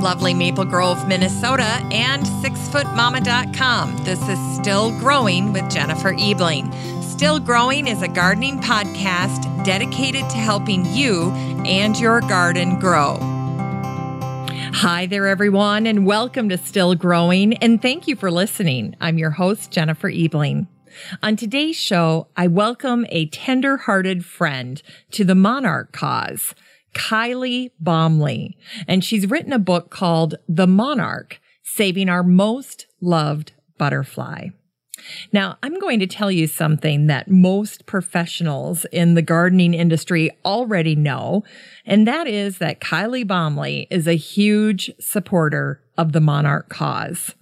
lovely Maple Grove, Minnesota, and sixfootmama.com. This is Still Growing with Jennifer Ebling. Still Growing is a gardening podcast dedicated to helping you and your garden grow. Hi there, everyone, and welcome to Still Growing, and thank you for listening. I'm your host, Jennifer Ebling. On today's show, I welcome a tender hearted friend to the monarch cause. Kylie Baumle, and she's written a book called The Monarch, Saving Our Most Loved Butterfly. Now, I'm going to tell you something that most professionals in the gardening industry already know, and that is that Kylie Baumle is a huge supporter of the monarch cause.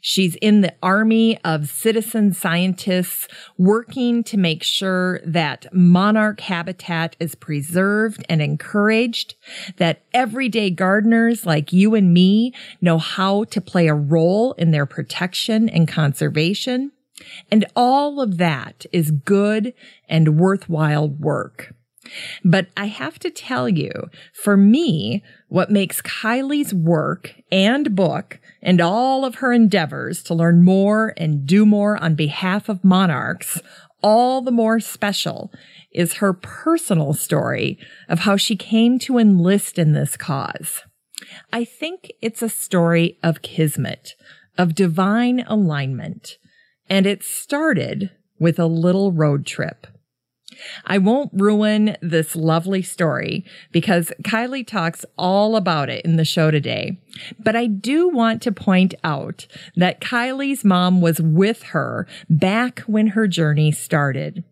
She's in the army of citizen scientists working to make sure that monarch habitat is preserved and encouraged, that everyday gardeners like you and me know how to play a role in their protection and conservation. And all of that is good and worthwhile work. But I have to tell you, for me, what makes Kylie's work and book and all of her endeavors to learn more and do more on behalf of monarchs all the more special is her personal story of how she came to enlist in this cause. I think it's a story of kismet, of divine alignment, and it started with a little road trip. I won't ruin this lovely story because Kylie talks all about it in the show today. But I do want to point out that Kylie's mom was with her back when her journey started.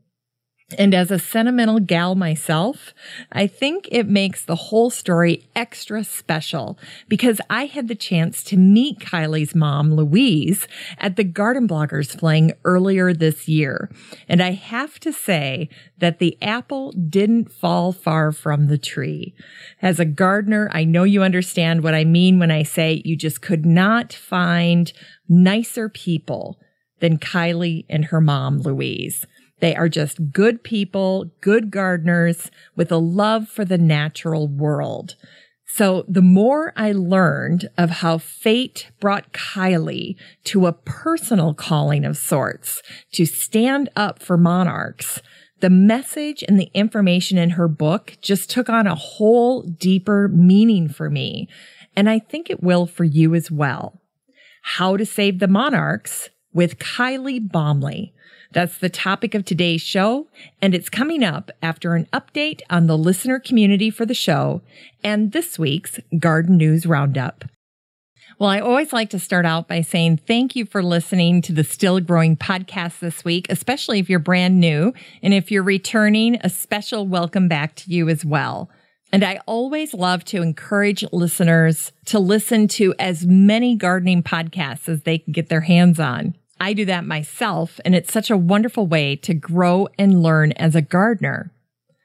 And as a sentimental gal myself, I think it makes the whole story extra special because I had the chance to meet Kylie's mom, Louise, at the Garden Bloggers Fling earlier this year. And I have to say that the apple didn't fall far from the tree. As a gardener, I know you understand what I mean when I say you just could not find nicer people than Kylie and her mom, Louise. They are just good people, good gardeners with a love for the natural world. So the more I learned of how fate brought Kylie to a personal calling of sorts to stand up for monarchs, the message and the information in her book just took on a whole deeper meaning for me. And I think it will for you as well. How to Save the Monarchs with Kylie Baumle. That's the topic of today's show, and it's coming up after an update on the listener community for the show and this week's Garden News Roundup. Well, I always like to start out by saying thank you for listening to the Still Growing podcast this week, especially if you're brand new. And if you're returning, a special welcome back to you as well. And I always love to encourage listeners to listen to as many gardening podcasts as they can get their hands on. I do that myself, and it's such a wonderful way to grow and learn as a gardener.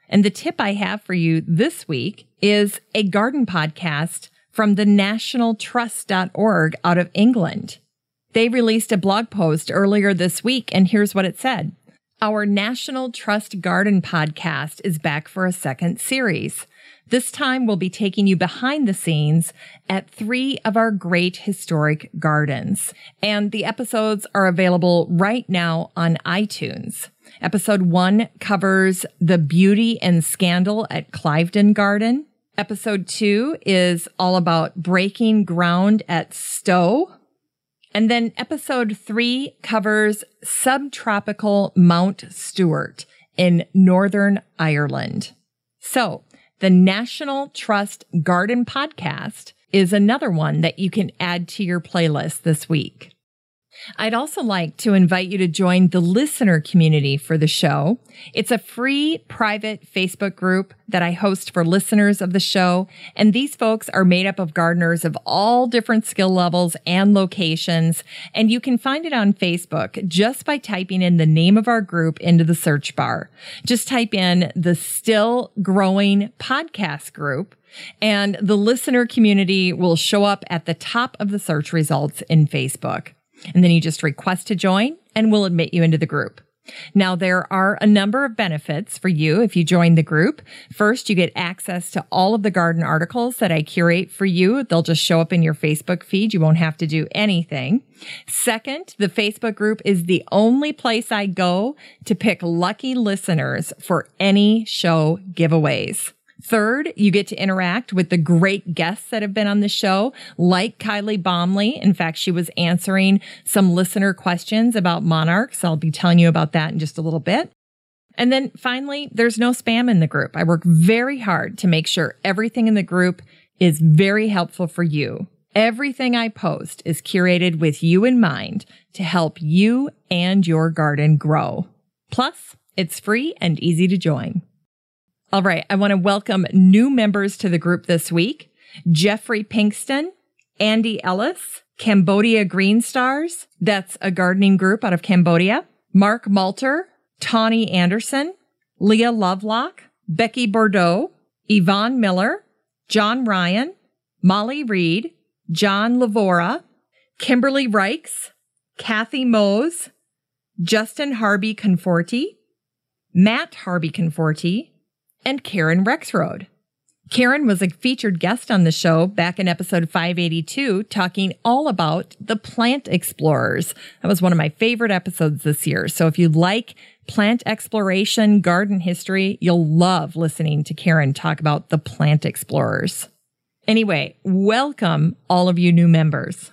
And the tip I have for you this week is a garden podcast from the nationaltrust.org out of England. They released a blog post earlier this week, and here's what it said. Our National Trust Garden podcast is back for a second series. This time we'll be taking you behind the scenes at three of our great historic gardens. And the episodes are available right now on iTunes. Episode one covers the beauty and scandal at Cliveden Garden. Episode two is all about breaking ground at Stowe. And then episode three covers subtropical Mount Stewart in Northern Ireland. So the National Trust Garden Podcast is another one that you can add to your playlist this week. I'd also like to invite you to join the listener community for the show. It's a free private Facebook group that I host for listeners of the show. And these folks are made up of gardeners of all different skill levels and locations. And you can find it on Facebook just by typing in the name of our group into the search bar. Just type in the still growing podcast group and the listener community will show up at the top of the search results in Facebook. And then you just request to join and we'll admit you into the group. Now, there are a number of benefits for you if you join the group. First, you get access to all of the garden articles that I curate for you. They'll just show up in your Facebook feed. You won't have to do anything. Second, the Facebook group is the only place I go to pick lucky listeners for any show giveaways. Third, you get to interact with the great guests that have been on the show, like Kylie Baumle. In fact, she was answering some listener questions about monarchs. I'll be telling you about that in just a little bit. And then finally, there's no spam in the group. I work very hard to make sure everything in the group is very helpful for you. Everything I post is curated with you in mind to help you and your garden grow. Plus, it's free and easy to join. All right. I want to welcome new members to the group this week. Jeffrey Pinkston, Andy Ellis, Cambodia Green Stars. That's a gardening group out of Cambodia. Mark Malter, Tawny Anderson, Leah Lovelock, Becky Bordeaux, Yvonne Miller, John Ryan, Molly Reed, John Lavora, Kimberly Reichs, Kathy Mose, Justin Harvey Conforti, Matt Harvey Conforti, and Karen Rexroad. Karen was a featured guest on the show back in episode 582, talking all about the plant explorers. That was one of my favorite episodes this year. So if you like plant exploration, garden history, you'll love listening to Karen talk about the plant explorers. Anyway, welcome all of you new members.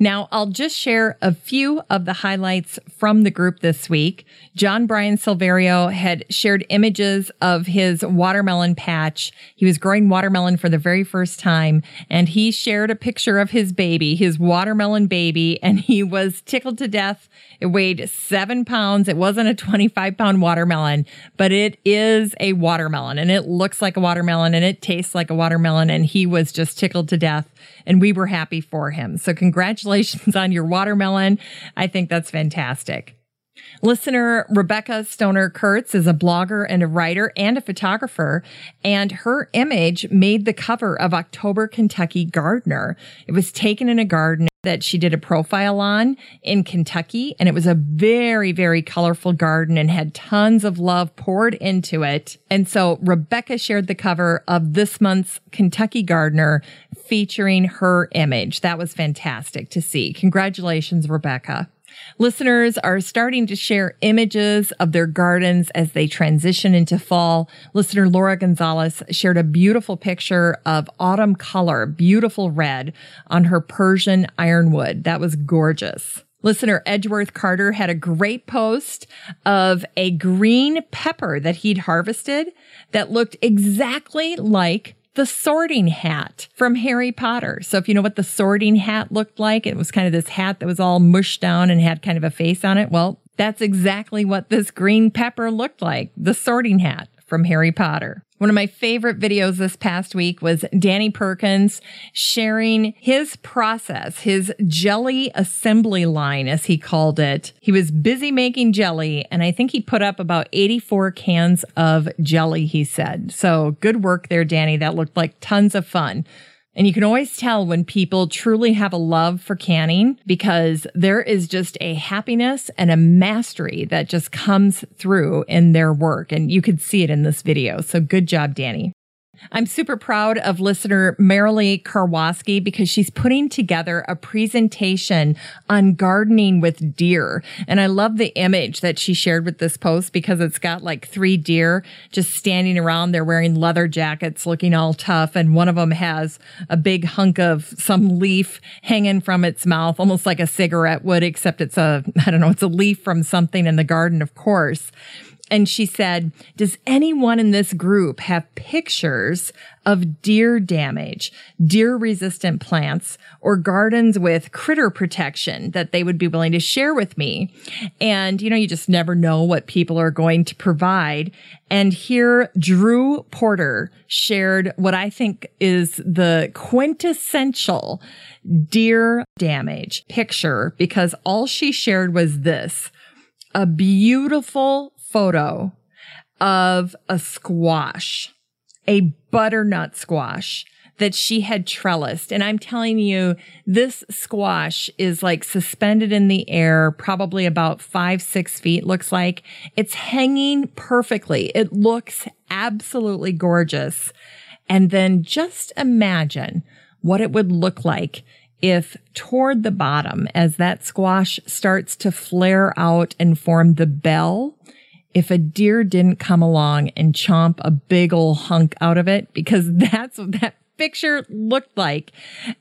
Now, I'll just share a few of the highlights from the group this week. John Brian Silverio had shared images of his watermelon patch. He was growing watermelon for the very first time, and he shared a picture of his baby, his watermelon baby, and he was tickled to death. It weighed seven pounds. It wasn't a 25 pound watermelon, but it is a watermelon, and it looks like a watermelon, and it tastes like a watermelon, and he was just tickled to death and we were happy for him. So congratulations on your watermelon. I think that's fantastic. Listener Rebecca Stoner Kurtz is a blogger and a writer and a photographer, and her image made the cover of October Kentucky Gardener. It was taken in a garden that she did a profile on in Kentucky, and it was a very, very colorful garden and had tons of love poured into it. And so Rebecca shared the cover of this month's Kentucky Gardener featuring her image. That was fantastic to see. Congratulations, Rebecca. Listeners are starting to share images of their gardens as they transition into fall. Listener Laura Gonzalez shared a beautiful picture of autumn color, beautiful red on her Persian ironwood. That was gorgeous. Listener Edgeworth Carter had a great post of a green pepper that he'd harvested that looked exactly like the sorting hat from Harry Potter. So if you know what the sorting hat looked like, it was kind of this hat that was all mushed down and had kind of a face on it. Well, that's exactly what this green pepper looked like, the sorting hat from Harry Potter. One of my favorite videos this past week was Danny Perkins sharing his process, his jelly assembly line, as he called it. He was busy making jelly, and I think he put up about 84 cans of jelly, he said. So good work there, Danny. That looked like tons of fun. And you can always tell when people truly have a love for canning because there is just a happiness and a mastery that just comes through in their work. And you could see it in this video. So good job, Danny. I'm super proud of listener Marilee Karwoski because she's putting together a presentation on gardening with deer. And I love the image that she shared with this post because it's got like three deer just standing around. They're wearing leather jackets, looking all tough. And one of them has a big hunk of some leaf hanging from its mouth, almost like a cigarette would, except it's a, I don't know, it's a leaf from something in the garden, of course and she said, does anyone in this group have pictures of deer damage, deer resistant plants, or gardens with critter protection that they would be willing to share with me? And, you know, you just never know what people are going to provide. And here, Drew Porter shared what I think is the quintessential deer damage picture because all she shared was this a beautiful photo of a squash, a butternut squash that she had trellised. And I'm telling you, this squash is like suspended in the air, probably about five, six feet, looks like. It's hanging perfectly. It looks absolutely gorgeous. And then just imagine what it would look like if toward the bottom, as that squash starts to flare out and form the bell, if a deer didn't come along and chomp a big old hunk out of it, because that's what that picture looked like.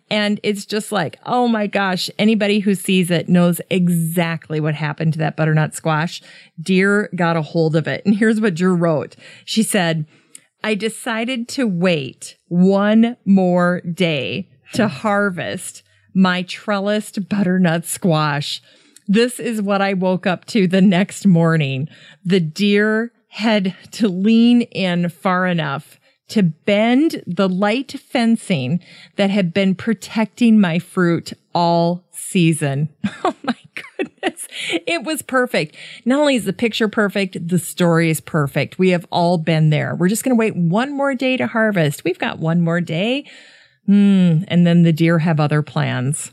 And it's just like, oh my gosh, anybody who sees it knows exactly what happened to that butternut squash. Deer got a hold of it. And here's what Drew wrote. She said, I decided to wait one more day to harvest my trellised butternut squash. This is what I woke up to the next morning. The deer had to lean in far enough to bend the light fencing that had been protecting my fruit all season. Oh my goodness. It was perfect. Not only is the picture perfect, the story is perfect. We have all been there. We're just going to wait one more day to harvest. We've got one more day. Hmm. And then the deer have other plans.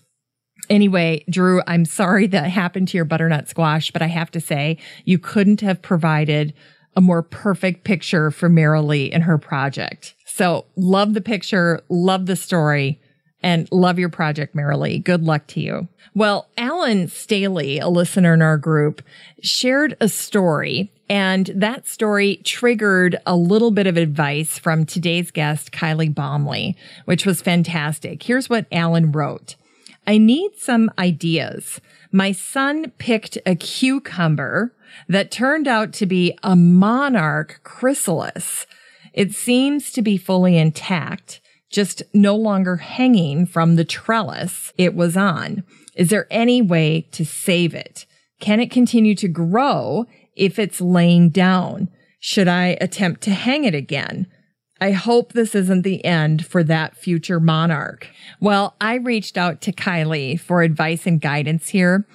Anyway, Drew, I'm sorry that happened to your butternut squash, but I have to say you couldn't have provided a more perfect picture for Marilee and her project. So love the picture, love the story, and love your project, Marilee. Good luck to you. Well, Alan Staley, a listener in our group, shared a story and that story triggered a little bit of advice from today's guest, Kylie Baumle, which was fantastic. Here's what Alan wrote. I need some ideas. My son picked a cucumber that turned out to be a monarch chrysalis. It seems to be fully intact, just no longer hanging from the trellis it was on. Is there any way to save it? Can it continue to grow if it's laying down? Should I attempt to hang it again? I hope this isn't the end for that future monarch. Well, I reached out to Kylie for advice and guidance here.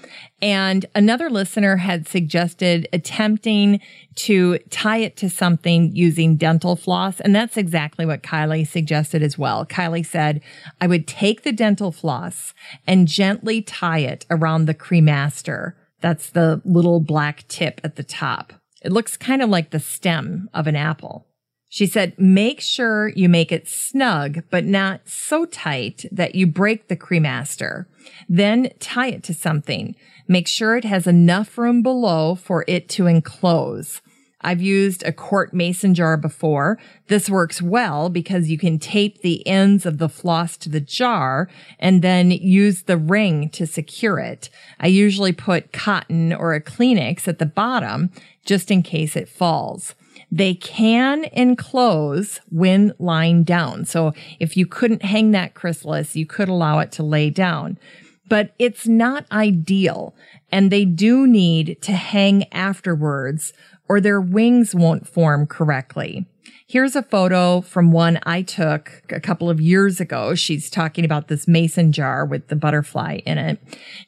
And another listener had suggested attempting to tie it to something using dental floss. And that's exactly what Kylie suggested as well. Kylie said, I would take the dental floss and gently tie it around the cremaster. That's the little black tip at the top. It looks kind of like the stem of an apple. She said, make sure you make it snug, but not so tight that you break the cremaster. Then tie it to something. Make sure it has enough room below for it to enclose. I've used a quart mason jar before. This works well because you can tape the ends of the floss to the jar and then use the ring to secure it. I usually put cotton or a Kleenex at the bottom just in case it falls. They can enclose when lying down. So if you couldn't hang that chrysalis, you could allow it to lay down. But it's not ideal. And they do need to hang afterwards or their wings won't form correctly. Here's a photo from one I took a couple of years ago. She's talking about this mason jar with the butterfly in it.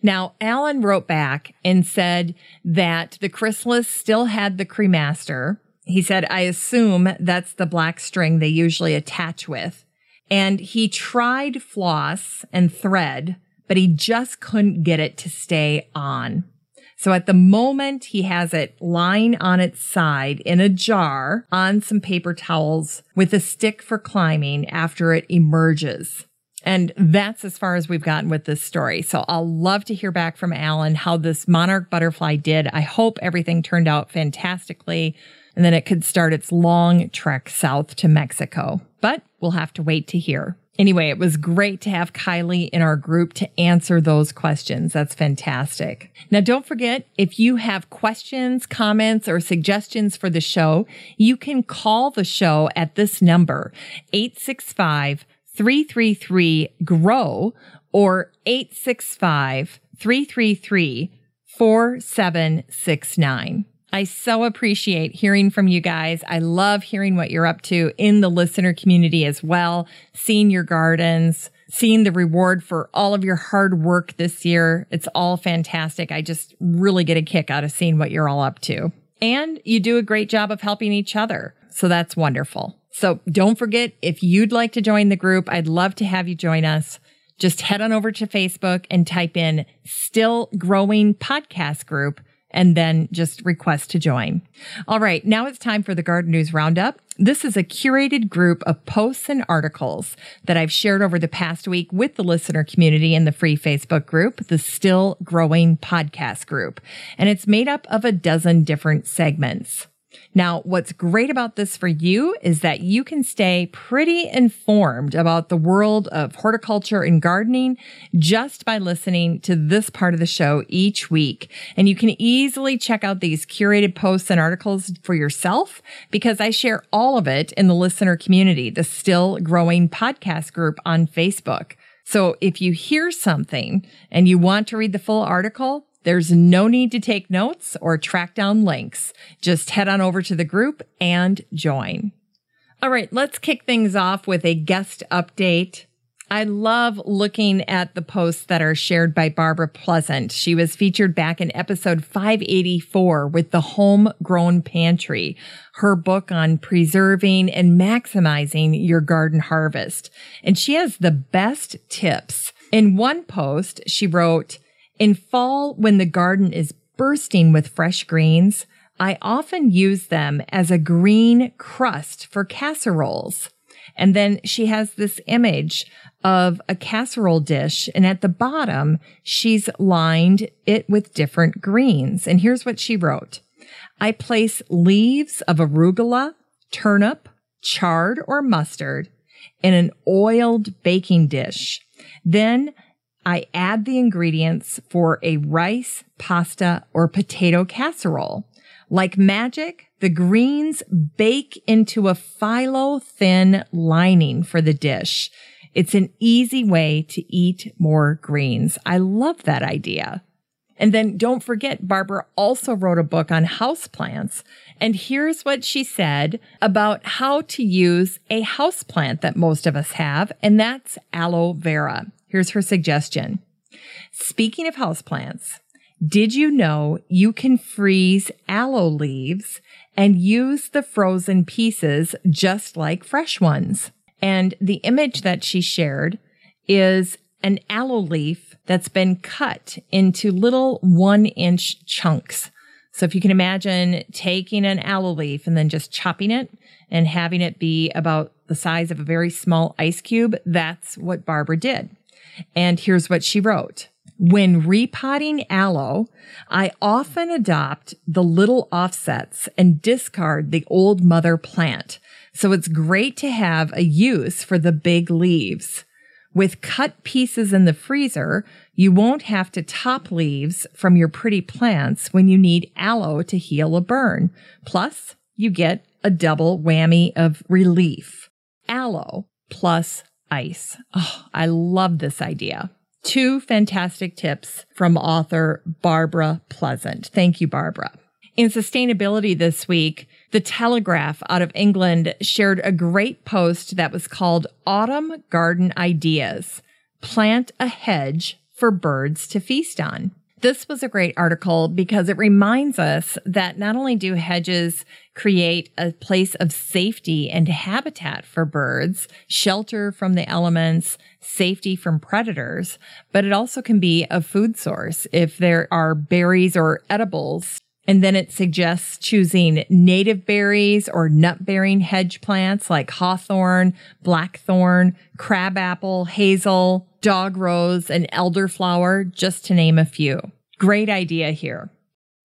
Now, Alan wrote back and said that the chrysalis still had the cremaster he said, I assume that's the black string they usually attach with. And he tried floss and thread, but he just couldn't get it to stay on. So at the moment, he has it lying on its side in a jar on some paper towels with a stick for climbing after it emerges. And that's as far as we've gotten with this story. So I'll love to hear back from Alan how this monarch butterfly did. I hope everything turned out fantastically and then it could start its long trek south to Mexico. But we'll have to wait to hear. Anyway, it was great to have Kylie in our group to answer those questions. That's fantastic. Now, don't forget, if you have questions, comments, or suggestions for the show, you can call the show at this number, 865 333 GROW or 865 333 4769. I so appreciate hearing from you guys. I love hearing what you're up to in the listener community as well, seeing your gardens, seeing the reward for all of your hard work this year. It's all fantastic. I just really get a kick out of seeing what you're all up to. And you do a great job of helping each other. So that's wonderful. So don't forget, if you'd like to join the group, I'd love to have you join us. Just head on over to Facebook and type in Still Growing Podcast Group and then just request to join. All right. Now it's time for the Garden News Roundup. This is a curated group of posts and articles that I've shared over the past week with the listener community in the free Facebook group, the Still Growing Podcast Group. And it's made up of a dozen different segments. Now, what's great about this for you is that you can stay pretty informed about the world of horticulture and gardening just by listening to this part of the show each week. And you can easily check out these curated posts and articles for yourself because I share all of it in the listener community, the still growing podcast group on Facebook. So if you hear something and you want to read the full article, there's no need to take notes or track down links. Just head on over to the group and join. All right, let's kick things off with a guest update. I love looking at the posts that are shared by Barbara Pleasant. She was featured back in episode 584 with the Homegrown Pantry, her book on preserving and maximizing your garden harvest. And she has the best tips. In one post, she wrote, in fall, when the garden is bursting with fresh greens, I often use them as a green crust for casseroles. And then she has this image of a casserole dish. And at the bottom, she's lined it with different greens. And here's what she wrote. I place leaves of arugula, turnip, chard or mustard in an oiled baking dish. Then I add the ingredients for a rice, pasta, or potato casserole. Like magic, the greens bake into a phyllo thin lining for the dish. It's an easy way to eat more greens. I love that idea. And then don't forget, Barbara also wrote a book on houseplants. And here's what she said about how to use a houseplant that most of us have, and that's aloe vera. Here's her suggestion. Speaking of houseplants, did you know you can freeze aloe leaves and use the frozen pieces just like fresh ones? And the image that she shared is an aloe leaf that's been cut into little one inch chunks. So if you can imagine taking an aloe leaf and then just chopping it and having it be about the size of a very small ice cube, that's what Barbara did. And here's what she wrote. When repotting aloe, I often adopt the little offsets and discard the old mother plant. So it's great to have a use for the big leaves. With cut pieces in the freezer, you won't have to top leaves from your pretty plants when you need aloe to heal a burn. Plus, you get a double whammy of relief. Aloe plus ice. Oh, I love this idea. Two fantastic tips from author Barbara Pleasant. Thank you, Barbara. In sustainability this week, the Telegraph out of England shared a great post that was called Autumn Garden Ideas. Plant a hedge for birds to feast on. This was a great article because it reminds us that not only do hedges create a place of safety and habitat for birds, shelter from the elements, safety from predators, but it also can be a food source if there are berries or edibles and then it suggests choosing native berries or nut bearing hedge plants like hawthorn, blackthorn, crabapple, hazel, dog rose, and elderflower, just to name a few. Great idea here.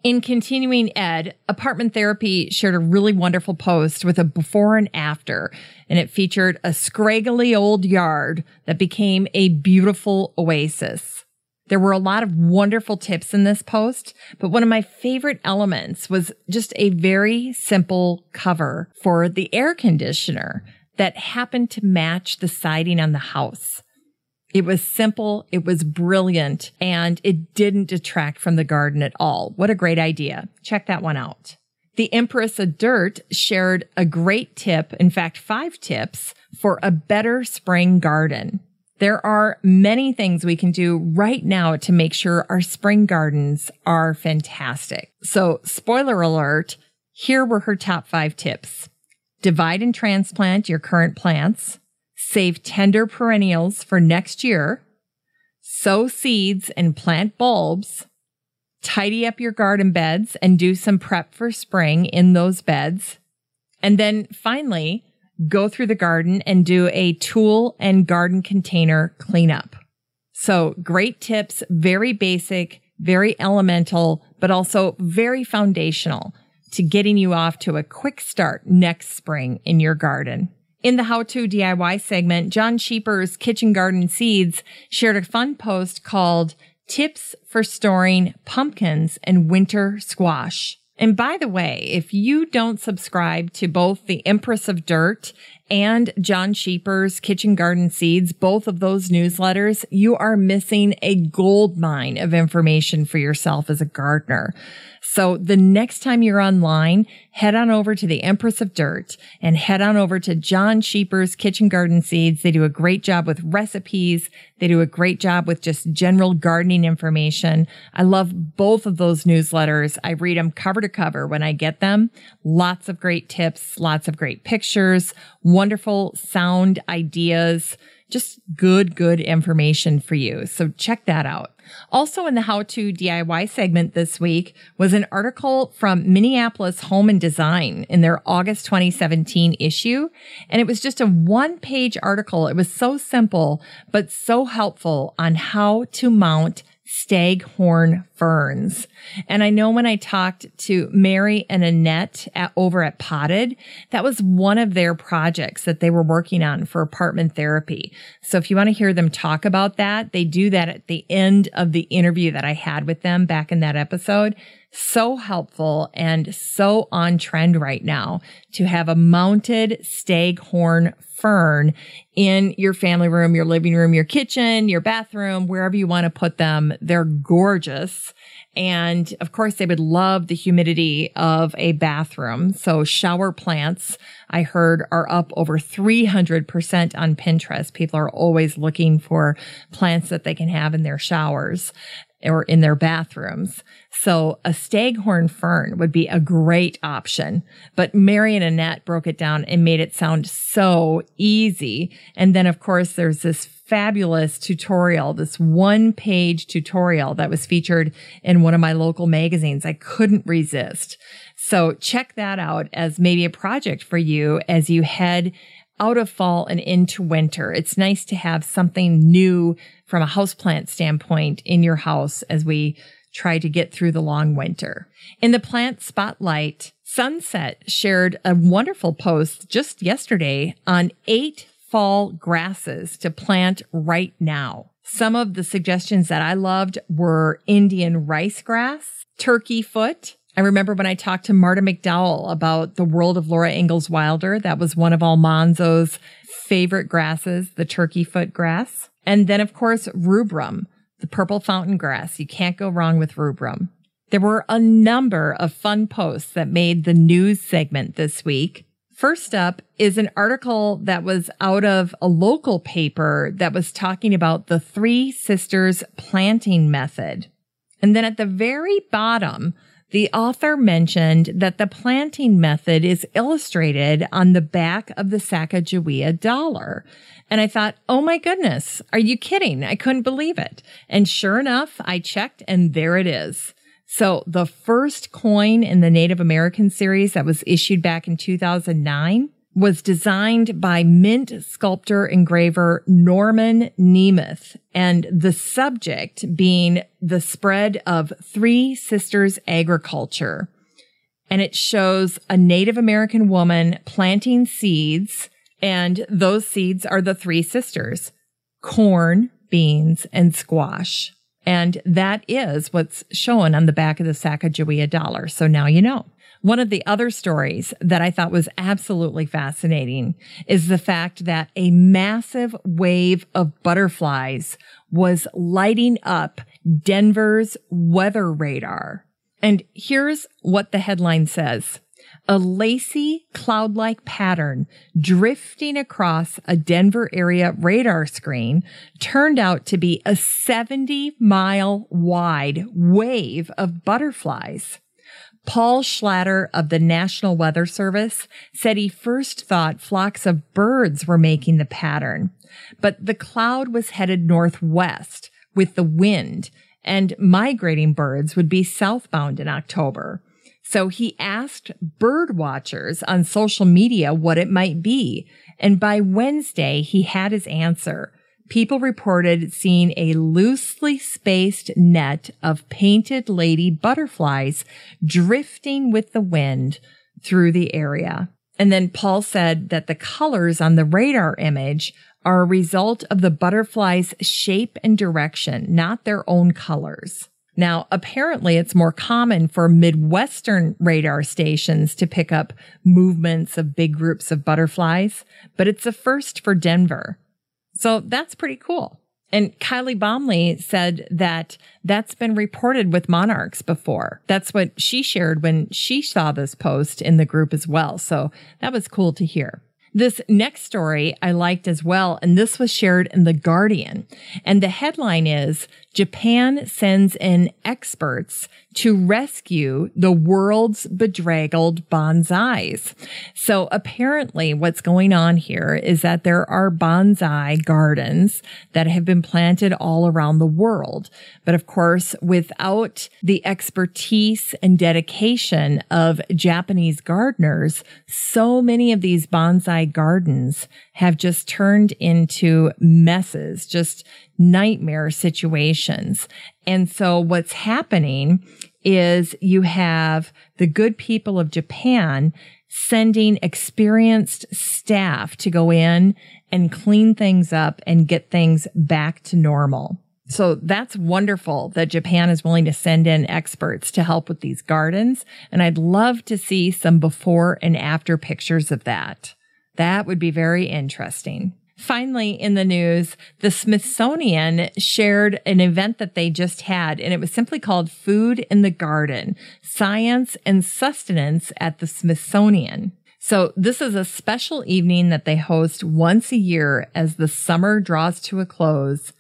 In continuing ed, apartment therapy shared a really wonderful post with a before and after, and it featured a scraggly old yard that became a beautiful oasis. There were a lot of wonderful tips in this post, but one of my favorite elements was just a very simple cover for the air conditioner that happened to match the siding on the house. It was simple, it was brilliant, and it didn't detract from the garden at all. What a great idea. Check that one out. The Empress of Dirt shared a great tip, in fact, five tips for a better spring garden. There are many things we can do right now to make sure our spring gardens are fantastic. So spoiler alert, here were her top five tips. divide and transplant your current plants, save tender perennials for next year, sow seeds and plant bulbs, tidy up your garden beds and do some prep for spring in those beds. And then finally, go through the garden and do a tool and garden container cleanup. So great tips, very basic, very elemental, but also very foundational to getting you off to a quick start next spring in your garden. In the how to DIY segment, John Scheepers Kitchen Garden Seeds shared a fun post called Tips for Storing Pumpkins and Winter Squash. And by the way, if you don't subscribe to both the Empress of Dirt and John Scheepers Kitchen Garden Seeds, both of those newsletters, you are missing a gold mine of information for yourself as a gardener. So the next time you're online, head on over to the Empress of Dirt and head on over to John Scheepers Kitchen Garden Seeds. They do a great job with recipes. They do a great job with just general gardening information. I love both of those newsletters. I read them cover to cover when I get them. Lots of great tips, lots of great pictures, wonderful sound ideas, just good, good information for you. So check that out. Also in the how to DIY segment this week was an article from Minneapolis Home and Design in their August 2017 issue. And it was just a one page article. It was so simple, but so helpful on how to mount staghorn ferns. And I know when I talked to Mary and Annette at, over at Potted, that was one of their projects that they were working on for apartment therapy. So if you want to hear them talk about that, they do that at the end of the interview that I had with them back in that episode so helpful and so on trend right now to have a mounted staghorn fern in your family room, your living room, your kitchen, your bathroom, wherever you want to put them. They're gorgeous. And of course, they would love the humidity of a bathroom. So shower plants, I heard are up over 300% on Pinterest. People are always looking for plants that they can have in their showers or in their bathrooms. So a staghorn fern would be a great option. But Mary and Annette broke it down and made it sound so easy. And then of course there's this fabulous tutorial, this one page tutorial that was featured in one of my local magazines. I couldn't resist. So check that out as maybe a project for you as you head out of fall and into winter. It's nice to have something new from a houseplant standpoint in your house as we try to get through the long winter. In the plant spotlight, Sunset shared a wonderful post just yesterday on eight fall grasses to plant right now. Some of the suggestions that I loved were Indian rice grass, turkey foot, I remember when I talked to Marta McDowell about the world of Laura Ingalls Wilder. That was one of Almanzo's favorite grasses, the turkey foot grass. And then, of course, rubrum, the purple fountain grass. You can't go wrong with rubrum. There were a number of fun posts that made the news segment this week. First up is an article that was out of a local paper that was talking about the Three Sisters planting method. And then at the very bottom, the author mentioned that the planting method is illustrated on the back of the Sacagawea dollar. And I thought, oh my goodness, are you kidding? I couldn't believe it. And sure enough, I checked and there it is. So the first coin in the Native American series that was issued back in 2009 was designed by mint sculptor engraver Norman Nemeth and the subject being the spread of Three Sisters agriculture. And it shows a Native American woman planting seeds and those seeds are the three sisters, corn, beans, and squash. And that is what's shown on the back of the Sacagawea dollar. So now you know. One of the other stories that I thought was absolutely fascinating is the fact that a massive wave of butterflies was lighting up Denver's weather radar. And here's what the headline says. A lacy cloud-like pattern drifting across a Denver area radar screen turned out to be a 70 mile wide wave of butterflies Paul Schlatter of the National Weather Service said he first thought flocks of birds were making the pattern, but the cloud was headed northwest with the wind and migrating birds would be southbound in October. So he asked bird watchers on social media what it might be. And by Wednesday, he had his answer people reported seeing a loosely spaced net of painted lady butterflies drifting with the wind through the area. And then Paul said that the colors on the radar image are a result of the butterfly's shape and direction, not their own colors. Now, apparently it's more common for Midwestern radar stations to pick up movements of big groups of butterflies, but it's a first for Denver. So that's pretty cool. And Kylie Baumle said that that's been reported with monarchs before. That's what she shared when she saw this post in the group as well. So that was cool to hear. This next story I liked as well, and this was shared in The Guardian. And the headline is Japan sends in experts to rescue the world's bedraggled bonsais. So apparently what's going on here is that there are bonsai gardens that have been planted all around the world. But of course, without the expertise and dedication of Japanese gardeners, so many of these bonsai gardens have just turned into messes, just nightmare situations. And so what's happening is you have the good people of Japan sending experienced staff to go in and clean things up and get things back to normal. So that's wonderful that Japan is willing to send in experts to help with these gardens. And I'd love to see some before and after pictures of that. That would be very interesting. Finally, in the news, the Smithsonian shared an event that they just had, and it was simply called Food in the Garden Science and Sustenance at the Smithsonian. So, this is a special evening that they host once a year as the summer draws to a close,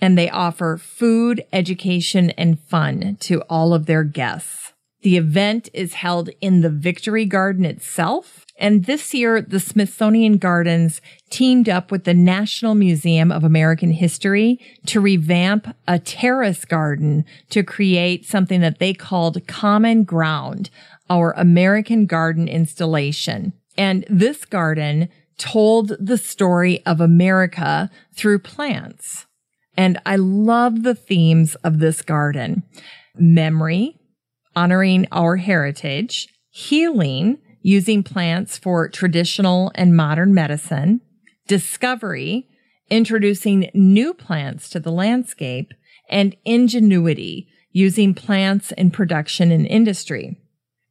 and they offer food, education, and fun to all of their guests. The event is held in the Victory Garden itself and this year, the Smithsonian Gardens teamed up with the National Museum of American History to revamp a terrace garden to create something that they called Common Ground, our American garden installation. And this garden told the story of America through plants. And I love the themes of this garden. Memory, honoring our heritage, healing, using plants for traditional and modern medicine, discovery, introducing new plants to the landscape, and ingenuity, using plants in production and industry.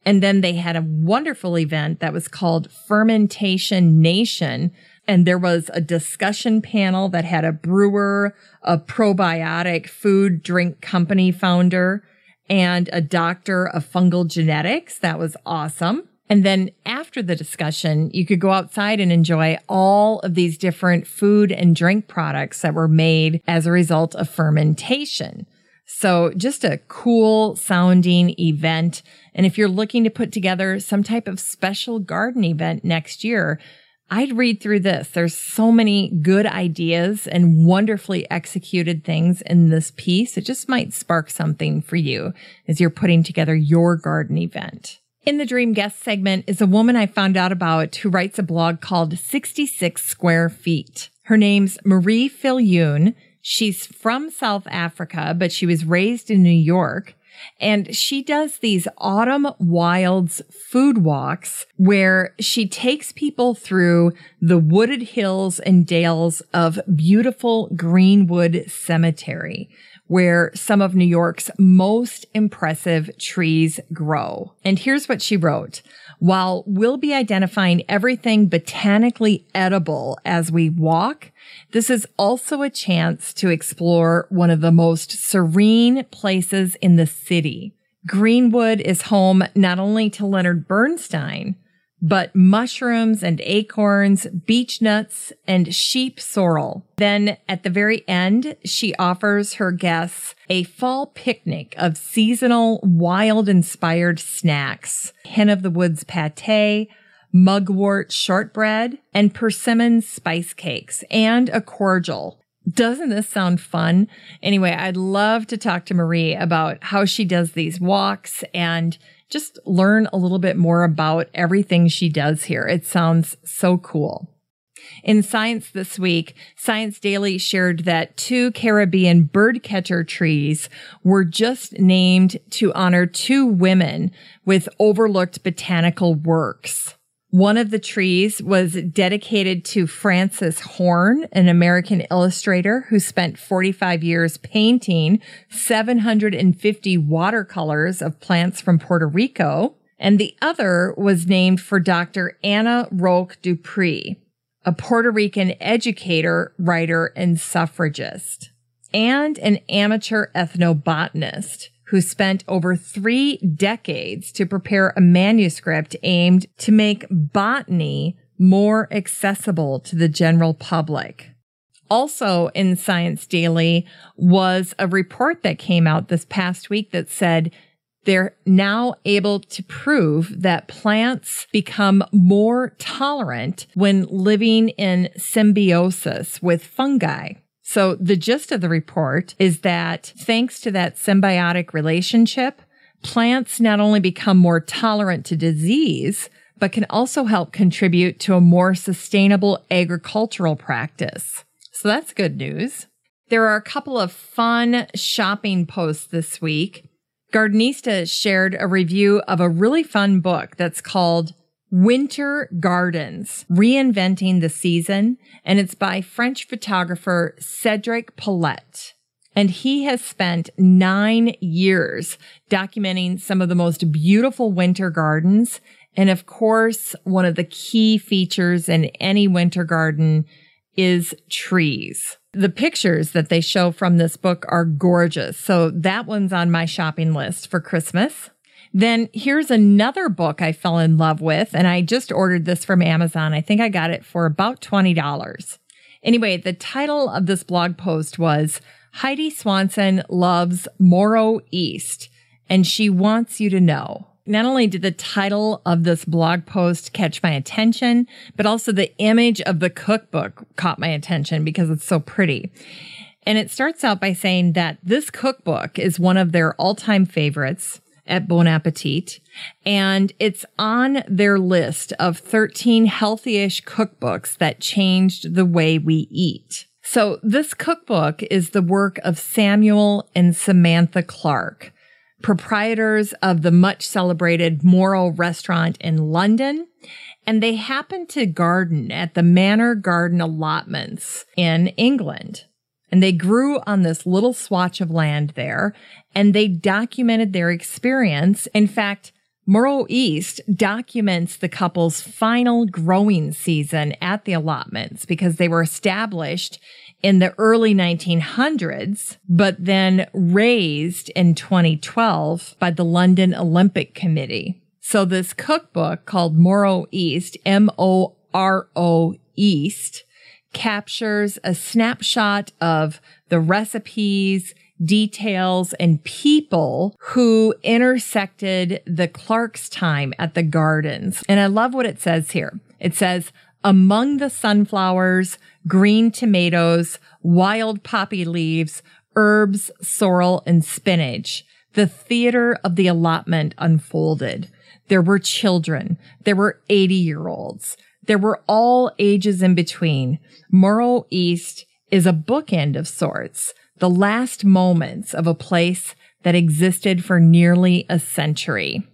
And then they had a wonderful event that was called Fermentation Nation. And there was a discussion panel that had a brewer, a probiotic food drink company founder, and a doctor of fungal genetics. That was awesome. And then after the discussion, you could go outside and enjoy all of these different food and drink products that were made as a result of fermentation. So just a cool sounding event. And if you're looking to put together some type of special garden event next year, I'd read through this. There's so many good ideas and wonderfully executed things in this piece. It just might spark something for you as you're putting together your garden event. In the dream guest segment is a woman I found out about who writes a blog called 66 Square Feet. Her name's Marie Viljoen. She's from South Africa, but she was raised in New York. And she does these autumn wilds food walks where she takes people through the wooded hills and dales of beautiful Greenwood Cemetery where some of New York's most impressive trees grow. And here's what she wrote. While we'll be identifying everything botanically edible as we walk, this is also a chance to explore one of the most serene places in the city. Greenwood is home not only to Leonard Bernstein, but mushrooms and acorns, beech nuts, and sheep sorrel. Then at the very end, she offers her guests a fall picnic of seasonal, wild inspired snacks. Hen of the Woods pate, mugwort shortbread, and persimmon spice cakes, and a cordial. Doesn't this sound fun? Anyway, I'd love to talk to Marie about how she does these walks and just learn a little bit more about everything she does here. It sounds so cool. In Science this week, Science Daily shared that two Caribbean birdcatcher trees were just named to honor two women with overlooked botanical works. One of the trees was dedicated to Frances Horne, an American illustrator who spent 45 years painting 750 watercolors of plants from Puerto Rico. And the other was named for Dr. Anna Roque Duprey, a Puerto Rican educator, writer, and suffragist, and an amateur ethnobotanist who spent over three decades to prepare a manuscript aimed to make botany more accessible to the general public. Also in Science Daily was a report that came out this past week that said they're now able to prove that plants become more tolerant when living in symbiosis with fungi. So the gist of the report is that thanks to that symbiotic relationship, plants not only become more tolerant to disease, but can also help contribute to a more sustainable agricultural practice. So that's good news. There are a couple of fun shopping posts this week. Gardenista shared a review of a really fun book that's called Winter Gardens, Reinventing the Season, and it's by French photographer Cedric Pollet. And he has spent nine years documenting some of the most beautiful winter gardens. And of course, one of the key features in any winter garden is trees. The pictures that they show from this book are gorgeous. So that one's on my shopping list for Christmas. Then here's another book I fell in love with, and I just ordered this from Amazon. I think I got it for about $20. Anyway, the title of this blog post was Heidi Swanson Loves Moro East, and she wants you to know. Not only did the title of this blog post catch my attention, but also the image of the cookbook caught my attention because it's so pretty. And it starts out by saying that this cookbook is one of their all time favorites at Bon Appetit. And it's on their list of 13 healthy-ish cookbooks that changed the way we eat. So this cookbook is the work of Samuel and Samantha Clark, proprietors of the much celebrated Moro restaurant in London. And they happen to garden at the Manor Garden allotments in England. And they grew on this little swatch of land there and they documented their experience. In fact, Moro East documents the couple's final growing season at the allotments because they were established in the early 1900s, but then razed in 2012 by the London Olympic Committee. So this cookbook called Moro East, M-O-R-O East, captures a snapshot of the recipes, details and people who intersected the Clark's time at the gardens. And I love what it says here. It says, among the sunflowers, green tomatoes, wild poppy leaves, herbs, sorrel, and spinach, the theater of the allotment unfolded. There were children. There were 80 year olds. There were all ages in between. Moro East is a bookend of sorts the last moments of a place that existed for nearly a century.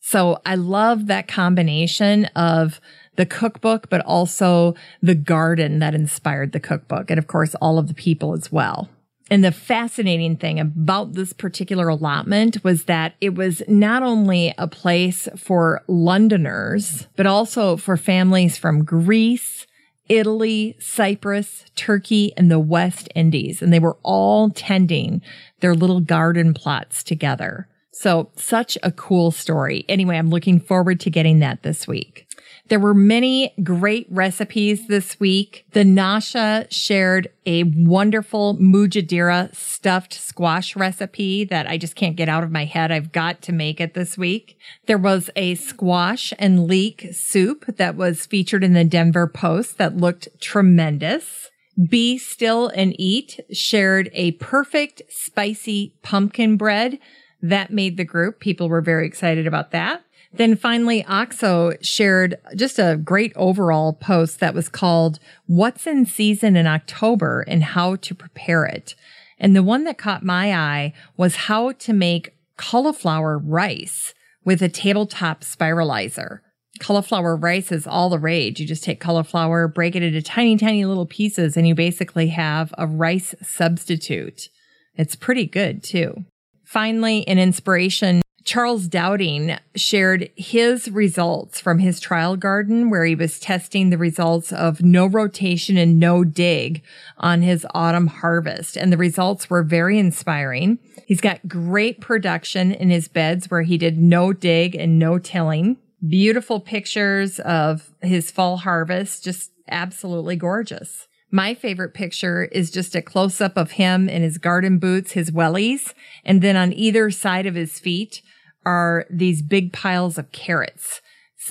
So I love that combination of the cookbook, but also the garden that inspired the cookbook. And of course, all of the people as well. And the fascinating thing about this particular allotment was that it was not only a place for Londoners, but also for families from Greece, Italy, Cyprus, Turkey, and the West Indies. And they were all tending their little garden plots together. So such a cool story. Anyway, I'm looking forward to getting that this week. There were many great recipes this week. The Nasha shared a wonderful Mujadira stuffed squash recipe that I just can't get out of my head. I've got to make it this week. There was a squash and leek soup that was featured in the Denver Post that looked tremendous. Be Still and Eat shared a perfect spicy pumpkin bread that made the group. People were very excited about that. Then finally, OXO shared just a great overall post that was called What's in Season in October and How to Prepare It. And the one that caught my eye was how to make cauliflower rice with a tabletop spiralizer. Cauliflower rice is all the rage. You just take cauliflower, break it into tiny, tiny little pieces, and you basically have a rice substitute. It's pretty good too. Finally, an inspiration Charles Dowding shared his results from his trial garden where he was testing the results of no rotation and no dig on his autumn harvest. And the results were very inspiring. He's got great production in his beds where he did no dig and no tilling. Beautiful pictures of his fall harvest. Just absolutely gorgeous. My favorite picture is just a close up of him in his garden boots, his wellies, and then on either side of his feet, are these big piles of carrots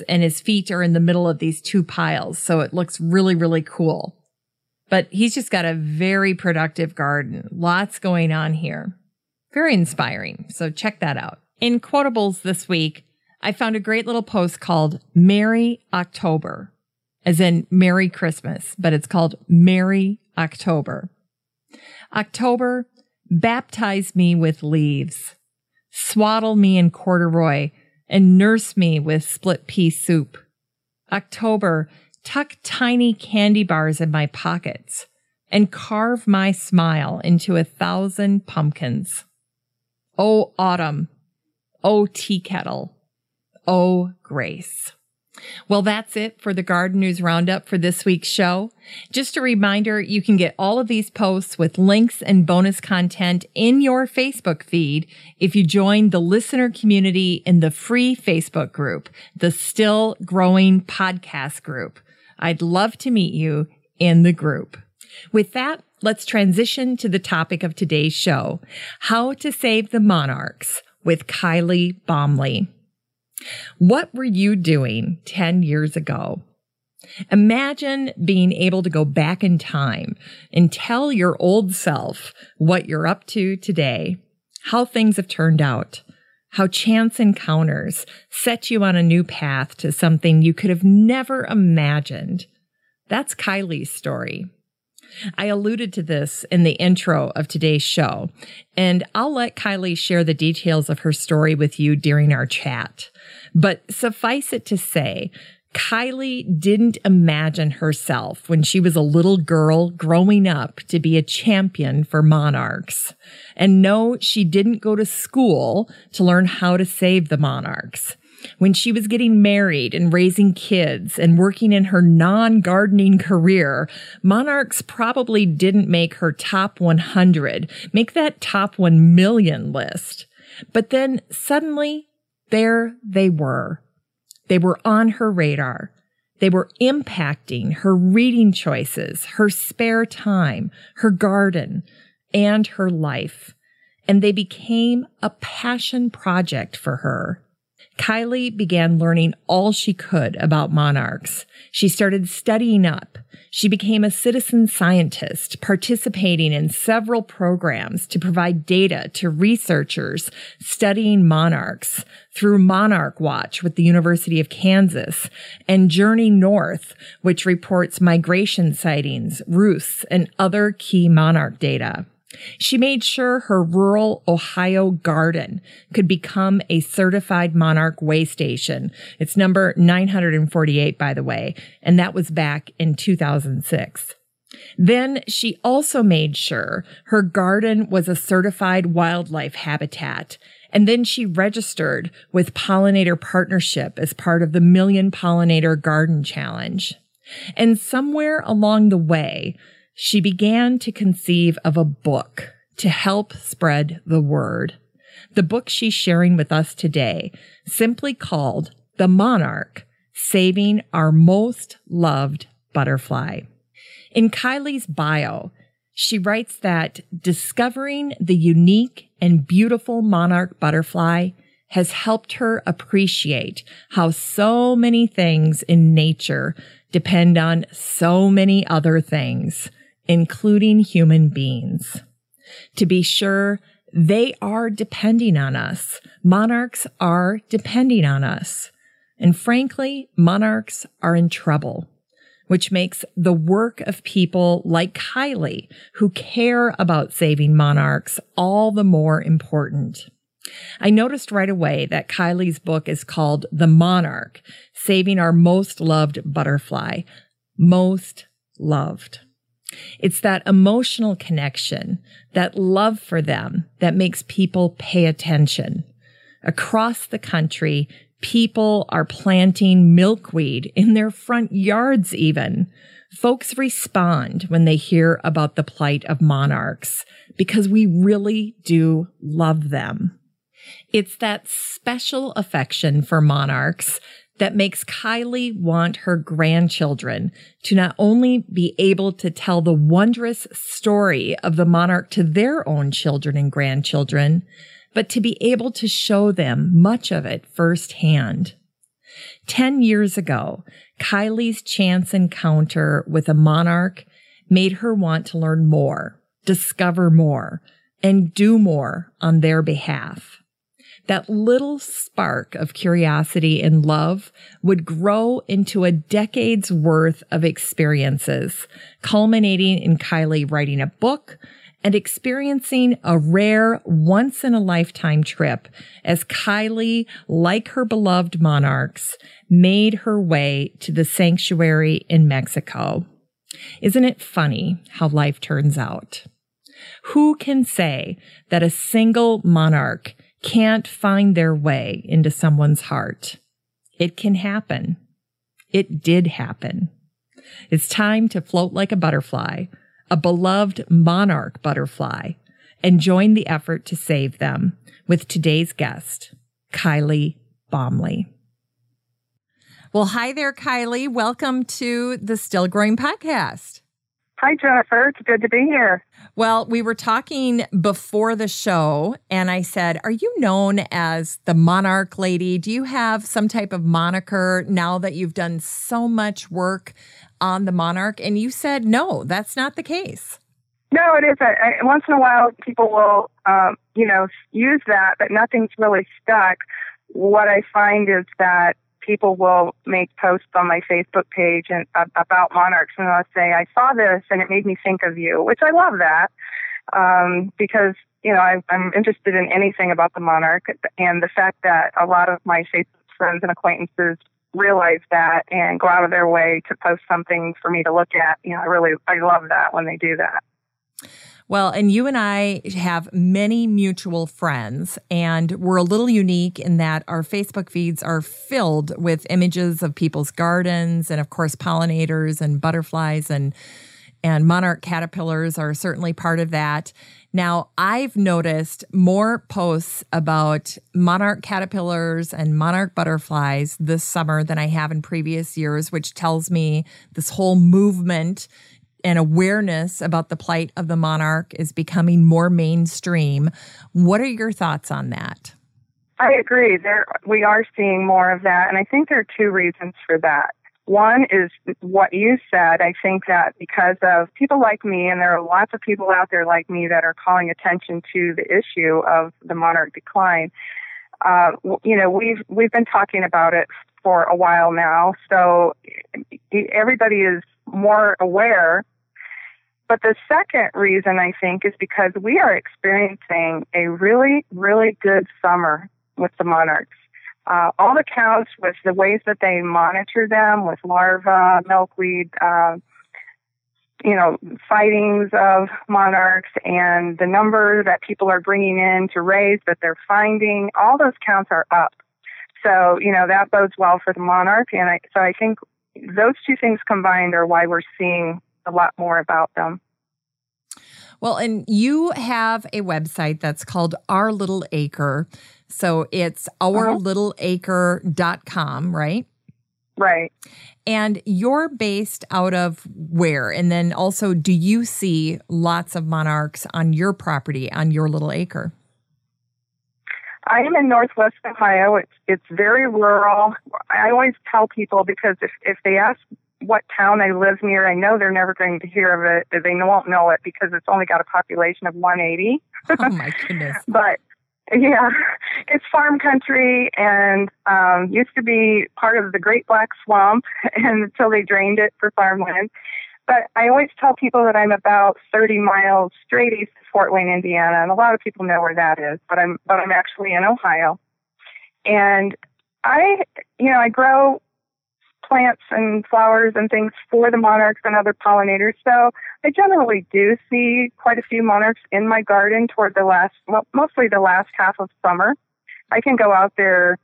and his feet are in the middle of these two piles. So it looks really, really cool. But he's just got a very productive garden. Lots going on here. Very inspiring. So check that out. In quotables this week, I found a great little post called Merry October, as in Merry Christmas, but it's called Merry October. October, baptize me with leaves swaddle me in corduroy, and nurse me with split pea soup. October, tuck tiny candy bars in my pockets and carve my smile into a thousand pumpkins. O autumn, O tea kettle, O grace. Well, that's it for the Garden News Roundup for this week's show. Just a reminder, you can get all of these posts with links and bonus content in your Facebook feed if you join the listener community in the free Facebook group, the Still Growing Podcast Group. I'd love to meet you in the group. With that, let's transition to the topic of today's show, how to save the monarchs with Kylie Baumle. What were you doing 10 years ago? Imagine being able to go back in time and tell your old self what you're up to today, how things have turned out, how chance encounters set you on a new path to something you could have never imagined. That's Kylie's story. I alluded to this in the intro of today's show, and I'll let Kylie share the details of her story with you during our chat. But suffice it to say, Kylie didn't imagine herself when she was a little girl growing up to be a champion for monarchs. And no, she didn't go to school to learn how to save the monarchs. When she was getting married and raising kids and working in her non gardening career, monarchs probably didn't make her top 100, make that top 1 million list. But then suddenly there they were. They were on her radar. They were impacting her reading choices, her spare time, her garden, and her life. And they became a passion project for her. Kylie began learning all she could about monarchs. She started studying up. She became a citizen scientist, participating in several programs to provide data to researchers studying monarchs through Monarch Watch with the University of Kansas and Journey North, which reports migration sightings, roosts, and other key monarch data. She made sure her rural Ohio garden could become a certified monarch way station. It's number 948, by the way, and that was back in 2006. Then she also made sure her garden was a certified wildlife habitat. And then she registered with Pollinator Partnership as part of the Million Pollinator Garden Challenge. And somewhere along the way, she began to conceive of a book to help spread the word. The book she's sharing with us today, simply called The Monarch saving our most loved butterfly. In Kylie's bio, she writes that discovering the unique and beautiful monarch butterfly has helped her appreciate how so many things in nature depend on so many other things, including human beings. To be sure, they are depending on us. Monarchs are depending on us. And frankly, monarchs are in trouble, which makes the work of people like Kylie who care about saving monarchs all the more important. I noticed right away that Kylie's book is called The Monarch, Saving Our Most Loved Butterfly. Most loved. It's that emotional connection, that love for them that makes people pay attention. Across the country, people are planting milkweed in their front yards even. Folks respond when they hear about the plight of monarchs because we really do love them. It's that special affection for monarchs that makes Kylie want her grandchildren to not only be able to tell the wondrous story of the monarch to their own children and grandchildren, but to be able to show them much of it firsthand. Ten years ago, Kylie's chance encounter with a monarch made her want to learn more, discover more, and do more on their behalf that little spark of curiosity and love would grow into a decade's worth of experiences, culminating in Kylie writing a book and experiencing a rare once in a lifetime trip as Kylie, like her beloved monarchs, made her way to the sanctuary in Mexico. Isn't it funny how life turns out? Who can say that a single monarch can't find their way into someone's heart. It can happen. It did happen. It's time to float like a butterfly, a beloved monarch butterfly, and join the effort to save them with today's guest, Kylie Baumle. Well, hi there, Kylie. Welcome to the Still Growing podcast. Hi, Jennifer. It's good to be here. Well, we were talking before the show, and I said, Are you known as the Monarch Lady? Do you have some type of moniker now that you've done so much work on the Monarch? And you said, No, that's not the case. No, it isn't. I, once in a while, people will, um, you know, use that, but nothing's really stuck. What I find is that people will make posts on my Facebook page and uh, about monarchs, and they'll say, "I saw this and it made me think of you," which I love that um, because you know I, I'm interested in anything about the monarch, and the fact that a lot of my Facebook friends and acquaintances realize that and go out of their way to post something for me to look at. You know, I really I love that when they do that. Well, and you and I have many mutual friends, and we're a little unique in that our Facebook feeds are filled with images of people's gardens and, of course, pollinators and butterflies and and monarch caterpillars are certainly part of that. Now, I've noticed more posts about monarch caterpillars and monarch butterflies this summer than I have in previous years, which tells me this whole movement and awareness about the plight of the monarch is becoming more mainstream. What are your thoughts on that? I agree. There, we are seeing more of that, and I think there are two reasons for that. One is what you said. I think that because of people like me, and there are lots of people out there like me that are calling attention to the issue of the monarch decline. Uh, you know, we've we've been talking about it for a while now, so everybody is more aware. But the second reason I think is because we are experiencing a really, really good summer with the monarchs. Uh, all the counts with the ways that they monitor them with larvae, milkweed, uh, you know, sightings of monarchs and the number that people are bringing in to raise that they're finding, all those counts are up. So, you know, that bodes well for the monarch. And I, so I think those two things combined are why we're seeing a lot more about them. Well, and you have a website that's called Our Little Acre. So it's ourlittleacre.com, uh-huh. right? Right. And you're based out of where? And then also, do you see lots of monarchs on your property, on your little acre? I am in Northwest Ohio. It's it's very rural. I always tell people because if if they ask what town I live near, I know they're never going to hear of it. They won't know it because it's only got a population of 180. oh my goodness! but yeah, it's farm country and um, used to be part of the Great Black Swamp until they drained it for farmland. But I always tell people that I'm about 30 miles straight east of Fort Wayne, Indiana, and a lot of people know where that is. But I'm but I'm actually in Ohio, and I you know I grow plants and flowers and things for the monarchs and other pollinators. So I generally do see quite a few monarchs in my garden toward the last, well, mostly the last half of summer. I can go out there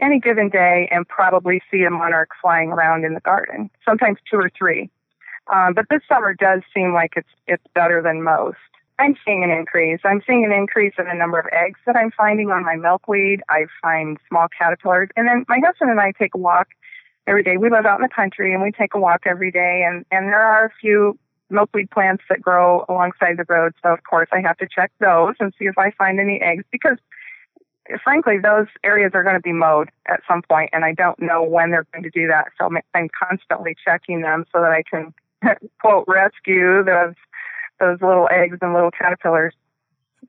any given day and probably see a monarch flying around in the garden, sometimes two or three. Um, but this summer does seem like it's it's better than most. I'm seeing an increase. I'm seeing an increase in the number of eggs that I'm finding on my milkweed. I find small caterpillars, and then my husband and I take a walk every day. We live out in the country and we take a walk every day and, and there are a few milkweed plants that grow alongside the road. So of course I have to check those and see if I find any eggs because frankly those areas are going to be mowed at some point and I don't know when they're going to do that. So I'm constantly checking them so that I can quote rescue those those little eggs and little caterpillars.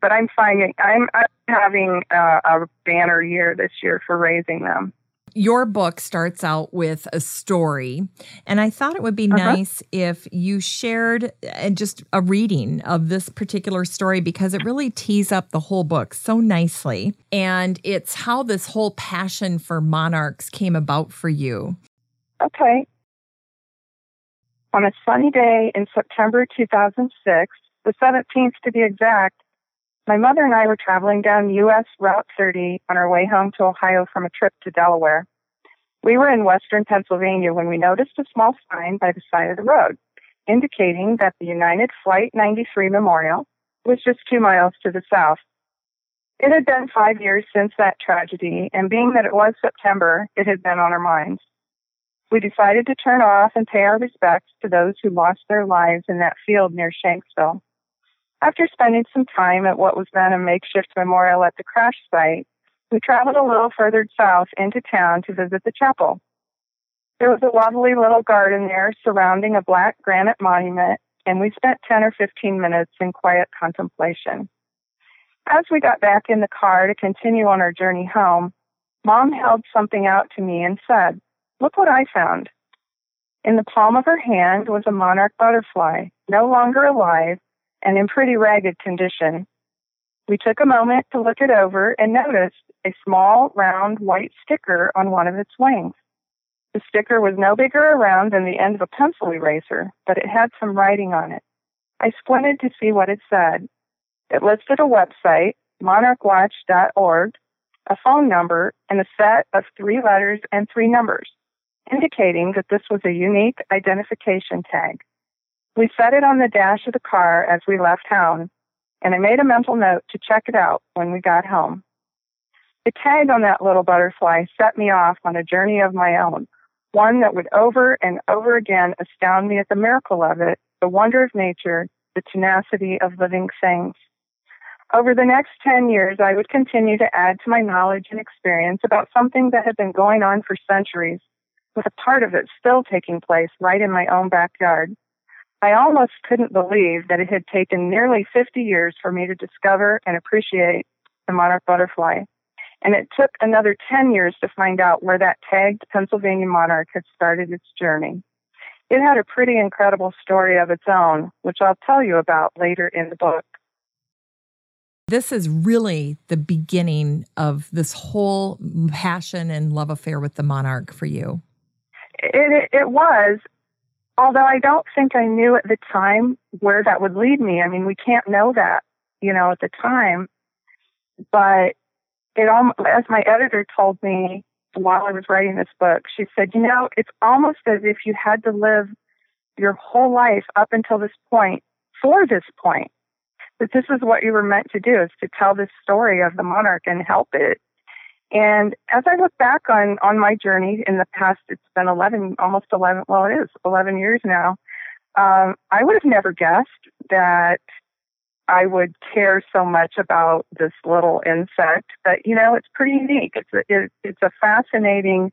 But I'm finding I'm, I'm having a, a banner year this year for raising them your book starts out with a story, and I thought it would be uh-huh. nice if you shared uh, just a reading of this particular story because it really tees up the whole book so nicely. And it's how this whole passion for monarchs came about for you. Okay. On a sunny day in September 2006, the 17th to be exact, my mother and I were traveling down US Route 30 on our way home to Ohio from a trip to Delaware. We were in western Pennsylvania when we noticed a small sign by the side of the road indicating that the United Flight 93 Memorial was just two miles to the south. It had been five years since that tragedy, and being that it was September, it had been on our minds. We decided to turn off and pay our respects to those who lost their lives in that field near Shanksville. After spending some time at what was then a makeshift memorial at the crash site, we traveled a little further south into town to visit the chapel. There was a lovely little garden there surrounding a black granite monument, and we spent 10 or 15 minutes in quiet contemplation. As we got back in the car to continue on our journey home, Mom held something out to me and said, Look what I found. In the palm of her hand was a monarch butterfly, no longer alive, and in pretty ragged condition. We took a moment to look it over and noticed a small, round, white sticker on one of its wings. The sticker was no bigger around than the end of a pencil eraser, but it had some writing on it. I squinted to see what it said. It listed a website, monarchwatch.org, a phone number, and a set of three letters and three numbers, indicating that this was a unique identification tag. We set it on the dash of the car as we left town, and I made a mental note to check it out when we got home. The tag on that little butterfly set me off on a journey of my own, one that would over and over again astound me at the miracle of it, the wonder of nature, the tenacity of living things. Over the next 10 years, I would continue to add to my knowledge and experience about something that had been going on for centuries, with a part of it still taking place right in my own backyard. I almost couldn't believe that it had taken nearly 50 years for me to discover and appreciate the monarch butterfly. And it took another 10 years to find out where that tagged Pennsylvania monarch had started its journey. It had a pretty incredible story of its own, which I'll tell you about later in the book. This is really the beginning of this whole passion and love affair with the monarch for you. It, it, was although I don't think I knew at the time where that would lead me. I mean, we can't know that, you know, at the time. But it almost, as my editor told me while I was writing this book, she said, you know, it's almost as if you had to live your whole life up until this point for this point. That this is what you were meant to do is to tell this story of the monarch and help it And as I look back on, on my journey in the past, it's been 11, almost 11, well, it is 11 years now. Um, I would have never guessed that I would care so much about this little insect, but you know, it's pretty unique. It's a, it, it's a fascinating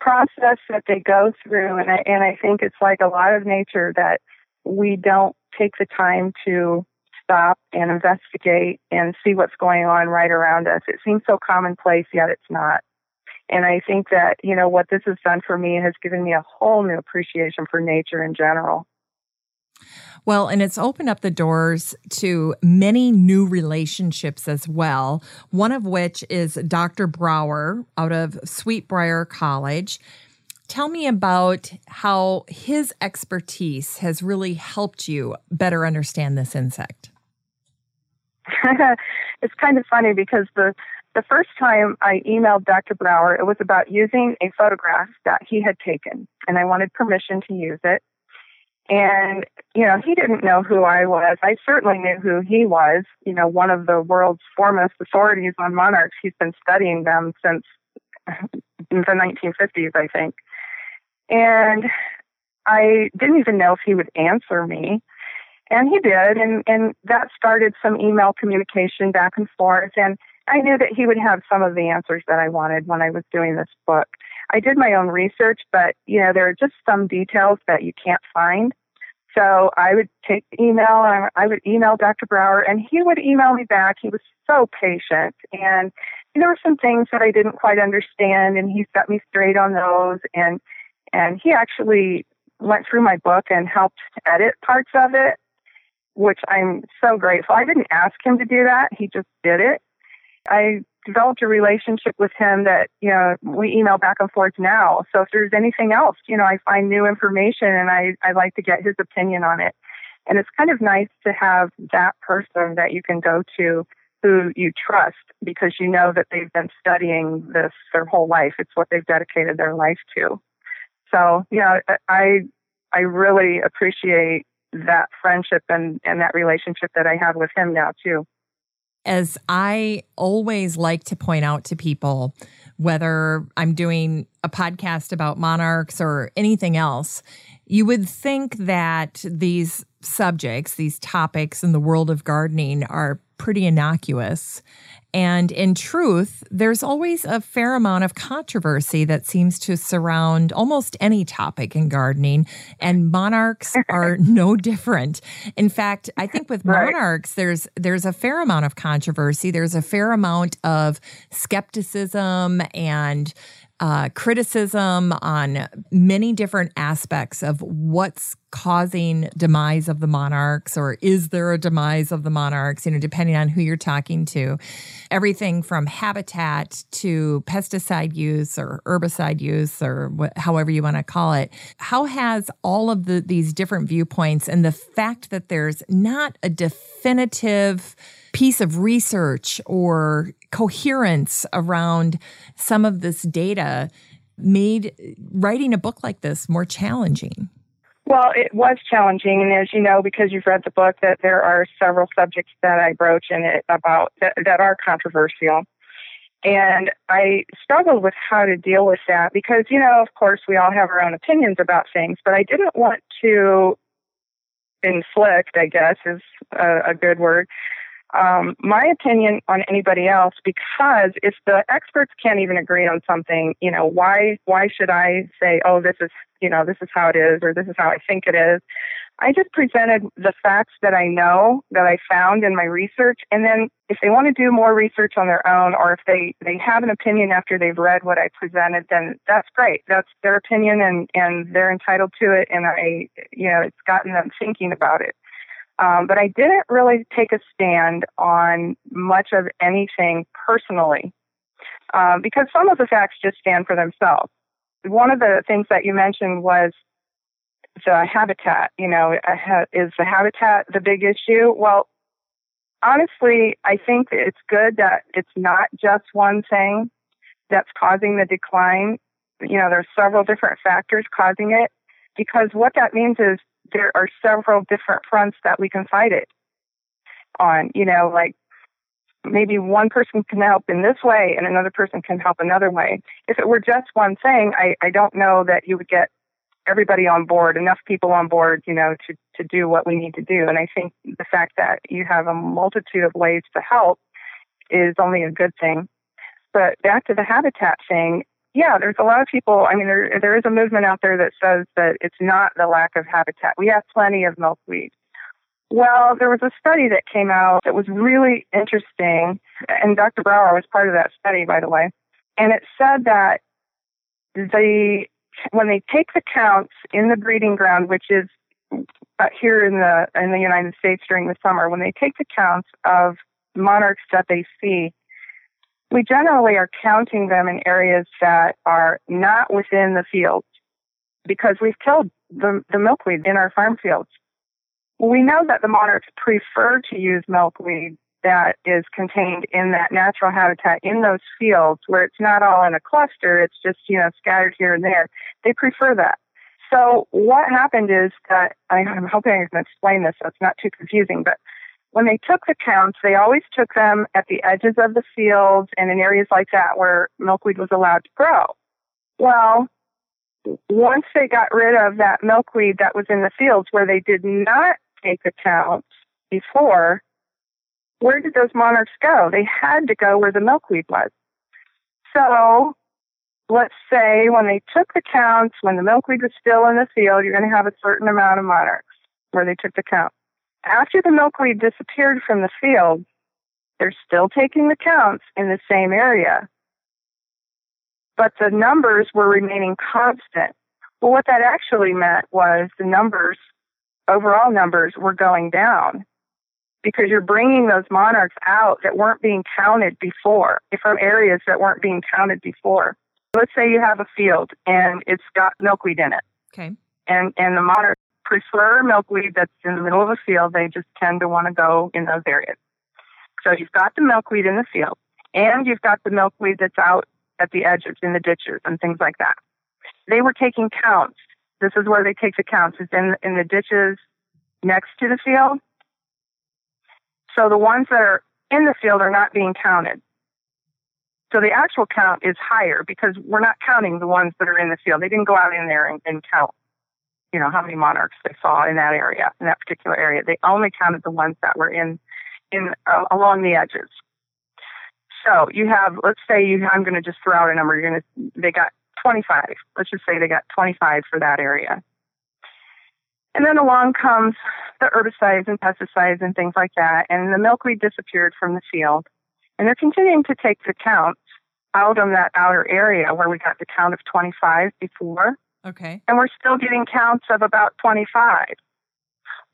process that they go through, and I and I think it's like a lot of nature that we don't take the time to stop and investigate and see what's going on right around us. It seems so commonplace, yet it's not. And I think that, you know, what this has done for me has given me a whole new appreciation for nature in general. Well, and it's opened up the doors to many new relationships as well. One of which is Dr. Brower out of Sweetbriar College. Tell me about how his expertise has really helped you better understand this insect. it's kind of funny because the the first time I emailed Dr. Brower, it was about using a photograph that he had taken, and I wanted permission to use it. And, you know, he didn't know who I was. I certainly knew who he was, you know, one of the world's foremost authorities on monarchs. He's been studying them since the 1950s, I think. And I didn't even know if he would answer me. And he did, and, and that started some email communication back and forth. And I knew that he would have some of the answers that I wanted when I was doing this book. I did my own research, but you know, there are just some details that you can't find. So I would take email and I would email Dr. Brower and he would email me back. He was so patient and there were some things that I didn't quite understand and he set me straight on those and and he actually went through my book and helped edit parts of it, which I'm so grateful. I didn't ask him to do that. He just did it. I developed a relationship with him that, you know, we email back and forth now. So if there's anything else, you know, I find new information and I, I like to get his opinion on it. And it's kind of nice to have that person that you can go to who you trust because you know that they've been studying this their whole life. It's what they've dedicated their life to. So, you know, I I really appreciate that friendship and, and that relationship that I have with him now too. As I always like to point out to people, whether I'm doing a podcast about monarchs or anything else, you would think that these subjects, these topics in the world of gardening are pretty innocuous. And in truth, there's always a fair amount of controversy that seems to surround almost any topic in gardening, and monarchs are no different. In fact, I think with right. monarchs, there's there's a fair amount of controversy. There's a fair amount of skepticism and uh, criticism on many different aspects of what's causing demise of the monarchs or is there a demise of the monarchs? You know depending on who you're talking to everything from habitat to pesticide use or herbicide use or wh- however you want to call it. How has all of the, these different viewpoints and the fact that there's not a definitive piece of research or coherence around some of this data made writing a book like this more challenging? Well, it was challenging, and as you know, because you've read the book, that there are several subjects that I broach in it about that, that are controversial. And I struggled with how to deal with that because, you know, of course, we all have our own opinions about things, but I didn't want to inflict, I guess is a, a good word, um, my opinion on anybody else because if the experts can't even agree on something, you know, why why should I say, oh, this is you know this is how it is or this is how I think it is? I just presented the facts that I know that I found in my research, and then if they want to do more research on their own, or if they they have an opinion after they've read what I presented, then that's great. That's their opinion, and and they're entitled to it. And I, you know, it's gotten them thinking about it. Um, but I didn't really take a stand on much of anything personally um, because some of the facts just stand for themselves. One of the things that you mentioned was the habitat. You know, is the habitat the big issue? Well, honestly, I think it's good that it's not just one thing that's causing the decline. You know, there's several different factors causing it because what that means is there are several different fronts that we can fight it on. You know, like maybe one person can help in this way and another person can help another way. If it were just one thing, I, I don't know that you would get everybody on board, enough people on board, you know, to, to do what we need to do. And I think the fact that you have a multitude of ways to help is only a good thing. But back to the habitat thing, yeah, there's a lot of people. I mean, there there is a movement out there that says that it's not the lack of habitat. We have plenty of milkweed. Well, there was a study that came out that was really interesting, and Dr. Brower was part of that study, by the way. And it said that the when they take the counts in the breeding ground, which is here in the in the United States during the summer, when they take the counts of monarchs that they see, we generally are counting them in areas that are not within the fields because we've killed the, the milkweed in our farm fields. We know that the monarchs prefer to use milkweed that is contained in that natural habitat in those fields where it's not all in a cluster, it's just, you know, scattered here and there. They prefer that. So what happened is that I'm hoping I can explain this so it's not too confusing, but when they took the counts, they always took them at the edges of the fields and in areas like that where milkweed was allowed to grow. Well, once they got rid of that milkweed that was in the fields where they did not take the counts before, where did those monarchs go? They had to go where the milkweed was. So let's say when they took the counts, when the milkweed was still in the field, you're going to have a certain amount of monarchs where they took the count. After the milkweed disappeared from the field, they're still taking the counts in the same area, but the numbers were remaining constant. Well, what that actually meant was the numbers, overall numbers, were going down because you're bringing those monarchs out that weren't being counted before from areas that weren't being counted before. Let's say you have a field and it's got milkweed in it. Okay. And and the monarchs prefer milkweed that's in the middle of a field. They just tend to want to go in those areas. So you've got the milkweed in the field and you've got the milkweed that's out at the edges in the ditches and things like that. They were taking counts. This is where they take the counts. It's in in the ditches next to the field so the ones that are in the field are not being counted. So the actual count is higher because we're not counting the ones that are in the field. They didn't go out in there and, and count, you know, how many monarchs they saw in that area, in that particular area. They only counted the ones that were in, in uh, along the edges. So you have, let's say you, I'm going to just throw out a number. You're going to, they got 25. Let's just say they got 25 for that area. And then along comes the herbicides and pesticides and things like that, and the milkweed disappeared from the field. And they're continuing to take the counts out of that outer area where we got the count of 25 before. Okay. And we're still getting counts of about 25.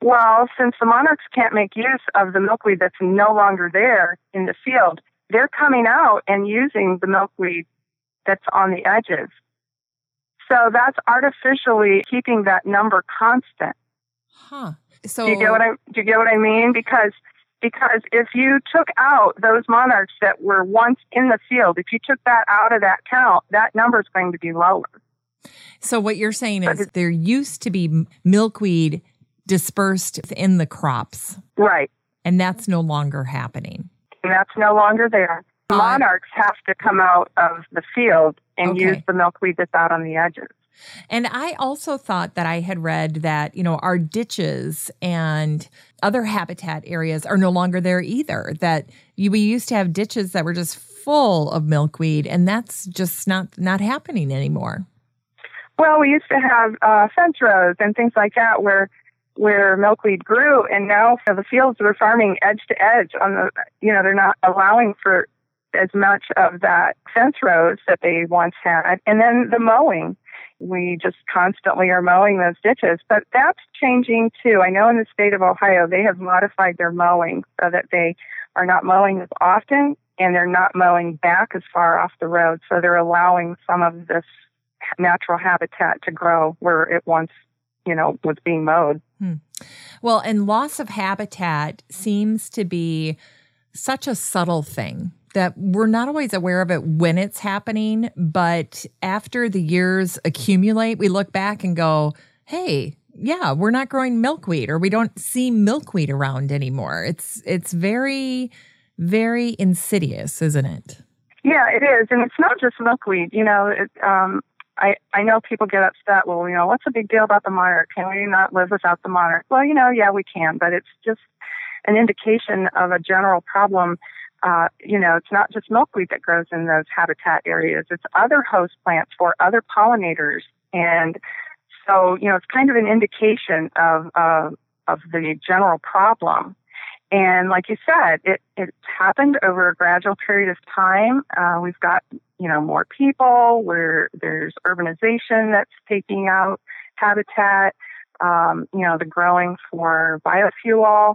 Well, since the monarchs can't make use of the milkweed that's no longer there in the field, they're coming out and using the milkweed that's on the edges. So that's artificially keeping that number constant. Huh. So do you get what I do you get what I mean? Because because if you took out those monarchs that were once in the field, if you took that out of that count, that number is going to be lower. So what you're saying is there used to be milkweed dispersed in the crops. Right. And that's no longer happening. And that's no longer there. Uh, monarchs have to come out of the field and okay. use the milkweed that's out on the edges. And I also thought that I had read that, you know, our ditches and other habitat areas are no longer there either. That we used to have ditches that were just full of milkweed, and that's just not not happening anymore. Well, we used to have uh, fence rows and things like that where where milkweed grew, and now the fields we're farming edge to edge on the, you know, they're not allowing for as much of that fence rows that they once had. And then the mowing. We just constantly are mowing those ditches, but that's changing too. I know in the state of Ohio, they have modified their mowing so that they are not mowing as often and they're not mowing back as far off the road. So they're allowing some of this natural habitat to grow where it once, you know, was being mowed. Hmm. Well, and loss of habitat seems to be such a subtle thing that we're not always aware of it when it's happening, but after the years accumulate, we look back and go, hey, yeah, we're not growing milkweed or we don't see milkweed around anymore. It's it's very very insidious, isn't it? Yeah, it is, and it's not just milkweed. You know, it, um, I I know people get upset. Well, you know, what's the big deal about the monarch? Can we not live without the monarch? Well, you know, yeah, we can, but it's just an indication of a general problem. Uh, you know, it's not just milkweed that grows in those habitat areas. It's other host plants for other pollinators, and so you know, it's kind of an indication of uh, of the general problem. And like you said, it, it happened over a gradual period of time. Uh, we've got, you know, more people where there's urbanization that's taking out habitat, um, you know, the growing for biofuel.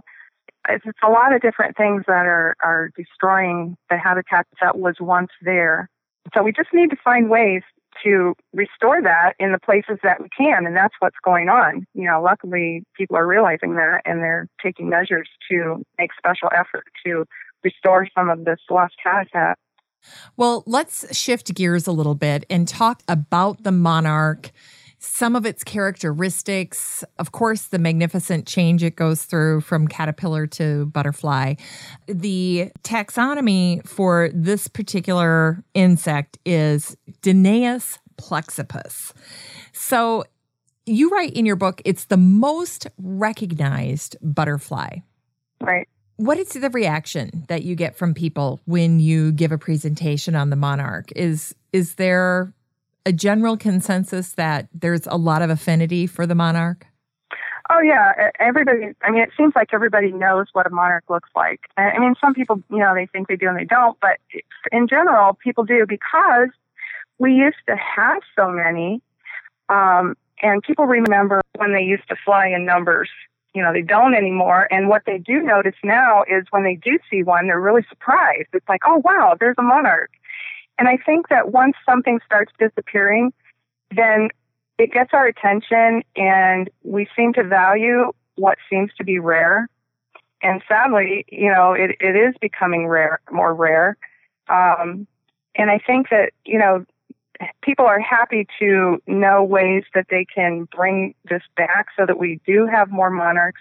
It's, it's a lot of different things that are, are destroying the habitat that was once there. So we just need to find ways to restore that in the places that we can, and that's what's going on. You know, luckily people are realizing that and they're taking measures to make special effort to restore some of this lost habitat. Well, let's shift gears a little bit and talk about the monarch some of its characteristics, of course, the magnificent change it goes through from caterpillar to butterfly. The taxonomy for this particular insect is Danaus plexippus. So you write in your book, it's the most recognized butterfly. Right. What is the reaction that you get from people when you give a presentation on the monarch? Is is there a general consensus that there's a lot of affinity for the monarch? Oh yeah, everybody. I mean, it seems like everybody knows what a monarch looks like. I mean, some people, you know, they think they do and they don't, but in general, people do because we used to have so many, um, and people remember when they used to fly in numbers. You know, they don't anymore. And what they do notice now is when they do see one, they're really surprised. It's like, oh wow, there's a monarch. And I think that once something starts disappearing, then it gets our attention and we seem to value what seems to be rare. And sadly, you know, it, it is becoming rare, more rare. Um, and I think that, you know, people are happy to know ways that they can bring this back so that we do have more monarchs.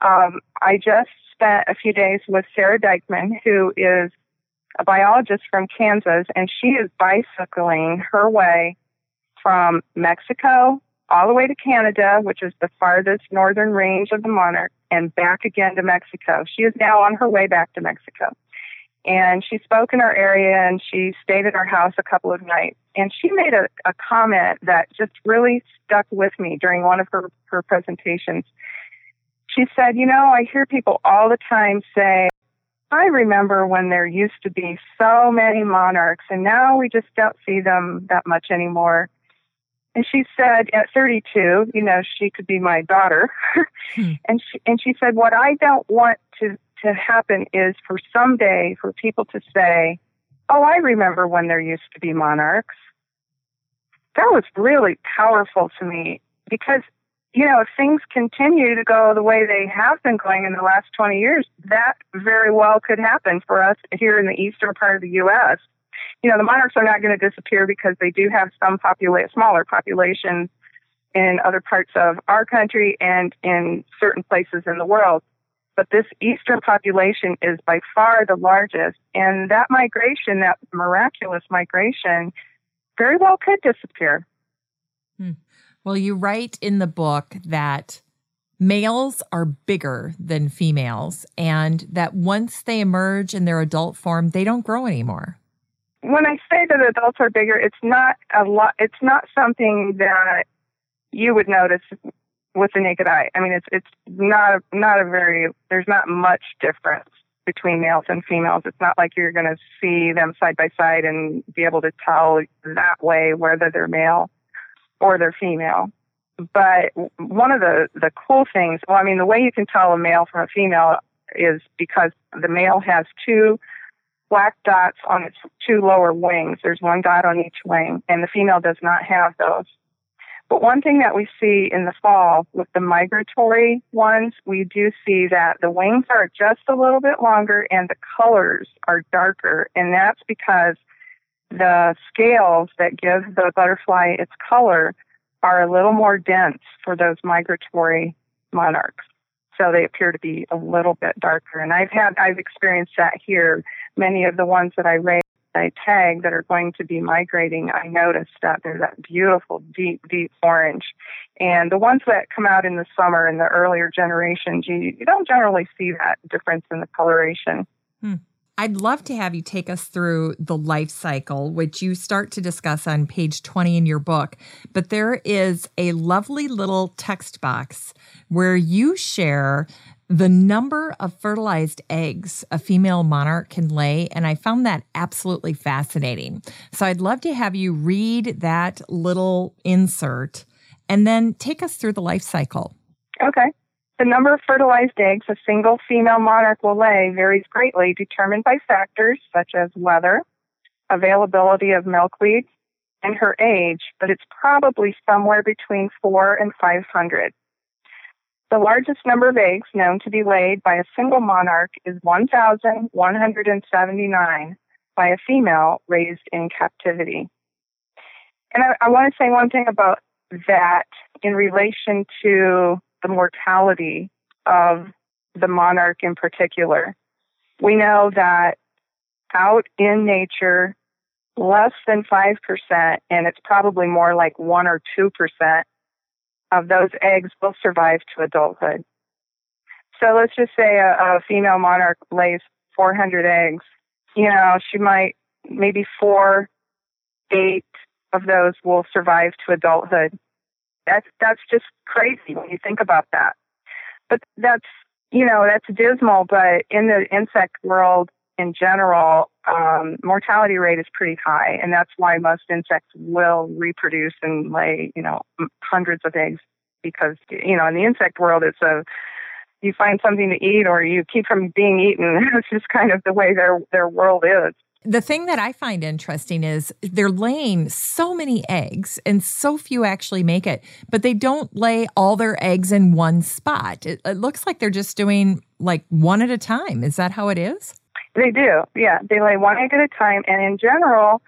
Um, I just spent a few days with Sara Dykman, who is a biologist from Kansas, and she is bicycling her way from Mexico all the way to Canada, which is the farthest northern range of the monarch, and back again to Mexico. She is now on her way back to Mexico. And she spoke in our area and she stayed at our house a couple of nights. And she made a, a comment that just really stuck with me during one of her, her presentations. She said, You know, I hear people all the time say, I remember when there used to be so many monarchs, and now we just don't see them that much anymore. And she said, at 32, you know, she could be my daughter. hmm. And she and she said, what I don't want to to happen is for someday for people to say, "Oh, I remember when there used to be monarchs." That was really powerful to me because you know, if things continue to go the way they have been going in the last 20 years, that very well could happen for us here in the eastern part of the U.S. You know, the monarchs are not going to disappear because they do have some popula- smaller populations in other parts of our country and in certain places in the world. But this eastern population is by far the largest. And that migration, that miraculous migration, very well could disappear. Hmm. Well, you write in the book that males are bigger than females and that once they emerge in their adult form, they don't grow anymore. When I say that adults are bigger, it's not a lot it's not something that you would notice with the naked eye. I mean, it's it's not a, not a very there's not much difference between males and females. It's not like you're going to see them side by side and be able to tell that way whether they're male or they're female. But one of the, the cool things, well, I mean, the way you can tell a male from a female is because the male has two black dots on its two lower wings. There's one dot on each wing, and the female does not have those. But one thing that we see in the fall with the migratory ones, we do see that the wings are just a little bit longer and the colors are darker. And that's because the scales that give the butterfly its color are a little more dense for those migratory monarchs. so they appear to be a little bit darker. And I've had I've experienced that here. Many of the ones that I raise I tag that are going to be migrating, I noticed that they're that beautiful, deep, deep orange. And the ones that come out in the summer in the earlier generations, you, you don't generally see that difference in the coloration. Hmm. I'd love to have you take us through the life cycle, which you start to discuss on page 20 in your book. But there is a lovely little text box where you share the number of fertilized eggs a female monarch can lay. And I found that absolutely fascinating. So I'd love to have you read that little insert and then take us through the life cycle. Okay. The number of fertilized eggs a single female monarch will lay varies greatly, determined by factors such as weather, availability of milkweed, and her age, but it's probably somewhere between 4 and 500. The largest number of eggs known to be laid by a single monarch is 1,179 by a female raised in captivity. And I, I want to say one thing about that in relation to the mortality of the monarch in particular. We know that out in nature, less than 5%, and it's probably more like 1 or 2% of those eggs will survive to adulthood. So let's just say a, a female monarch lays 400 eggs. You know, she might, maybe four, eight of those will survive to adulthood. That's, that's just crazy when you think about that. But that's, you know, that's dismal, but in the insect world in general, um, mortality rate is pretty high, and that's why most insects will reproduce and lay, you know, hundreds of eggs because, you know, in the insect world, it's a you find something to eat or you keep from being eaten. it's just kind of the way their their world is. The thing that I find interesting is they're laying so many eggs and so few actually make it, but they don't lay all their eggs in one spot. It, it looks like they're just doing like one at a time. Is that how it is? They do, yeah. They lay one egg at a time, and in general,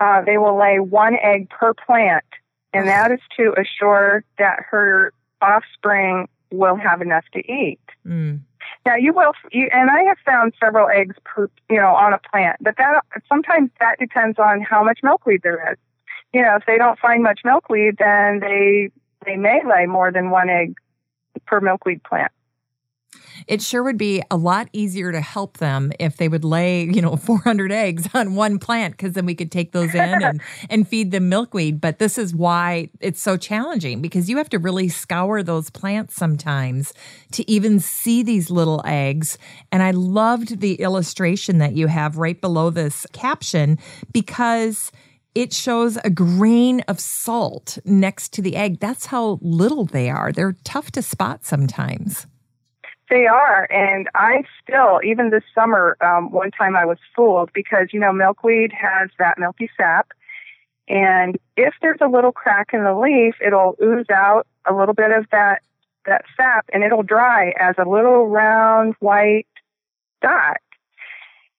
uh, they will lay one egg per plant, and that is to assure that her offspring will have enough to eat. Mm. Now you will, you, and I have found several eggs per, you know, on a plant, but that sometimes that depends on how much milkweed there is. You know, if they don't find much milkweed, then they they may lay more than one egg per milkweed plant it sure would be a lot easier to help them if they would lay, you know, 400 eggs on one plant because then we could take those in and, and feed them milkweed. But this is why it's so challenging because you have to really scour those plants sometimes to even see these little eggs. And I loved the illustration that you have right below this caption because it shows a grain of salt next to the egg. That's how little they are. They're tough to spot sometimes. They are, and I still, even this summer, um, one time I was fooled because you know milkweed has that milky sap, and if there's a little crack in the leaf, it'll ooze out a little bit of that that sap, and it'll dry as a little round white dot.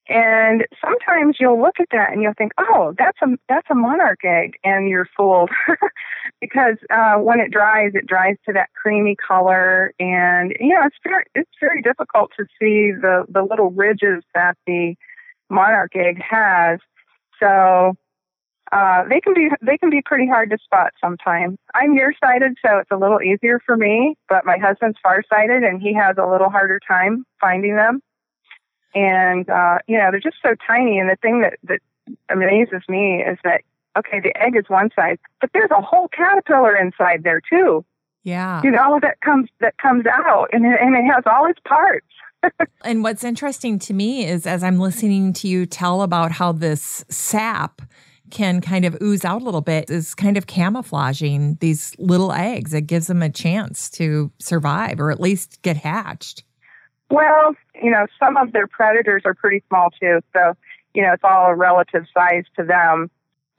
And sometimes you'll look at that and you'll think, "Oh, that's a that's a monarch egg," and you're fooled because uh, when it dries, it dries to that creamy color, and you know it's very it's very difficult to see the the little ridges that the monarch egg has. So uh, they can be they can be pretty hard to spot sometimes. I'm nearsighted, so it's a little easier for me, but my husband's farsighted, and he has a little harder time finding them and uh, you know they're just so tiny. And the thing that that amazes me is that okay, the egg is one size, but there's a whole caterpillar inside there too. Yeah, you know all of that comes that comes out, and it, and it has all its parts. and what's interesting to me is as I'm listening to you tell about how this sap can kind of ooze out a little bit is kind of camouflaging these little eggs. It gives them a chance to survive or at least get hatched. Well, you know, some of their predators are pretty small too, so you know it's all a relative size to them.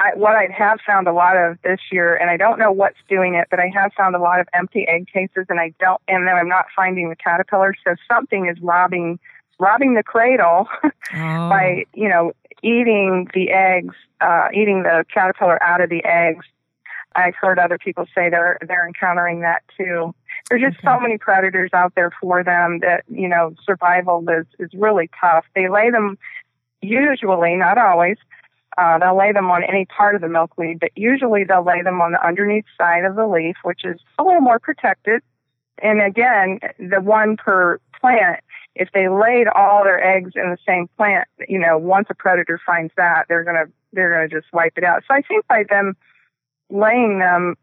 I, what I have found a lot of this year, and I don't know what's doing it, but I have found a lot of empty egg cases, and I don't, and then I'm not finding the caterpillar. So something is robbing robbing the cradle oh. by you know eating the eggs, uh, eating the caterpillar out of the eggs. I've heard other people say they're they're encountering that too. There's just okay. so many predators out there for them that, you know, survival is, is really tough. They lay them usually, not always, uh, they'll lay them on any part of the milkweed, but usually they'll lay them on the underneath side of the leaf, which is a little more protected. And again, the one per plant, if they laid all their eggs in the same plant, you know, once a predator finds that, they're gonna they're gonna just wipe it out. So I think by them laying them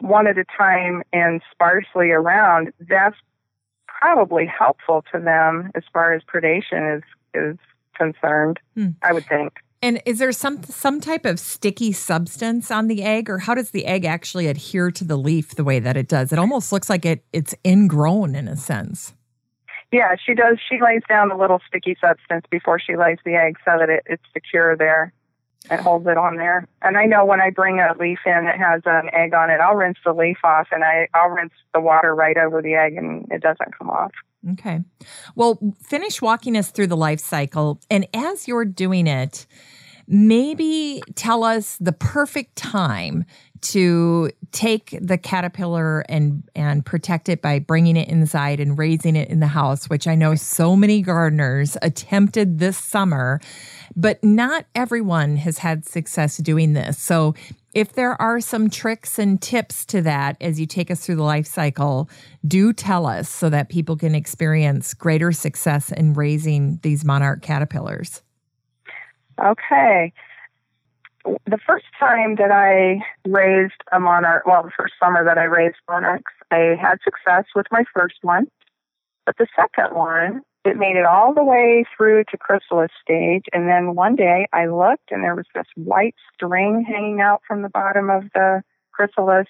one at a time and sparsely around, that's probably helpful to them as far as predation is is concerned. Hmm. I would think. And is there some some type of sticky substance on the egg, or how does the egg actually adhere to the leaf the way that it does? It almost looks like it it's ingrown in a sense. Yeah, she does. She lays down a little sticky substance before she lays the egg so that it, it's secure there. It holds it on there. And I know when I bring a leaf in that has an egg on it, I'll rinse the leaf off and I, I'll rinse the water right over the egg and it doesn't come off. Okay. Well, finish walking us through the life cycle. And as you're doing it, maybe tell us the perfect time to take the caterpillar and and protect it by bringing it inside and raising it in the house which i know so many gardeners attempted this summer but not everyone has had success doing this. So if there are some tricks and tips to that as you take us through the life cycle do tell us so that people can experience greater success in raising these monarch caterpillars. Okay. The first time that I raised a monarch, well, the first summer that I raised monarchs, I had success with my first one. But the second one, it made it all the way through to chrysalis stage. And then one day I looked and there was this white string hanging out from the bottom of the chrysalis.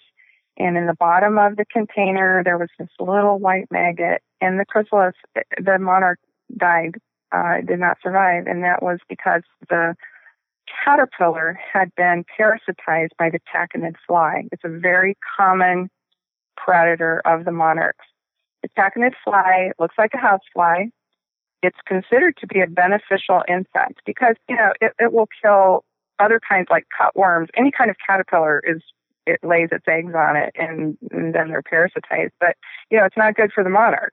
And in the bottom of the container, there was this little white maggot. And the chrysalis, the monarch died, uh, did not survive. And that was because the caterpillar had been parasitized by the tachinid fly. It's a very common predator of the monarchs. The tachinid fly looks like a housefly. It's considered to be a beneficial insect because, you know, it, it will kill other kinds like cutworms. Any kind of caterpillar is it lays its eggs on it and, and then they're parasitized. But, you know, it's not good for the monarch.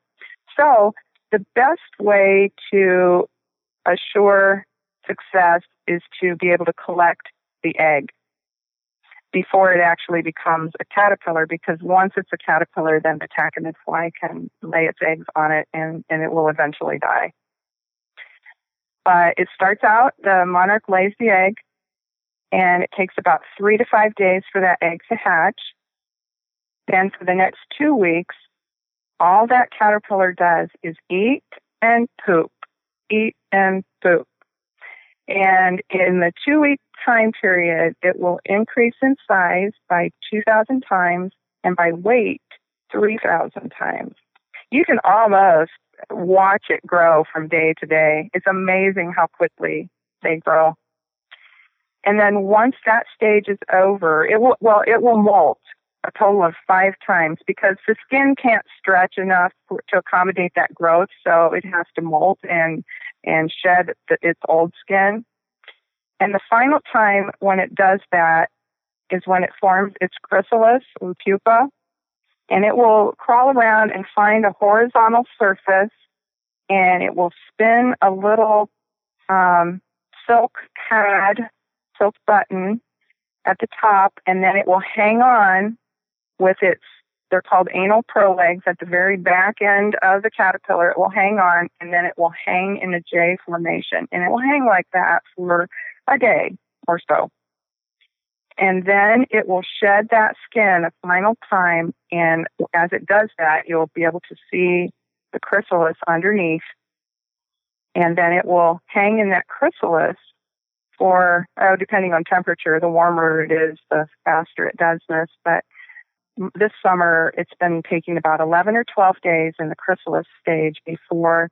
So the best way to assure success is to be able to collect the egg before it actually becomes a caterpillar because once it's a caterpillar then the tachinid fly can lay its eggs on it and, and it will eventually die. But it starts out, the monarch lays the egg and it takes about three to five days for that egg to hatch. Then for the next two weeks, all that caterpillar does is eat and poop, eat and poop. And in the two week time period, it will increase in size by 2,000 times and by weight 3,000 times. You can almost watch it grow from day to day. It's amazing how quickly they grow. And then once that stage is over, it will, well, it will molt a total of five times because the skin can't stretch enough to accommodate that growth. So it has to molt and and shed the, its old skin. And the final time when it does that is when it forms its chrysalis pupa, and it will crawl around and find a horizontal surface, and it will spin a little um, silk pad, silk button at the top, and then it will hang on with its they're called anal prolegs at the very back end of the caterpillar. It will hang on and then it will hang in a J formation. And it will hang like that for a day or so. And then it will shed that skin a final time. And as it does that, you'll be able to see the chrysalis underneath. And then it will hang in that chrysalis for, oh, depending on temperature, the warmer it is, the faster it does this. But this summer, it's been taking about 11 or 12 days in the chrysalis stage before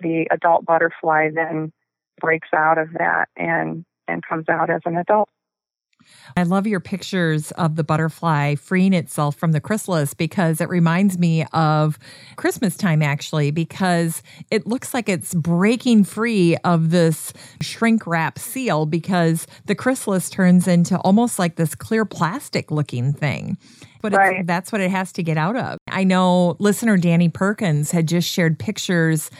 the adult butterfly then breaks out of that and, and comes out as an adult. I love your pictures of the butterfly freeing itself from the chrysalis because it reminds me of Christmas time, actually, because it looks like it's breaking free of this shrink wrap seal because the chrysalis turns into almost like this clear plastic looking thing. But right. that's what it has to get out of. I know listener Danny Perkins had just shared pictures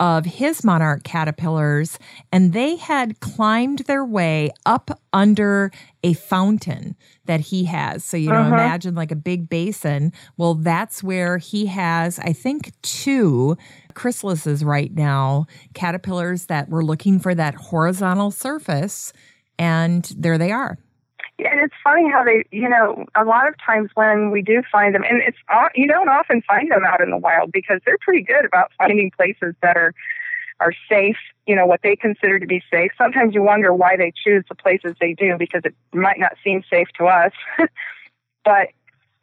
of his monarch caterpillars, and they had climbed their way up under a fountain that he has. So, you know, uh-huh. imagine like a big basin. Well, that's where he has, I think, two chrysalises right now, caterpillars that were looking for that horizontal surface. And there they are. Yeah, and it's funny how they, you know, a lot of times when we do find them, and it's you don't often find them out in the wild because they're pretty good about finding places that are are safe, you know, what they consider to be safe. Sometimes you wonder why they choose the places they do because it might not seem safe to us. but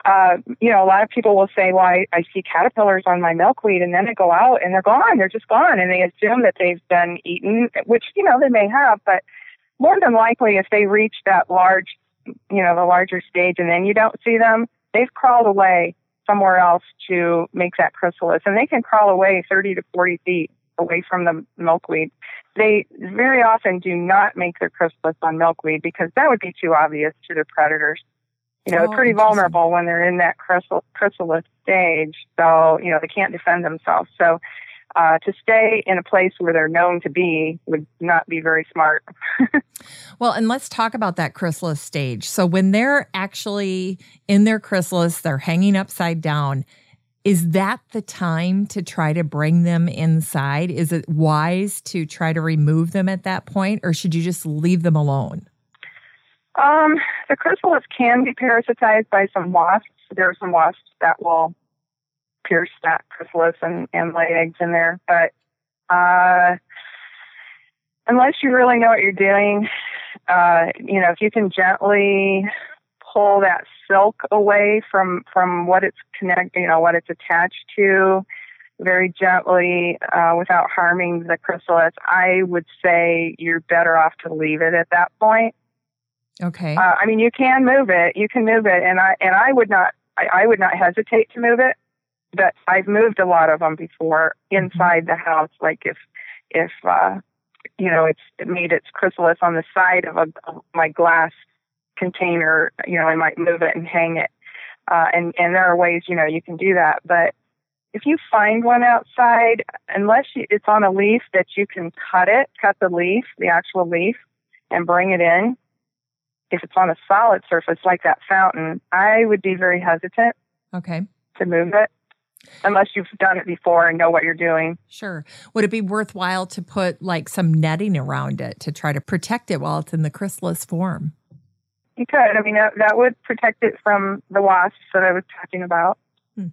uh, you know, a lot of people will say, "Well, I, I see caterpillars on my milkweed," and then they go out and they're gone. They're just gone, and they assume that they've been eaten, which you know they may have, but more than likely, if they reach that large you know, the larger stage and then you don't see them, they've crawled away somewhere else to make that chrysalis. And they can crawl away 30 to 40 feet away from the milkweed. They very often do not make their chrysalis on milkweed because that would be too obvious to the predators. You know, oh, pretty vulnerable when they're in that chrysalis stage. So, you know, they can't defend themselves. So uh, to stay in a place where they're known to be would not be very smart. well, and let's talk about that chrysalis stage. So, when they're actually in their chrysalis, they're hanging upside down. Is that the time to try to bring them inside? Is it wise to try to remove them at that point, or should you just leave them alone? Um, the chrysalis can be parasitized by some wasps. There are some wasps that will pierce that chrysalis and, and lay eggs in there. But uh, unless you really know what you're doing, uh, you know, if you can gently pull that silk away from from what it's connect, you know, what it's attached to, very gently uh, without harming the chrysalis, I would say you're better off to leave it at that point. Okay. Uh, I mean, you can move it. You can move it, and I and I would not. I, I would not hesitate to move it but I've moved a lot of them before inside the house. Like if if uh, you know it's it made its chrysalis on the side of, a, of my glass container, you know I might move it and hang it. Uh, and and there are ways you know you can do that, but if you find one outside, unless you, it's on a leaf that you can cut it, cut the leaf, the actual leaf, and bring it in. If it's on a solid surface like that fountain, I would be very hesitant. Okay. To move it unless you've done it before and know what you're doing. Sure. Would it be worthwhile to put like some netting around it to try to protect it while it's in the chrysalis form? You could. I mean, that, that would protect it from the wasps that I was talking about. Hmm.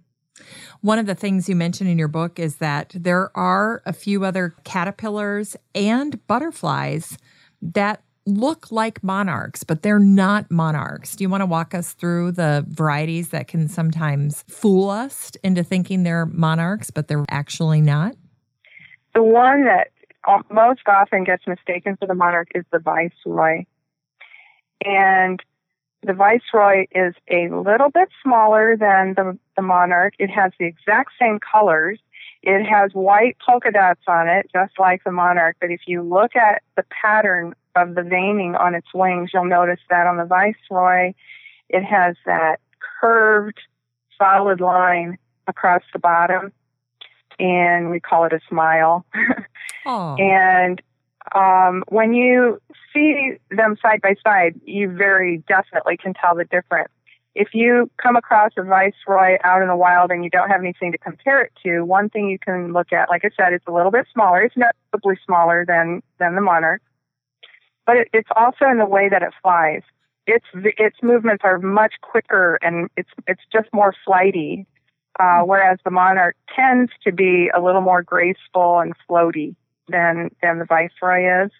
One of the things you mentioned in your book is that there are a few other caterpillars and butterflies that look like monarchs, but they're not monarchs. Do you want to walk us through the varieties that can sometimes fool us into thinking they're monarchs, but they're actually not? The one that most often gets mistaken for the monarch is the viceroy. And the viceroy is a little bit smaller than the, the monarch. It has the exact same colors. It has white polka dots on it, just like the monarch. But if you look at the pattern of the veining on its wings, you'll notice that on the Viceroy, it has that curved, solid line across the bottom, and we call it a smile. And um, when you see them side by side, you very definitely can tell the difference. If you come across a viceroy out in the wild and you don't have anything to compare it to, one thing you can look at, like I said, it's a little bit smaller. It's noticeably smaller than than the monarch but it, it's also in the way that it flies. Its its movements are much quicker and it's it's just more flighty, uh, whereas the monarch tends to be a little more graceful and floaty than than the viceroy is.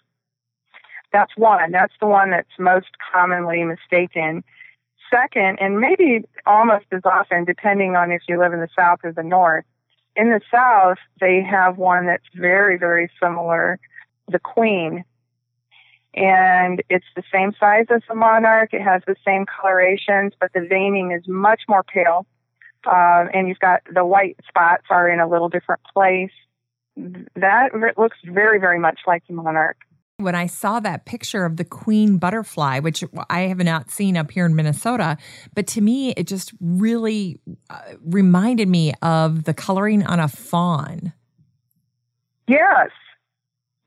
That's one. That's the one that's most commonly mistaken. Second, and maybe almost as often, depending on if you live in the south or the north. In the south, they have one that's very, very similar, the queen, and it's the same size as the monarch. It has the same colorations, but the veining is much more pale. Um, and you've got the white spots are in a little different place. That looks very, very much like the monarch. When I saw that picture of the queen butterfly, which I have not seen up here in Minnesota, but to me, it just really uh, reminded me of the coloring on a fawn. Yes,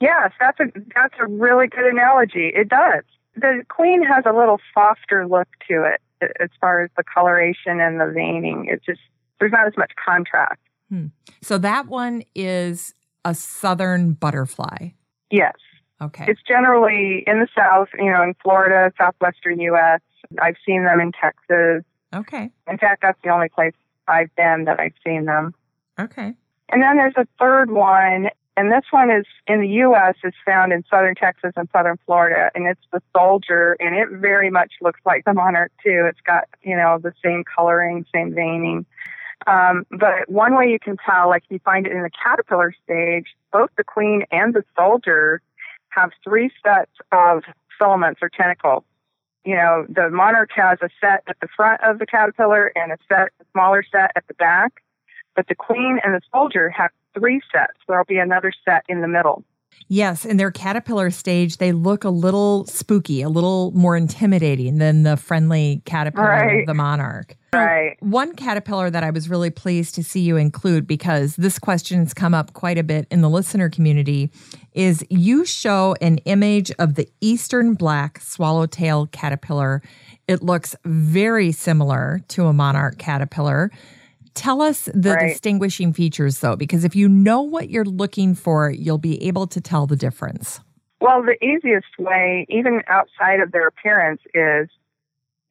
yes, that's a that's a really good analogy. It does. The queen has a little softer look to it as far as the coloration and the veining. It's just there's not as much contrast. Hmm. So that one is a southern butterfly. Yes. Okay. It's generally in the south, you know, in Florida, southwestern U.S. I've seen them in Texas. Okay. In fact, that's the only place I've been that I've seen them. Okay. And then there's a third one, and this one is in the U.S. is found in southern Texas and southern Florida, and it's the soldier, and it very much looks like the monarch too. It's got you know the same coloring, same veining. Um, but one way you can tell, like you find it in the caterpillar stage, both the queen and the soldier have three sets of filaments or tentacles. You know, the monarch has a set at the front of the caterpillar and a set, a smaller set at the back. But the queen and the soldier have three sets. There'll be another set in the middle. Yes, in their caterpillar stage, they look a little spooky, a little more intimidating than the friendly caterpillar right. of the monarch. Right. One caterpillar that I was really pleased to see you include because this question has come up quite a bit in the listener community is you show an image of the eastern black swallowtail caterpillar. It looks very similar to a monarch caterpillar. Tell us the right. distinguishing features though, because if you know what you're looking for, you'll be able to tell the difference. Well, the easiest way, even outside of their appearance, is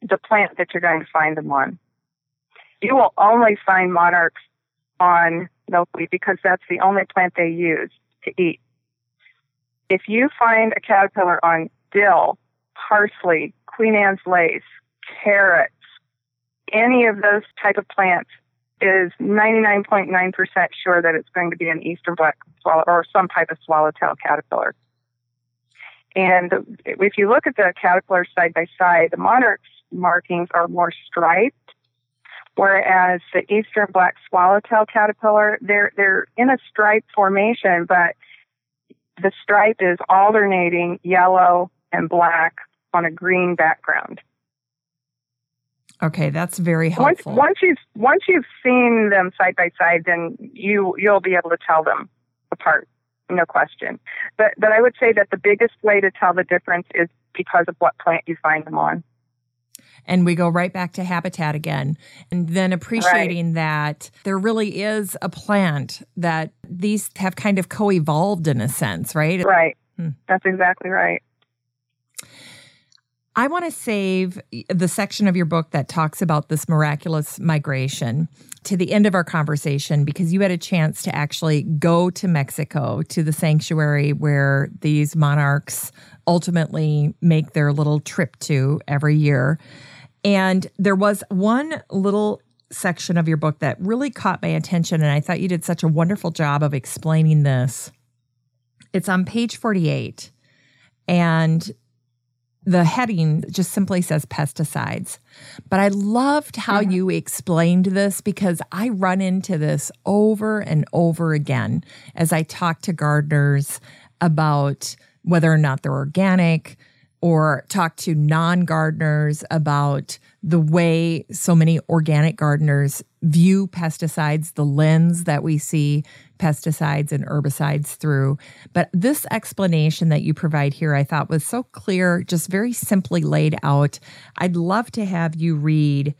the plant that you're going to find them on you will only find monarchs on milkweed because that's the only plant they use to eat. If you find a caterpillar on dill, parsley, Queen Anne's lace, carrots, any of those type of plants is 99.9% sure that it's going to be an eastern black swallow or some type of swallowtail caterpillar. And if you look at the caterpillar side by side, the monarch's markings are more striped Whereas the eastern black swallowtail caterpillar, they're they're in a stripe formation, but the stripe is alternating yellow and black on a green background. Okay, that's very helpful. Once, once you've once you've seen them side by side, then you you'll be able to tell them apart, no question. But but I would say that the biggest way to tell the difference is because of what plant you find them on and we go right back to habitat again. And then appreciating right. that there really is a plant that these have kind of co evolved in a sense, right? Right. Hmm. That's exactly right. I want to save the section of your book that talks about this miraculous migration to the end of our conversation because you had a chance to actually go to Mexico to the sanctuary where these monarchs ultimately make their little trip to every year. And there was one little section of your book that really caught my attention. And I thought you did such a wonderful job of explaining this. It's on page 48. And the heading just simply says pesticides. But I loved how yeah. you explained this because I run into this over and over again as I talk to gardeners about whether or not they're organic, or talk to non gardeners about the way so many organic gardeners view pesticides, the lens that we see pesticides and herbicides through. But this explanation that you provide here, I thought was so clear, just very simply laid out. I'd love to have you read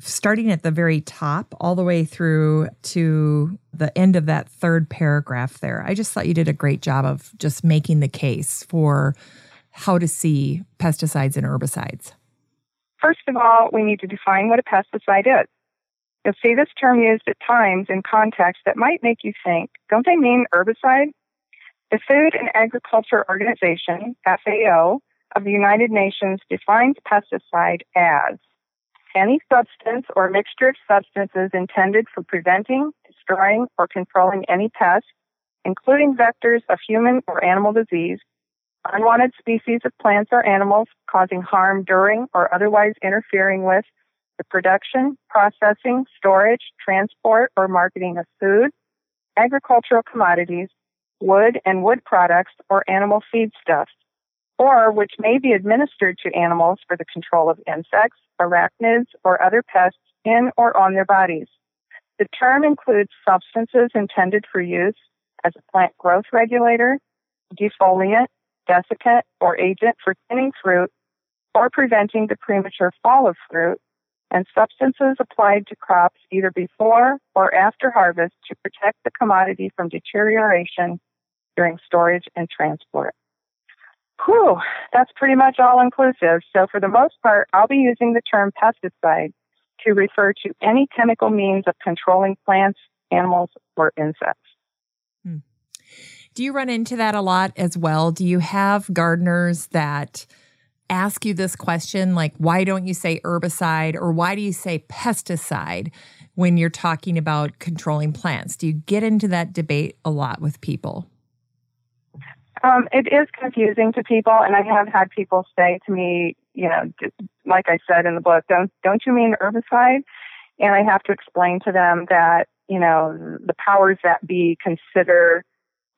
starting at the very top all the way through to the end of that third paragraph there. I just thought you did a great job of just making the case for how to see pesticides and herbicides? First of all, we need to define what a pesticide is. You'll see this term used at times in context that might make you think, don't they mean herbicide? The Food and Agriculture Organization, FAO, of the United Nations defines pesticide as any substance or mixture of substances intended for preventing, destroying, or controlling any pest, including vectors of human or animal disease, unwanted species of plants or animals causing harm during or otherwise interfering with the production, processing, storage, transport, or marketing of food, agricultural commodities, wood and wood products, or animal feedstuffs, or which may be administered to animals for the control of insects, arachnids, or other pests in or on their bodies. The term includes substances intended for use as a plant growth regulator, defoliant, desiccant, or agent for thinning fruit or preventing the premature fall of fruit, and substances applied to crops either before or after harvest to protect the commodity from deterioration during storage and transport. Whew, that's pretty much all inclusive. So, for the most part, I'll be using the term pesticide to refer to any chemical means of controlling plants, animals, or insects. Hmm. Do you run into that a lot as well? Do you have gardeners that ask you this question, like, why don't you say herbicide or why do you say pesticide when you're talking about controlling plants? Do you get into that debate a lot with people? Um, it is confusing to people, and I have had people say to me, you know, like I said in the book, don't don't you mean herbicide? And I have to explain to them that you know the powers that be consider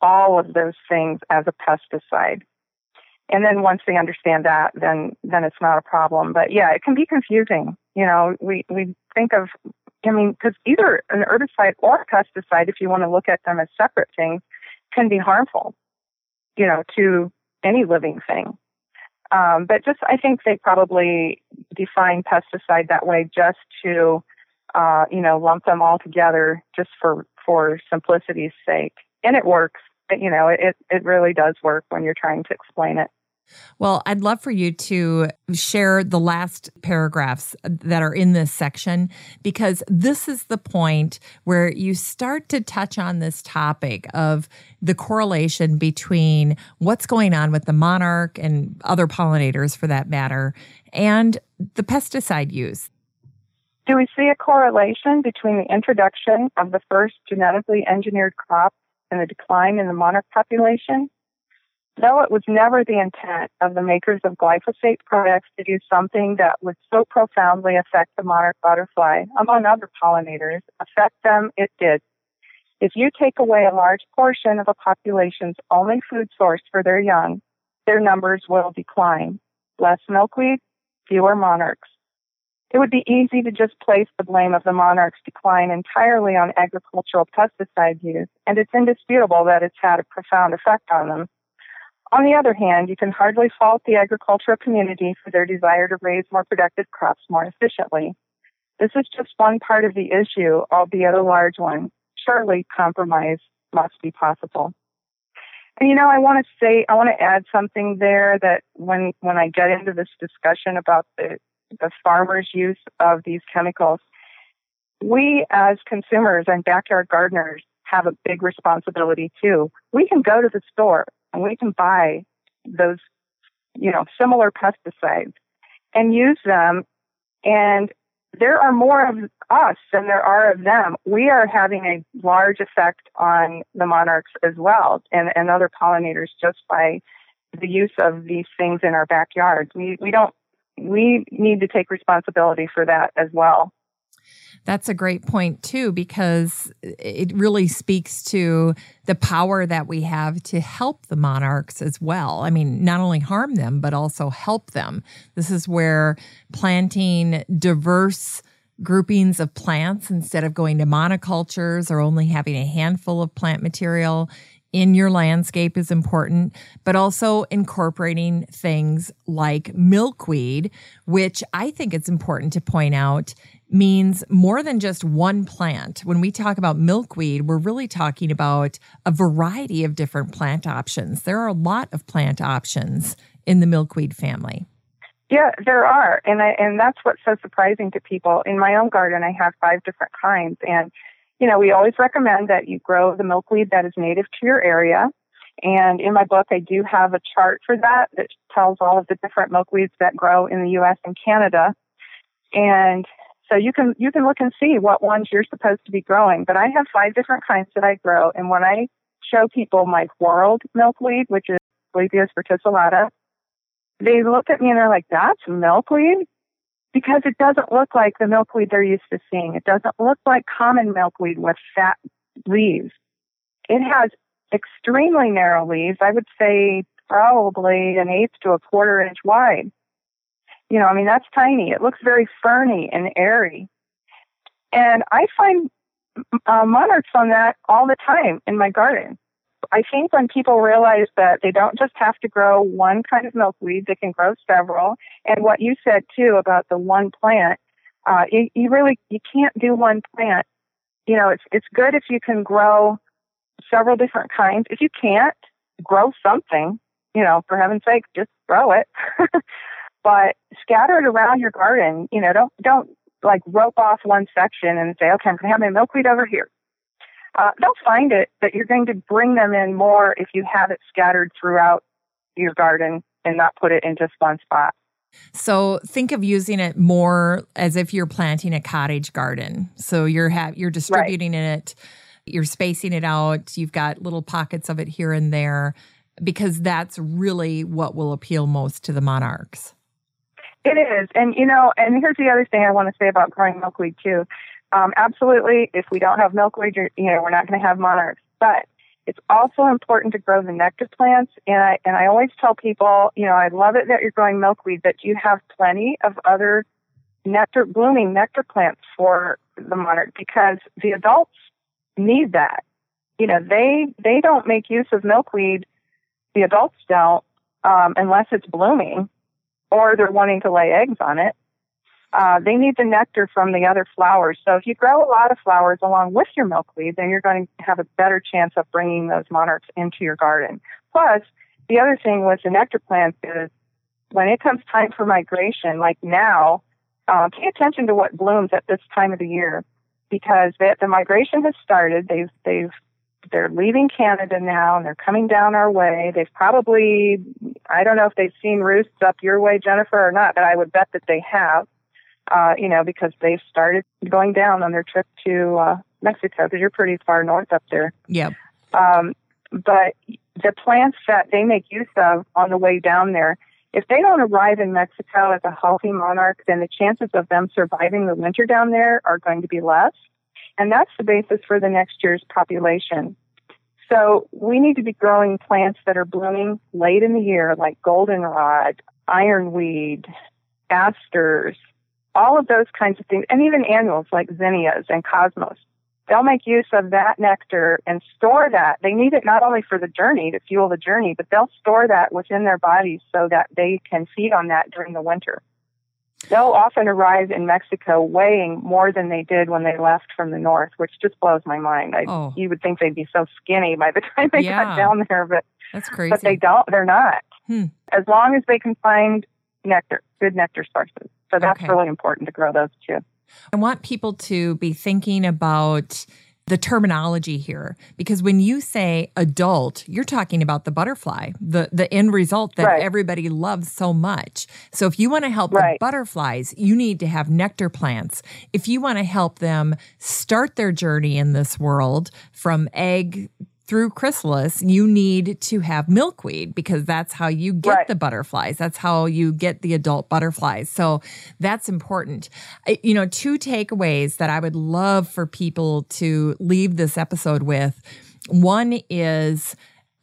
all of those things as a pesticide. And then once they understand that, then then it's not a problem. But yeah, it can be confusing. You know, we we think of, I mean, because either an herbicide or a pesticide, if you want to look at them as separate things, can be harmful you know, to any living thing. Um, but just, I think they probably define pesticide that way just to, uh, you know, lump them all together just for, for simplicity's sake. And it works. You know, it, it really does work when you're trying to explain it. Well, I'd love for you to share the last paragraphs that are in this section because this is the point where you start to touch on this topic of the correlation between what's going on with the monarch and other pollinators for that matter and the pesticide use. Do we see a correlation between the introduction of the first genetically engineered crop and the decline in the monarch population? Though it was never the intent of the makers of glyphosate products to do something that would so profoundly affect the monarch butterfly, among other pollinators, affect them, it did. If you take away a large portion of a population's only food source for their young, their numbers will decline. Less milkweed, fewer monarchs. It would be easy to just place the blame of the monarch's decline entirely on agricultural pesticide use, and it's indisputable that it's had a profound effect on them. On the other hand, you can hardly fault the agricultural community for their desire to raise more productive crops more efficiently. This is just one part of the issue, albeit a large one. Surely compromise must be possible. And you know, I want to say, I want to add something there that when, when I get into this discussion about the, the farmers' use of these chemicals, we as consumers and backyard gardeners have a big responsibility too. We can go to the store and we can buy those, you know, similar pesticides and use them. And there are more of us than there are of them. We are having a large effect on the monarchs as well and, and other pollinators just by the use of these things in our backyards. We, we don't, we need to take responsibility for that as well. That's a great point, too, because it really speaks to the power that we have to help the monarchs as well. I mean, not only harm them, but also help them. This is where planting diverse groupings of plants instead of going to monocultures or only having a handful of plant material in your landscape is important, but also incorporating things like milkweed, which I think it's important to point out means more than just one plant. When we talk about milkweed, we're really talking about a variety of different plant options. There are a lot of plant options in the milkweed family. Yeah, there are, and I, and that's what's so surprising to people. In my own garden, I have five different kinds, and you know we always recommend that you grow the milkweed that is native to your area. And in my book, I do have a chart for that that tells all of the different milkweeds that grow in the U.S. and Canada. And so you can you can look and see what ones you're supposed to be growing. But I have five different kinds that I grow, and when I show people my whorled milkweed, which is Asclepias verticillata. They look at me and they're like, that's milkweed? Because it doesn't look like the milkweed they're used to seeing. It doesn't look like common milkweed with fat leaves. It has extremely narrow leaves. I would say probably an eighth to a quarter inch wide. You know, I mean, that's tiny. It looks very ferny and airy. And I find uh, monarchs on that all the time in my garden. I think when people realize that they don't just have to grow one kind of milkweed, they can grow several. And what you said too about the one plant, uh, you, you really you can't do one plant. You know, it's it's good if you can grow several different kinds. If you can't, grow something. You know, for heaven's sake, just grow it. but scatter it around your garden. You know, don't don't like rope off one section and say, okay, I'm going to have my milkweed over here. Uh, they'll find it, but you're going to bring them in more if you have it scattered throughout your garden and not put it in just one spot. So think of using it more as if you're planting a cottage garden. So you're ha- you're distributing right. it, you're spacing it out. You've got little pockets of it here and there, because that's really what will appeal most to the monarchs. It is. And, you know, and here's the other thing I want to say about growing milkweed, too. Um, absolutely, if we don't have milkweed, you know, we're not going to have monarchs. But it's also important to grow the nectar plants. And I, and I always tell people, you know, I love it that you're growing milkweed, but you have plenty of other nectar, blooming nectar plants for the monarch because the adults need that. You know, they, they don't make use of milkweed. The adults don't, um, unless it's blooming or they're wanting to lay eggs on it. Uh, they need the nectar from the other flowers. So if you grow a lot of flowers along with your milkweed, then you're going to have a better chance of bringing those monarchs into your garden. Plus, the other thing with the nectar plants is when it comes time for migration, like now, uh, pay attention to what blooms at this time of the year because the, the migration has started. They've they've they're leaving Canada now and they're coming down our way. They've probably, I don't know if they've seen roosts up your way, Jennifer, or not, but I would bet that they have, uh, you know, because they've started going down on their trip to uh, Mexico because you're pretty far north up there. Yeah. Um, but the plants that they make use of on the way down there, if they don't arrive in Mexico as a healthy monarch, then the chances of them surviving the winter down there are going to be less. And that's the basis for the next year's population. So we need to be growing plants that are blooming late in the year, like goldenrod, ironweed, asters, all of those kinds of things, and even annuals like zinnias and cosmos. They'll make use of that nectar and store that. They need it not only for the journey to fuel the journey, but they'll store that within their bodies so that they can feed on that during the winter they'll often arrive in Mexico weighing more than they did when they left from the north, which just blows my mind. I, oh. You would think they'd be so skinny by the time they yeah. got down there, but that's crazy. But they don't. They're not. Hmm. As long as they can find nectar, good nectar sources. So that's okay. really important to grow those too. I want people to be thinking about the terminology here because when you say adult you're talking about the butterfly the the end result that right. everybody loves so much so if you want to help right. the butterflies you need to have nectar plants if you want to help them start their journey in this world from egg through chrysalis, you need to have milkweed because that's how you get right. the butterflies. That's how you get the adult butterflies. So that's important. You know, two takeaways that I would love for people to leave this episode with. One is,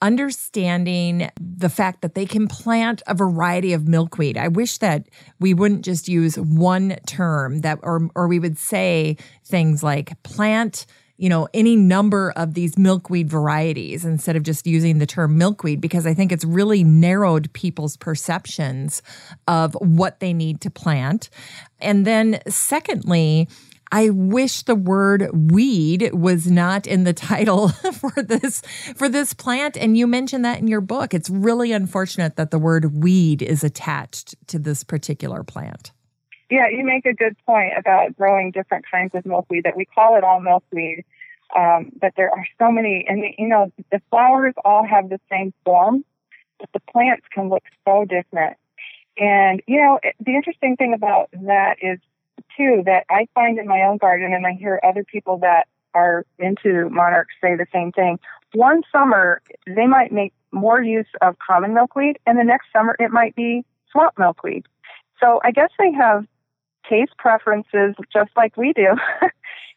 understanding the fact that they can plant a variety of milkweed. I wish that we wouldn't just use one term that or or we would say things like plant you know, any number of these milkweed varieties instead of just using the term milkweed because I think it's really narrowed people's perceptions of what they need to plant. And then secondly, I wish the word weed was not in the title for this for this plant and you mentioned that in your book. It's really unfortunate that the word weed is attached to this particular plant. Yeah, you make a good point about growing different kinds of milkweed that we call it all milkweed. Um, but there are so many, and you know, the flowers all have the same form, but the plants can look so different. And, you know, it, the interesting thing about that is, too, that I find in my own garden, and I hear other people that are into monarchs say the same thing. One summer, they might make more use of common milkweed, and the next summer it might be swamp milkweed. So I guess they have taste preferences just like we do.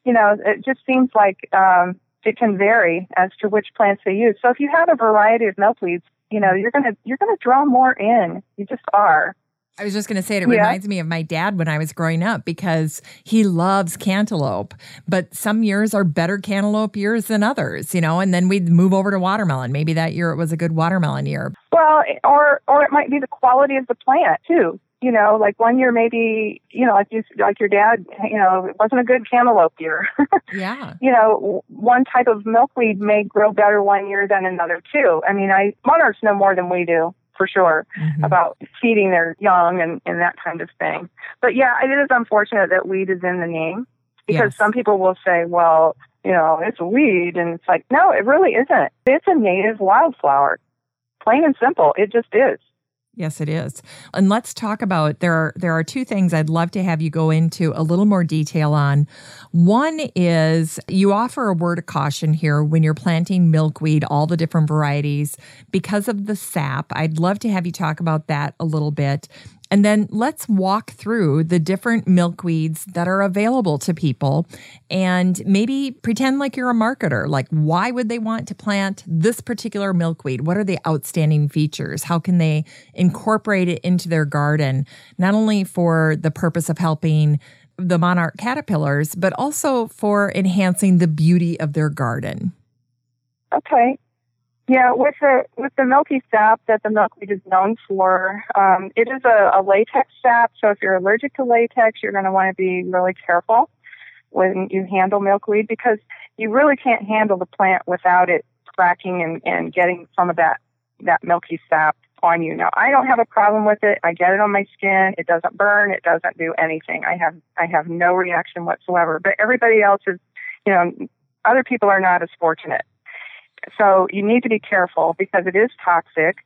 you know, it just seems like um, it can vary as to which plants they use. So if you have a variety of milkweeds, you know, you're gonna you're gonna draw more in. You just are. I was just going to say it, yeah. reminds me of my dad when I was growing up because he loves cantaloupe, but some years are better cantaloupe years than others, you know, and then we'd move over to watermelon. Maybe that year it was a good watermelon year. Well, or or it might be the quality of the plant too. You know, like one year maybe, you know, like you like your dad, you know, it wasn't a good cantaloupe year. yeah. You know, one type of milkweed may grow better one year than another too. I mean, I monarchs know more than we do for sure mm-hmm. about feeding their young and, and that kind of thing. But yeah, it is unfortunate that weed is in the name because yes. some people will say, well, you know, it's a weed. And it's like, no, it really isn't. It's a native wildflower. Plain and simple. It just is. Yes, it is. And let's talk about there are there are two things I'd love to have you go into a little more detail on. One is you offer a word of caution here when you're planting milkweed, all the different varieties because of the sap. I'd love to have you talk about that a little bit. And then let's walk through the different milkweeds that are available to people and maybe pretend like you're a marketer. Like, why would they want to plant this particular milkweed? What are the outstanding features? How can they incorporate it into their garden, not only for the purpose of helping the monarch caterpillars, but also for enhancing the beauty of their garden? Okay. Yeah, with the with the milky sap that the milkweed is known for, um, it is a, a latex sap. So if you're allergic to latex, you're going to want to be really careful when you handle milkweed because you really can't handle the plant without it cracking and, and getting some of that that milky sap on you. Now, I don't have a problem with it. I get it on my skin. It doesn't burn. It doesn't do anything. I have I have no reaction whatsoever. But everybody else is, you know, other people are not as fortunate. So you need to be careful because it is toxic.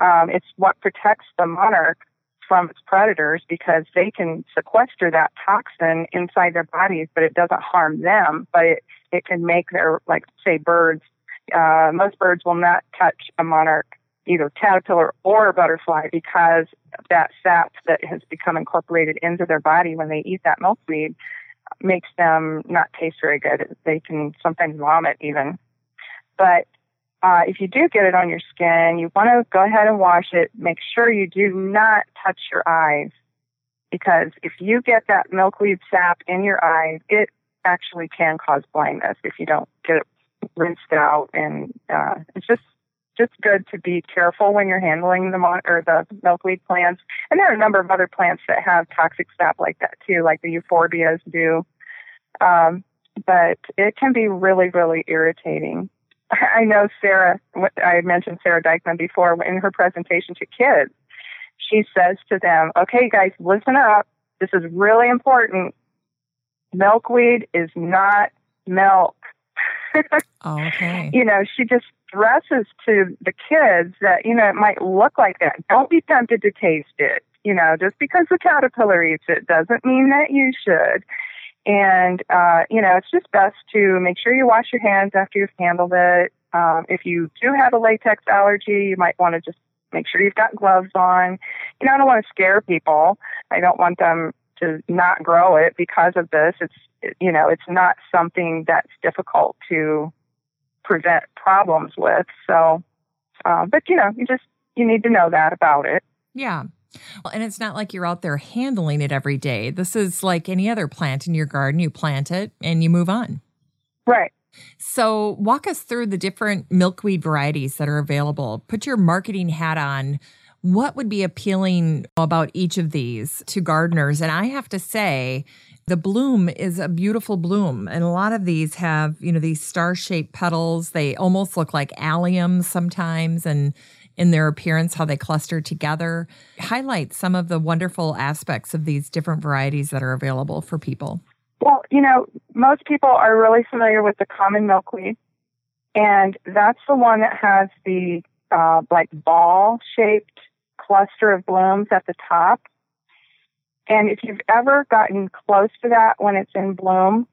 Um, it's what protects the monarch from its predators because they can sequester that toxin inside their bodies, but it doesn't harm them. But it, it can make their, like, say, birds. Uh, most birds will not touch a monarch, either caterpillar or butterfly, because that sap that has become incorporated into their body when they eat that milkweed makes them not taste very good. They can sometimes vomit even. But uh, if you do get it on your skin, you want to go ahead and wash it. Make sure you do not touch your eyes because if you get that milkweed sap in your eyes, it actually can cause blindness if you don't get it rinsed out. And uh, it's just just good to be careful when you're handling the mon- or the milkweed plants. And there are a number of other plants that have toxic sap like that too, like the euphorbias do. Um, but it can be really, really irritating. I know Sara, I mentioned Sara Dykman before in her presentation to kids. She says to them, okay, guys, listen up. This is really important. Milkweed is not milk. Oh, okay. You know, she just stresses to the kids that, you know, it might look like that. Don't be tempted to taste it. You know, just because the caterpillar eats it doesn't mean that you should. And, uh, you know, it's just best to make sure you wash your hands after you've handled it. Um, if you do have a latex allergy, you might want to just make sure you've got gloves on. You know, I don't want to scare people. I don't want them to not grow it because of this. It's, you know, it's not something that's difficult to prevent problems with. So, uh, but you know, you just, you need to know that about it. Yeah. Well, and it's not like you're out there handling it every day. This is like any other plant in your garden. You plant it and you move on. Right. So, walk us through the different milkweed varieties that are available. Put your marketing hat on. What would be appealing about each of these to gardeners? And I have to say, the bloom is a beautiful bloom. And a lot of these have, you know, these star shaped petals. They almost look like alliums sometimes. And in their appearance, how they cluster together. Highlight some of the wonderful aspects of these different varieties that are available for people. Well, you know, most people are really familiar with the common milkweed, and that's the one that has the uh, like ball shaped cluster of blooms at the top. And if you've ever gotten close to that when it's in bloom,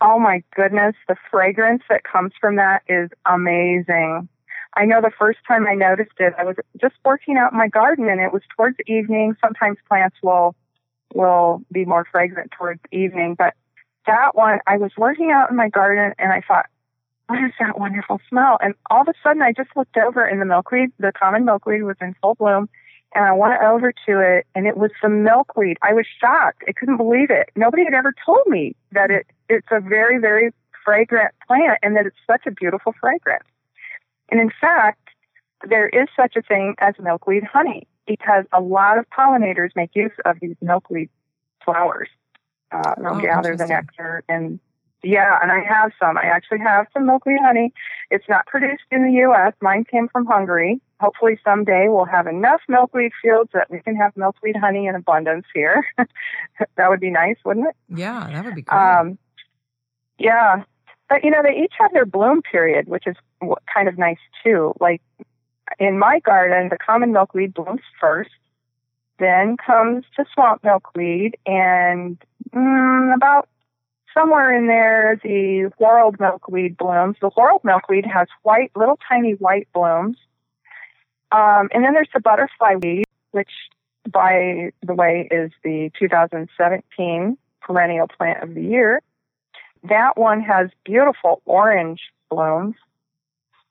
oh my goodness, the fragrance that comes from that is amazing. I know the first time I noticed it, I was just working out in my garden and it was towards evening. Sometimes plants will will be more fragrant towards evening, but that one I was working out in my garden and I thought, what is that wonderful smell? And all of a sudden I just looked over and the milkweed, the common milkweed was in full bloom and I went over to it and it was the milkweed. I was shocked. I couldn't believe it. Nobody had ever told me that it it's a very, very fragrant plant and that it's such a beautiful fragrance. And in fact, there is such a thing as milkweed honey because a lot of pollinators make use of these milkweed flowers. Uh, they'll oh, gather the nectar and yeah, and I have some. I actually have some milkweed honey. It's not produced in the U.S. Mine came from Hungary. Hopefully someday we'll have enough milkweed fields that we can have milkweed honey in abundance here. that would be nice, wouldn't it? Yeah, that would be great. Um, yeah, but you know they each have their bloom period, which is kind of nice too. Like in my garden, the common milkweed blooms first. Then comes the swamp milkweed, and mm, about somewhere in there, the whorled milkweed blooms. The whorled milkweed has white, little tiny white blooms. Um, and then there's the butterfly weed, which, by the way, is the 2017 perennial plant of the year. That one has beautiful orange blooms.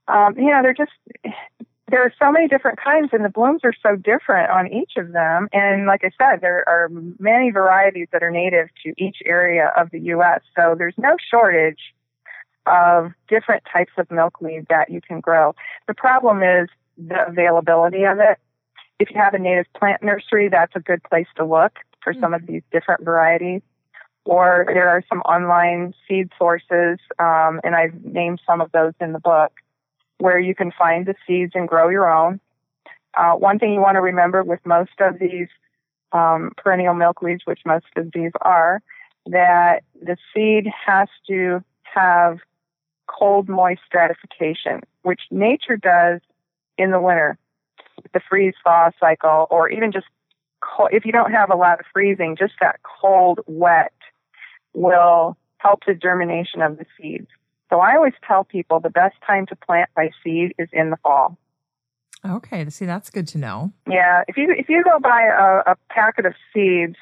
Um, you know, they're just there are so many different kinds and the blooms are so different on each of them. And like i said there are many varieties that are native to each area of the us so there's no shortage of different types of milkweed that you can grow. The problem is the availability of it. If you have a native plant nursery that's a good place to look for some of these different varieties. Or there are some online seed sources um, and i've named some of those in the book where you can find the seeds and grow your own. Uh, one thing you want to remember with most of these um, perennial milkweeds, which most of these are, that the seed has to have cold, moist stratification, which nature does in the winter, the freeze thaw cycle, or even just cold, if you don't have a lot of freezing, just that cold, wet will help the germination of the seeds. So I always tell people the best time to plant by seed is in the fall. Okay, see that's good to know. Yeah, if you if you go buy a, a packet of seeds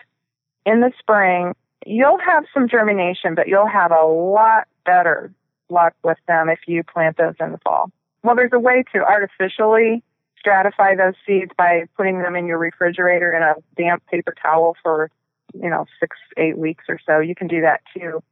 in the spring, you'll have some germination, but you'll have a lot better luck with them if you plant those in the fall. Well, there's a way to artificially stratify those seeds by putting them in your refrigerator in a damp paper towel for, you know, six, eight weeks or so. You can do that too.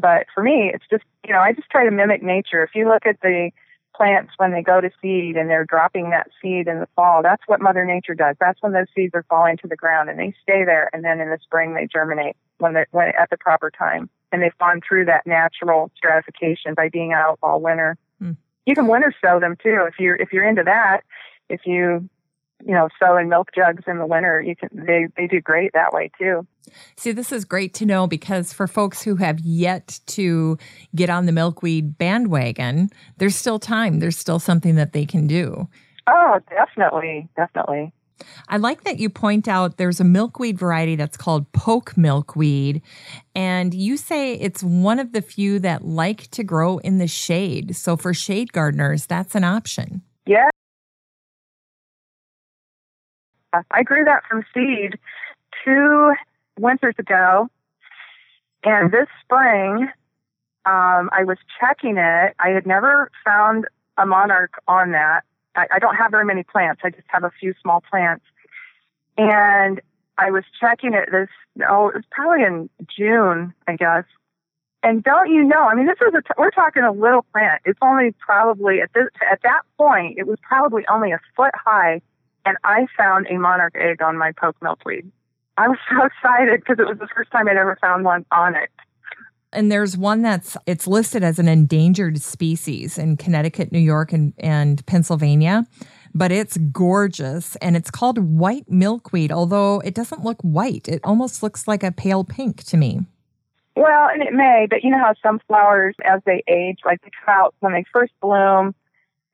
But for me, it's just, you know, I just try to mimic nature. If you look at the plants when they go to seed and they're dropping that seed in the fall, that's what Mother Nature does. That's when those seeds are falling to the ground and they stay there. And then in the spring, they germinate when they're when at the proper time. And they've gone through that natural stratification by being out all winter. Mm. You can winter sow them too if you're if you're into that. If you you know, sowing milk jugs in the winter, you can they they do great that way too. See, this is great to know because for folks who have yet to get on the milkweed bandwagon, there's still time. There's still something that they can do. Oh, definitely, definitely. I like that you point out there's a milkweed variety that's called poke milkweed. And you say it's one of the few that like to grow in the shade. So for shade gardeners, that's an option. Yeah, I grew that from seed two winters ago. And this spring, um, I was checking it. I had never found a monarch on that. I, I don't have very many plants. I just have a few small plants. And I was checking it this, oh, it was probably in June, I guess. And don't you know? I mean, this is a we're talking a little plant. It's only probably at this at that point, it was probably only a foot high and I found a monarch egg on my poke milkweed. I was so excited because it was the first time I'd ever found one on it. And there's one that's it's listed as an endangered species in Connecticut, New York, and, and Pennsylvania. But it's gorgeous and it's called white milkweed, although it doesn't look white. It almost looks like a pale pink to me. Well, and it may, but you know how some flowers, as they age, like they come out when they first bloom,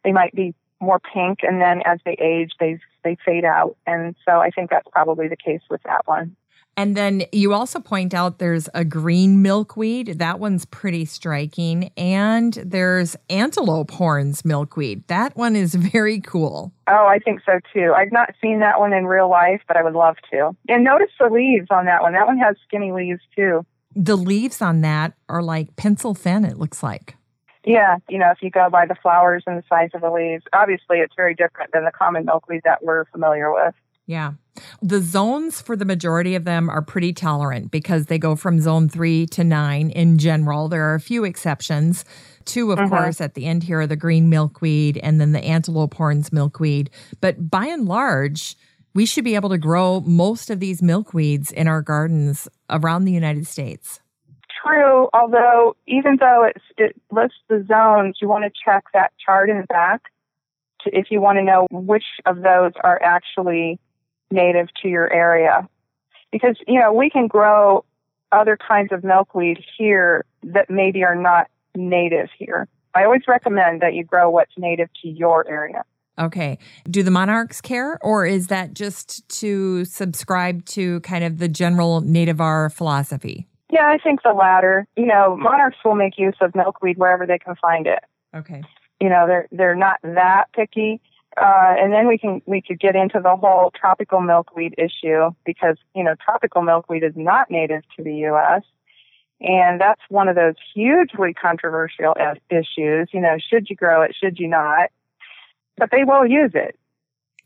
they might be more pink, and then as they age, they they fade out. And so I think that's probably the case with that one. And then you also point out there's a green milkweed. That one's pretty striking. And there's antelope horns milkweed. That one is very cool. Oh, I think so too. I've not seen that one in real life, but I would love to. And notice the leaves on that one. That one has skinny leaves too. The leaves on that are like pencil thin, it looks like. Yeah, you know, if you go by the flowers and the size of the leaves, obviously it's very different than the common milkweed that we're familiar with. Yeah. The zones for the majority of them are pretty tolerant because they go from zone three to nine in general. There are a few exceptions. Two, of mm-hmm. course, at the end here are the green milkweed and then the antelope horns milkweed. But by and large, we should be able to grow most of these milkweeds in our gardens around the United States. True, although even though it lists the zones, you want to check that chart in the back to, if you want to know which of those are actually native to your area. Because, you know, we can grow other kinds of milkweed here that maybe are not native here. I always recommend that you grow what's native to your area. Okay. Do the monarchs care, or is that just to subscribe to kind of the general native nativar philosophy? Yeah, I think the latter. You know, monarchs will make use of milkweed wherever they can find it. Okay. You know, they're they're not that picky. Uh, and then we can we could get into the whole tropical milkweed issue because you know tropical milkweed is not native to the U.S. and that's one of those hugely controversial issues. You know, should you grow it? Should you not? But they will use it.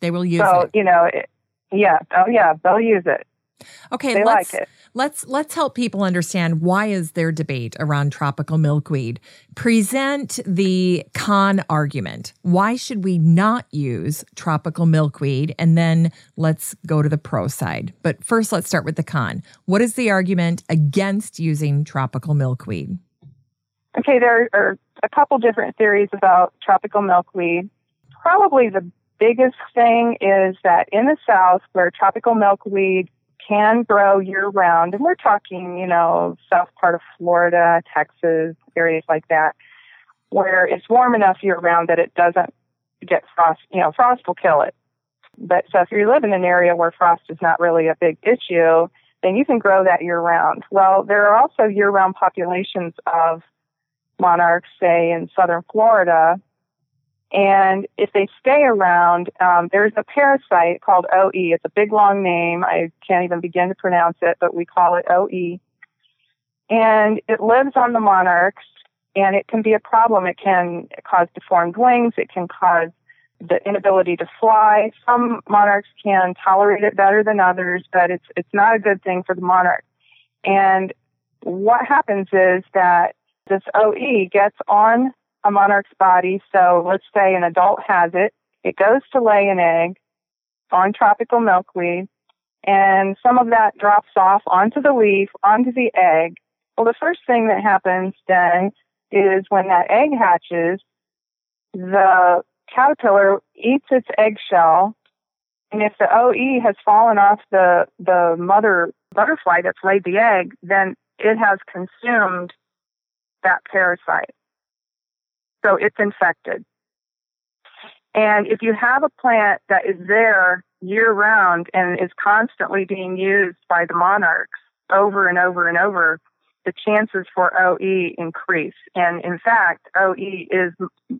They will use so, it. So you know, it, yeah, oh yeah, they'll use it. Okay, they let's, like it. Let's let's help people understand why is there debate around tropical milkweed. Present the con argument. Why should we not use tropical milkweed? And then let's go to the pro side. But first, let's start with the con. What is the argument against using tropical milkweed? Okay, there are a couple different theories about tropical milkweed. Probably the biggest thing is that in the South, where tropical milkweed can grow year round, and we're talking, you know, south part of Florida, Texas, areas like that, where it's warm enough year round that it doesn't get frost, you know, frost will kill it. But so if you live in an area where frost is not really a big issue, then you can grow that year round. Well, there are also year round populations of monarchs, say in southern Florida, and if they stay around, um, there's a parasite called OE. It's a big long name. I can't even begin to pronounce it, but we call it OE. And it lives on the monarchs, and it can be a problem. It can cause deformed wings. It can cause the inability to fly. Some monarchs can tolerate it better than others, but it's it's not a good thing for the monarch. And what happens is that this OE gets on a monarch's body. So let's say an adult has it. It goes to lay an egg on tropical milkweed, and some of that drops off onto the leaf, onto the egg. Well, the first thing that happens then is when that egg hatches, the caterpillar eats its eggshell, and if the OE has fallen off the, the mother butterfly that's laid the egg, then it has consumed that parasite. So it's infected. And if you have a plant that is there year round and is constantly being used by the monarchs over and over and over, the chances for OE increase. And in fact, OE is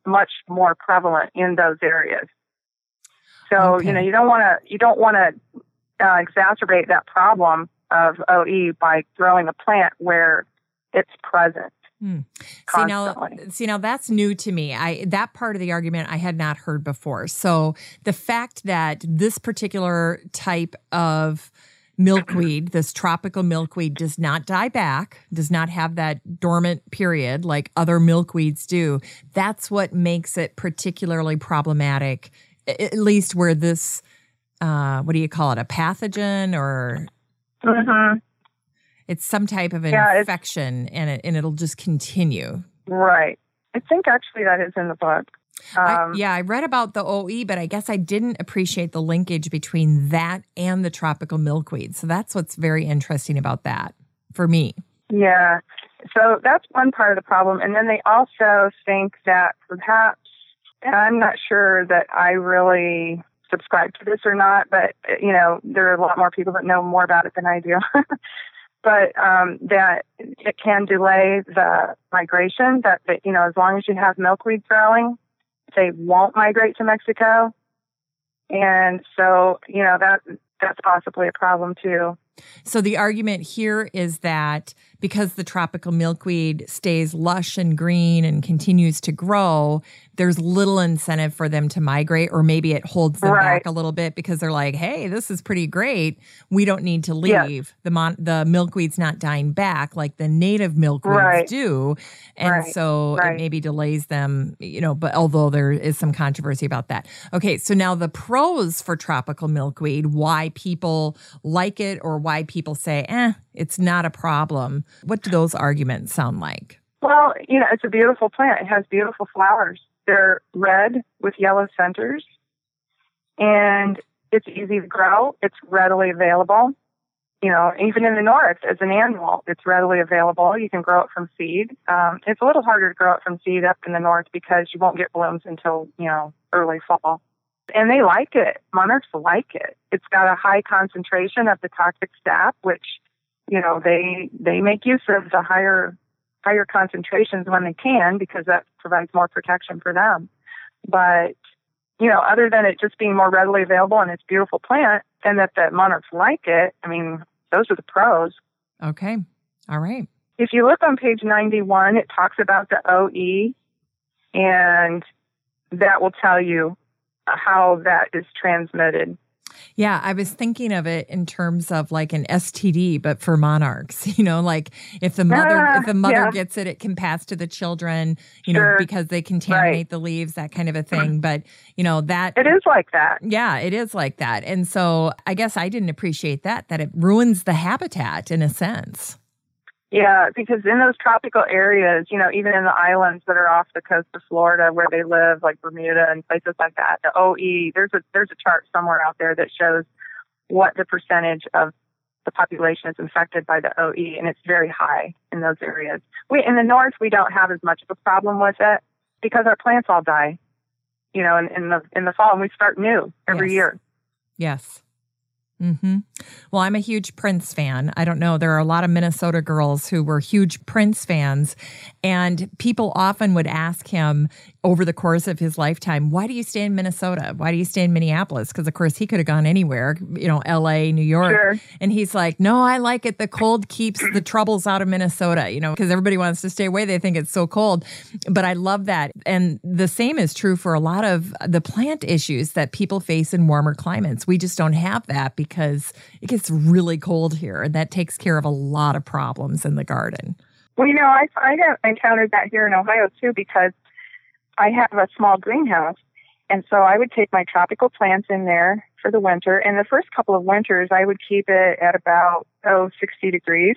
much more prevalent in those areas. So, okay. you know, you don't want to, you don't want to uh, exacerbate that problem of OE by growing a plant where it's present. Hmm. See now, see now that's new to me. I that part of the argument I had not heard before. So the fact that this particular type of milkweed, this tropical milkweed, does not die back, does not have that dormant period like other milkweeds do. That's what makes it particularly problematic. At least where this, uh, what do you call it, a pathogen or? Mm-hmm. It's some type of an yeah, infection and it, and it'll just continue. Right. I think actually that is in the book. Um, I, yeah, I read about the OE, but I guess I didn't appreciate the linkage between that and the tropical milkweed. So that's what's very interesting about that for me. Yeah. So that's one part of the problem. And then they also think that perhaps, and I'm not sure that I really subscribe to this or not, but you know, there are a lot more people that know more about it than I do. but um, that it can delay the migration. That, that you know, as long as you have milkweed growing, they won't migrate to Mexico, and so you know that that's possibly a problem too. So the argument here is that because the tropical milkweed stays lush and green and continues to grow, there's little incentive for them to migrate, or maybe it holds them right. back a little bit because they're like, "Hey, this is pretty great. We don't need to leave. The mon- the milkweed's not dying back like the native milkweeds right. do, and right. so it maybe delays them. You know, but although there is some controversy about that. Okay, so now the pros for tropical milkweed, why people like it, or why people say, "Eh, it's not a problem." What do those arguments sound like? Well, you know, it's a beautiful plant. It has beautiful flowers. They're red with yellow centers, and it's easy to grow. It's readily available. You know, even in the north, as an annual, it's readily available. You can grow it from seed. Um, it's a little harder to grow it from seed up in the north because you won't get blooms until you know early fall. And they like it. Monarchs like it. It's got a high concentration of the toxic sap, which you know they they make use of the higher higher concentrations when they can because that provides more protection for them. But, you know, other than it just being more readily available and it's a beautiful plant and that the monarchs like it, I mean, those are the pros. Okay. All right. If you look on page 91, it talks about the OE and that will tell you how that is transmitted. Yeah, I was thinking of it in terms of like an STD, but for monarchs. You know, like if the mother uh, if the mother yeah. gets it, it can pass to the children. You sure. know, because they contaminate right. the leaves, that kind of a thing. But you know that it is like that. Yeah, it is like that. And so I guess I didn't appreciate that that it ruins the habitat in a sense. Yeah, because in those tropical areas, you know, even in the islands that are off the coast of Florida where they live, like Bermuda and places like that, the OE, there's a there's a chart somewhere out there that shows what the percentage of the population is infected by the OE, and it's very high in those areas. We in the north we don't have as much of a problem with it because our plants all die, you know, in, in the in the fall, and we start new every yes. year. Yes. Mm-hmm. Well, I'm a huge Prince fan. I don't know. There are a lot of Minnesota girls who were huge Prince fans, and people often would ask him over the course of his lifetime, "Why do you stay in Minnesota? Why do you stay in Minneapolis?" Because of course he could have gone anywhere, you know, L.A., New York, sure. and he's like, "No, I like it. The cold keeps the troubles out of Minnesota." You know, because everybody wants to stay away. They think it's so cold, but I love that. And the same is true for a lot of the plant issues that people face in warmer climates. We just don't have that because it gets really cold here, and that takes care of a lot of problems in the garden. Well, you know, I, I have encountered that here in Ohio too because I have a small greenhouse. And so I would take my tropical plants in there for the winter. And the first couple of winters, I would keep it at about, oh, 60 degrees.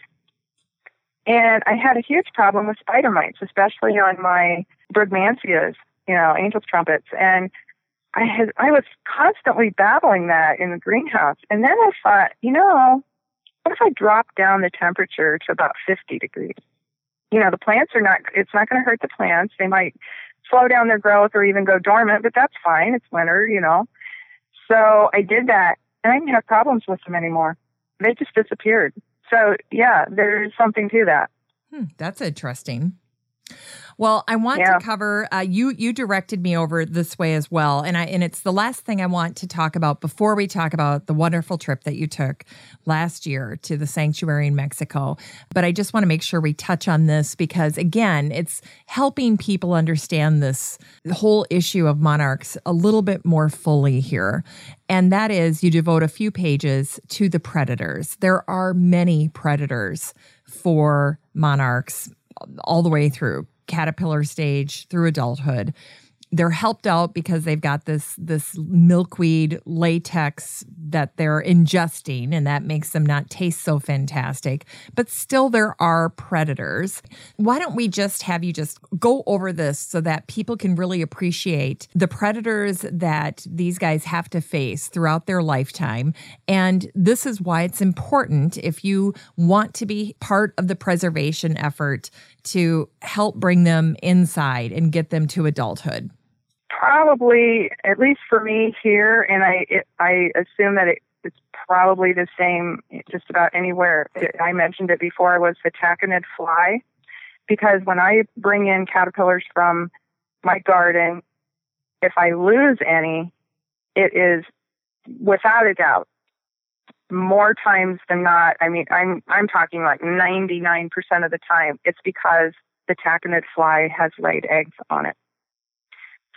And I had a huge problem with spider mites, especially on my brugmansias, you know, angel's trumpets. And I had I was constantly battling that in the greenhouse. And then I thought, you know, what if I drop down the temperature to about 50 degrees? You know, the plants are not, it's not going to hurt the plants. They might slow down their growth or even go dormant, but that's fine. It's winter, you know. So I did that and I didn't have problems with them anymore. They just disappeared. So yeah, there's something to that. Hmm, that's interesting. Well, I want yeah. to cover uh, you. You directed me over this way as well, and I and it's the last thing I want to talk about before we talk about the wonderful trip that you took last year to the sanctuary in Mexico. But I just want to make sure we touch on this because again, it's helping people understand this whole issue of monarchs a little bit more fully here. And that is, you devote a few pages to the predators. There are many predators for monarchs all the way through caterpillar stage through adulthood. They're helped out because they've got this this milkweed latex that they're ingesting and that makes them not taste so fantastic but still there are predators. Why don't we just have you just go over this so that people can really appreciate the predators that these guys have to face throughout their lifetime. And this is why it's important if you want to be part of the preservation effort to help bring them inside and get them to adulthood probably, at least for me here, and I it, I assume that it, it's probably the same just about anywhere. I mentioned it before. Was the tachinid fly, because when I bring in caterpillars from my garden, if I lose any, it is without a doubt more times than not. I mean, I'm I'm talking like 99% of the time. It's because the tachinid fly has laid eggs on it.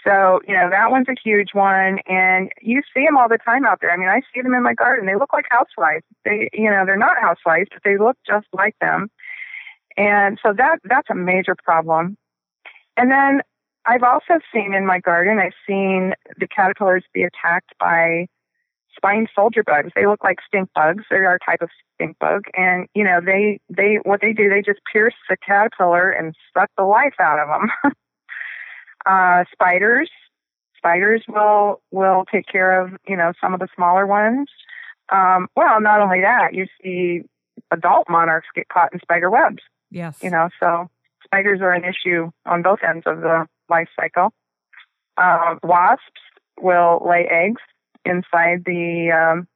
So, you know, that one's a huge one. And you see them all the time out there. I mean, I see them in my garden. They look like houseflies. They, you know, they're not houseflies, but they look just like them. And so that, that's a major problem. And then I've also seen in my garden, I've seen the caterpillars be attacked by spine soldier bugs. They look like stink bugs. They're our type of stink bug. And, you know, they, they, what they do, they just pierce the caterpillar and suck the life out of them. uh, spiders, spiders will, will take care of, you know, some of the smaller ones. Um, well, not only that, you see adult monarchs get caught in spider webs. Yes. You know, so spiders are an issue on both ends of the life cycle. Uh, wasps will lay eggs inside the um,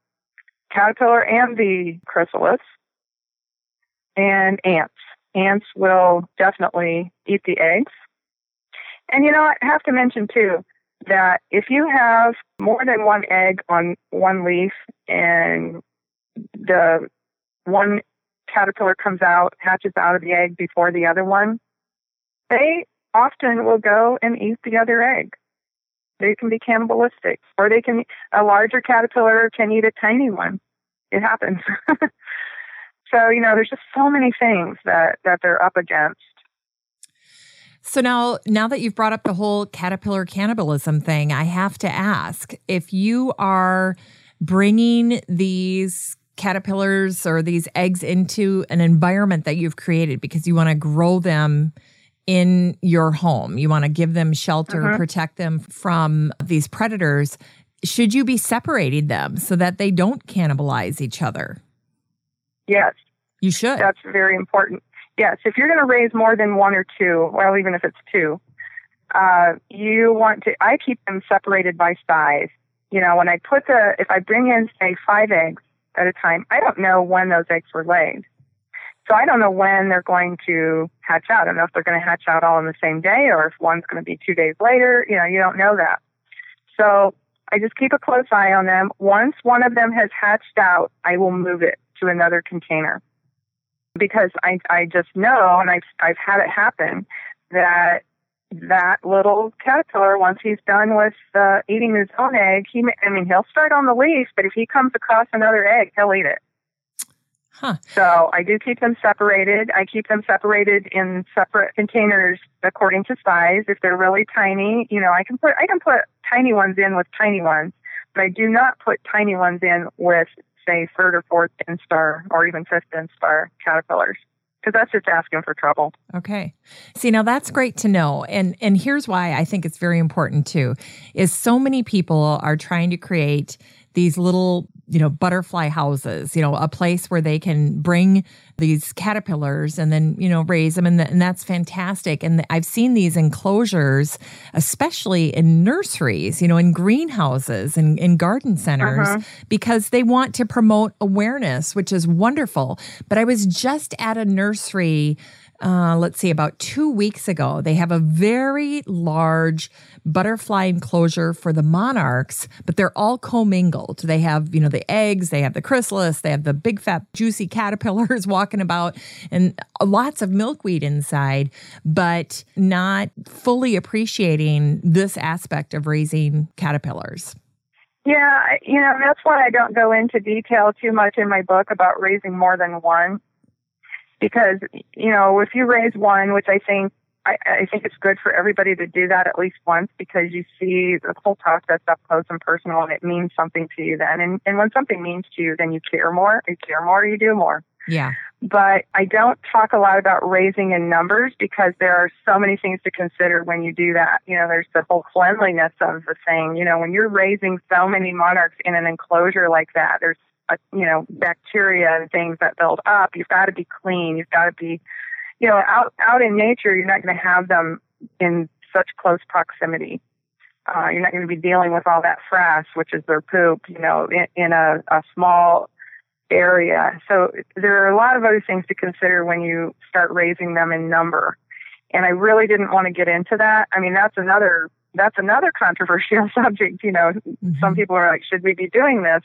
caterpillar and the chrysalis. And ants. Ants will definitely eat the eggs. And you know, I have to mention too that if you have more than one egg on one leaf and the one caterpillar comes out, hatches out of the egg before the other one, they often will go and eat the other egg. They can be cannibalistic, or they can, a larger caterpillar can eat a tiny one. It happens. so, you know, there's just so many things that, that they're up against. So now, now that you've brought up the whole caterpillar cannibalism thing, I have to ask if you are bringing these caterpillars or these eggs into an environment that you've created because you want to grow them in your home. You want to give them shelter, mm-hmm. protect them from these predators. Should you be separating them so that they don't cannibalize each other? Yes. You should. That's very important. Yes. If you're going to raise more than one or two, well, even if it's two, uh, you want to, I keep them separated by size. You know, when I put the, if I bring in, say, five eggs at a time, I don't know when those eggs were laid. So I don't know when they're going to hatch out. I don't know if they're going to hatch out all in the same day or if one's going to be two days later. You know, you don't know that. So I just keep a close eye on them. Once one of them has hatched out, I will move it to another container because I, I just know, and I've, I've had it happen that that little caterpillar, once he's done with uh, eating his own egg, he, I mean, he'll start on the leaf, but if he comes across another egg, he'll eat it. Huh. So I do keep them separated. I keep them separated in separate containers according to size. If they're really tiny, you know, I can put I can put tiny ones in with tiny ones, but I do not put tiny ones in with say third or fourth instar or even fifth instar caterpillars because that's just asking for trouble. Okay. See, now that's great to know. And and here's why I think it's very important too is so many people are trying to create these little you know, butterfly houses, you know, a place where they can bring these caterpillars and then, you know, raise them. And, and that's fantastic. And I've seen these enclosures, especially in nurseries, you know, in greenhouses and in garden centers, uh-huh. because they want to promote awareness, which is wonderful. But I was just at a nursery uh, let's see, about two weeks ago. They have a very large butterfly enclosure for the monarchs, but they're all commingled. They have, you know, the eggs, they have the chrysalis, they have the big fat juicy caterpillars walking about, and lots of milkweed inside, but not fully appreciating this aspect of raising caterpillars. Yeah, you know, that's why I don't go into detail too much in my book about raising more than one because you know if you raise one, which I think I, I think it's good for everybody to do that at least once because you see the whole process up close and personal, and it means something to you then. And and when something means to you, then you care more. You care more, you do more. Yeah. But I don't talk a lot about raising in numbers because there are so many things to consider when you do that. You know, there's the whole cleanliness of the thing. You know, when you're raising so many monarchs in an enclosure like that, there's uh, you know, bacteria and things that build up. You've got to be clean. You've got to be, you know, out out in nature. You're not going to have them in such close proximity. Uh, you're not going to be dealing with all that frass, which is their poop, you know, in, in a, a small area. So there are a lot of other things to consider when you start raising them in number. And I really didn't want to get into that. I mean, that's another that's another controversial subject. You know, mm-hmm. some people are like, should we be doing this?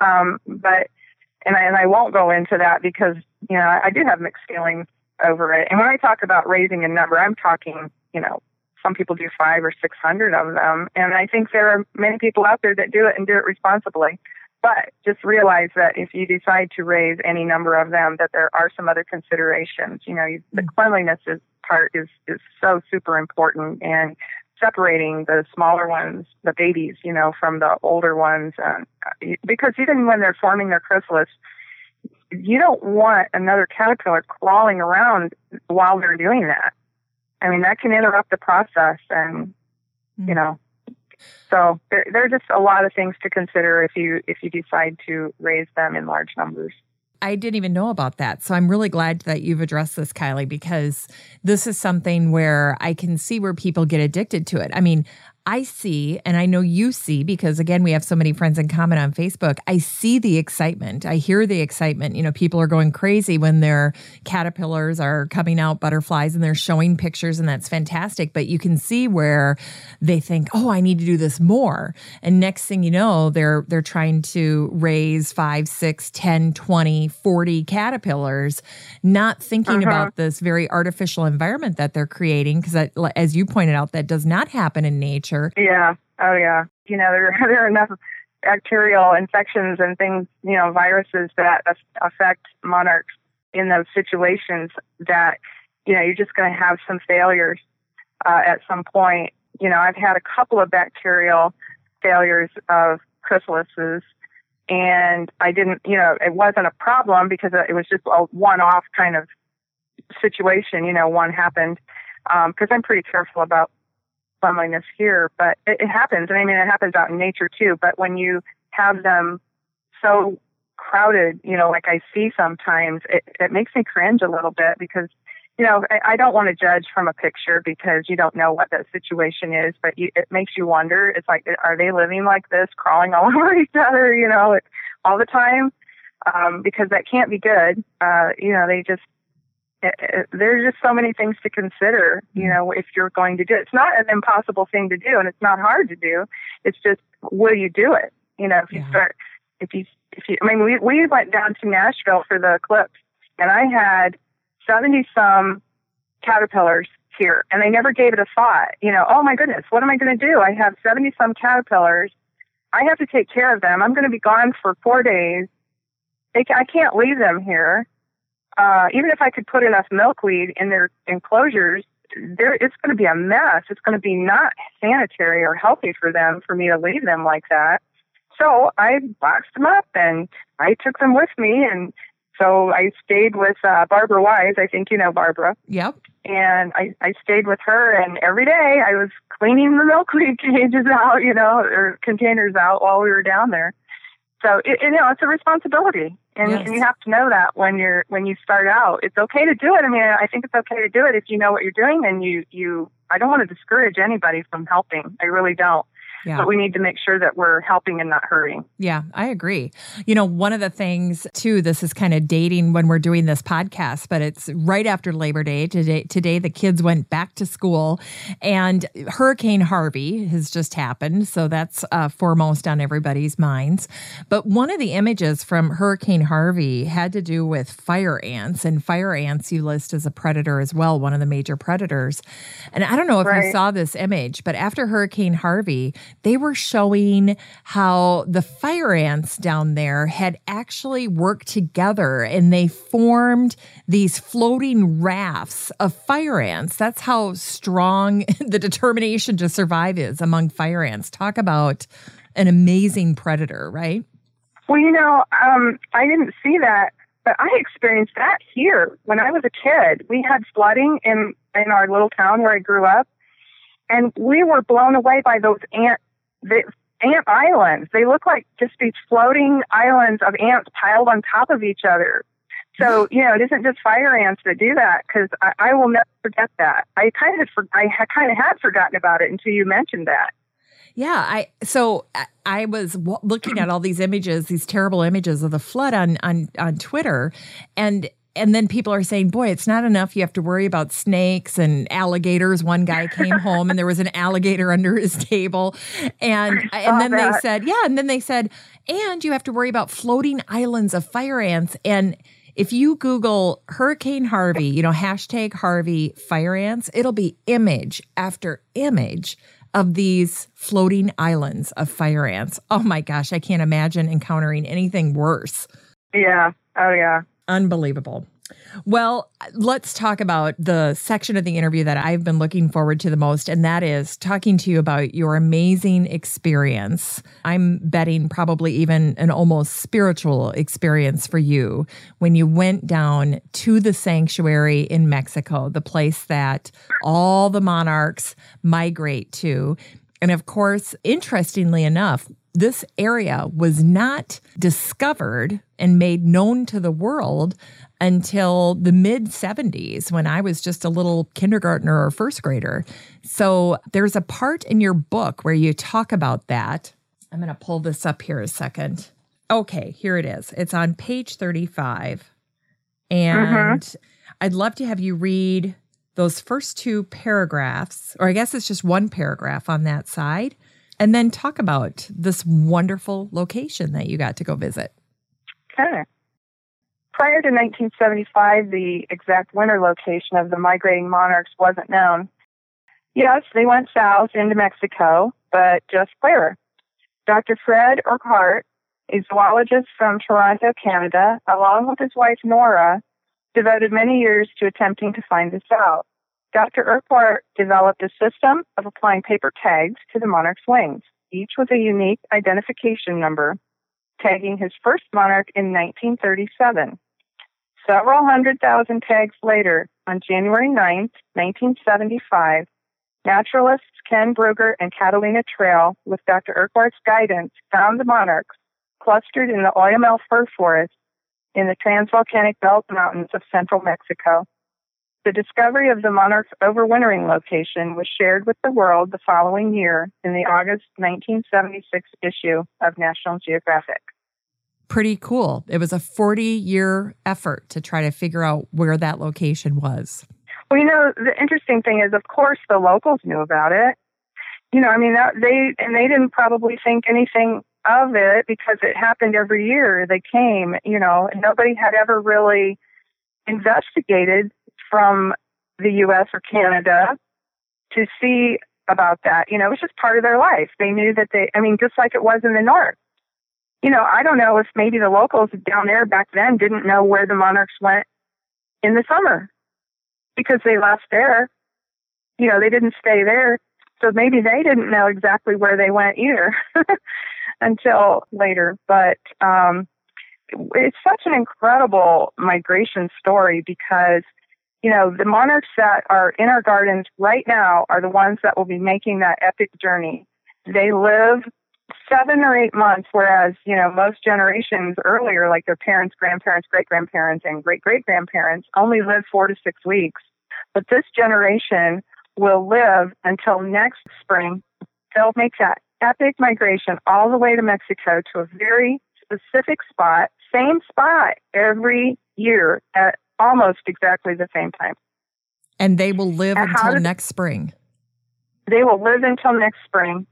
Um, but and I, and I won't go into that because you know I, I do have mixed feelings over it. And when I talk about raising a number, I'm talking you know some people do five or six hundred of them, and I think there are many people out there that do it and do it responsibly. But just realize that if you decide to raise any number of them, that there are some other considerations. You know, you, the mm. cleanliness is part is is so super important, and separating the smaller ones, the babies, you know, from the older ones, uh, because even when they're forming their chrysalis, you don't want another caterpillar crawling around while they're doing that. I mean, that can interrupt the process, and you hmm. know, so there, there are just a lot of things to consider if you if you decide to raise them in large numbers. I didn't even know about that. So I'm really glad that you've addressed this, Kylie, because this is something where I can see where people get addicted to it. I mean, I see, and I know you see, because again, we have so many friends in common on Facebook. I see the excitement. I hear the excitement. You know, people are going crazy when their caterpillars are coming out, butterflies, and they're showing pictures, and that's fantastic. But you can see where they think, oh, I need to do this more. And next thing you know, they're they're trying to raise five, six, 10, 20, 40 caterpillars, not thinking uh-huh. about this very artificial environment that they're creating. Because as you pointed out, that does not happen in nature nature. Yeah. Oh, yeah. You know, there, there are enough bacterial infections and things, you know, viruses that affect monarchs in those situations that, you know, you're just going to have some failures uh, at some point. You know, I've had a couple of bacterial failures of chrysalises and I didn't, you know, it wasn't a problem because it was just a one-off kind of situation. You know, one happened because um, I'm pretty careful about cleanliness here, but it, it happens. And I mean, it happens out in nature too. But when you have them so crowded, you know, like I see sometimes, it, it makes me cringe a little bit because, you know, I, I don't want to judge from a picture because you don't know what that situation is, but you, it makes you wonder. It's like, are they living like this, crawling all over each other, you know, all the time? Um, because that can't be good. Uh, you know, they just there's just so many things to consider, you mm-hmm. know, if you're going to do it. It's not an impossible thing to do and it's not hard to do. It's just, will you do it? You know, if you yeah. start, if you, if you, I mean, we, we went down to Nashville for the eclipse and I had 70 some caterpillars here and I never gave it a thought, you know, oh my goodness, what am I going to do? I have 70 some caterpillars. I have to take care of them. I'm going to be gone for four days. They, I can't leave them here uh, even if I could put enough milkweed in their enclosures, there it's going to be a mess. It's going to be not sanitary or healthy for them for me to leave them like that. So I boxed them up and I took them with me, and so I stayed with uh, Barbara Wise. I think you know Barbara. Yep. And I I stayed with her, and every day I was cleaning the milkweed cages out, you know, or containers out while we were down there. So it, you know, it's a responsibility, and, yes. and you have to know that when you're when you start out, it's okay to do it. I mean, I think it's okay to do it if you know what you're doing, and you you. I don't want to discourage anybody from helping. I really don't. Yeah. But we need to make sure that we're helping and not hurting. Yeah, I agree. You know, one of the things too, this is kind of dating when we're doing this podcast, but it's right after Labor Day. Today today the kids went back to school and Hurricane Harvey has just happened. So that's uh, foremost on everybody's minds. But one of the images from Hurricane Harvey had to do with fire ants and fire ants you list as a predator as well, one of the major predators. And I don't know if right. you saw this image, but after Hurricane Harvey, they were showing how the fire ants down there had actually worked together and they formed these floating rafts of fire ants. That's how strong the determination to survive is among fire ants. Talk about an amazing predator, right? Well, you know, um, I didn't see that, but I experienced that here when I was a kid. We had flooding in in our little town where I grew up, and we were blown away by those ant the ant islands. They look like just these floating islands of ants piled on top of each other. So mm-hmm. you know, it isn't just fire ants that do that because I, I will never forget that. I kind of for, I kind of had forgotten about it until you mentioned that. Yeah, I so I was looking at all these images, these terrible images of the flood on on on Twitter, and and then people are saying, "Boy, it's not enough. You have to worry about snakes and alligators." One guy came home and there was an alligator under his table, and and then that. they said, "Yeah," and then they said, "And you have to worry about floating islands of fire ants." And if you Google Hurricane Harvey, you know hashtag Harvey fire ants, it'll be image after image of these floating islands of fire ants. Oh my gosh, I can't imagine encountering anything worse. Yeah. Oh yeah unbelievable. Well, let's talk about the section of the interview that I've been looking forward to the most, and that is talking to you about your amazing experience. I'm betting probably even an almost spiritual experience for you when you went down to the sanctuary in Mexico, the place that all the monarchs migrate to. And of course, interestingly enough, this area was not discovered and made known to the world until the mid 70s when I was just a little kindergartner or first grader. So there's a part in your book where you talk about that. I'm going to pull this up here a second. Okay, here it is. It's on page 35. And mm-hmm. I'd love to have you read those first two paragraphs, or I guess it's just one paragraph on that side and then talk about this wonderful location that you got to go visit. Okay. Prior to 1975, the exact winter location of the migrating monarchs wasn't known. Yes, they went south into Mexico, but just where? Dr. Fred Urquhart, a zoologist from Toronto, Canada, along with his wife Nora, devoted many years to attempting to find this out. Dr. Urquhart developed a system of applying paper tags to the monarch's wings, each with a unique identification number, tagging his first monarch in 1937. Several hundred thousand tags later, on January 9, 1975, naturalists Ken Brugger and Catalina Trail, with Dr. Urquhart's guidance, found the monarchs clustered in the Oyamel fir forest in the transvolcanic belt mountains of central Mexico. The discovery of the monarch's overwintering location was shared with the world the following year in the August 1976 issue of National Geographic. Pretty cool. It was a 40 year effort to try to figure out where that location was. Well, you know, the interesting thing is, of course, the locals knew about it. You know, I mean, that, they and they didn't probably think anything of it because it happened every year. They came, you know, and nobody had ever really investigated from the US or Canada to see about that. You know, it was just part of their life. They knew that they, I mean, just like it was in the North. You know, I don't know if maybe the locals down there back then didn't know where the monarchs went in the summer because they left there. You know, they didn't stay there. So maybe they didn't know exactly where they went either until later. But um, it's such an incredible migration story because you know, the monarchs that are in our gardens right now are the ones that will be making that epic journey. They live seven or eight months, whereas, you know, most generations earlier, like their parents, grandparents, great grandparents, and great great grandparents, only live four to six weeks. But this generation will live until next spring. They'll make that epic migration all the way to Mexico to a very specific spot, same spot every year at almost exactly the same time. And they will live and until next spring. They will live until next spring.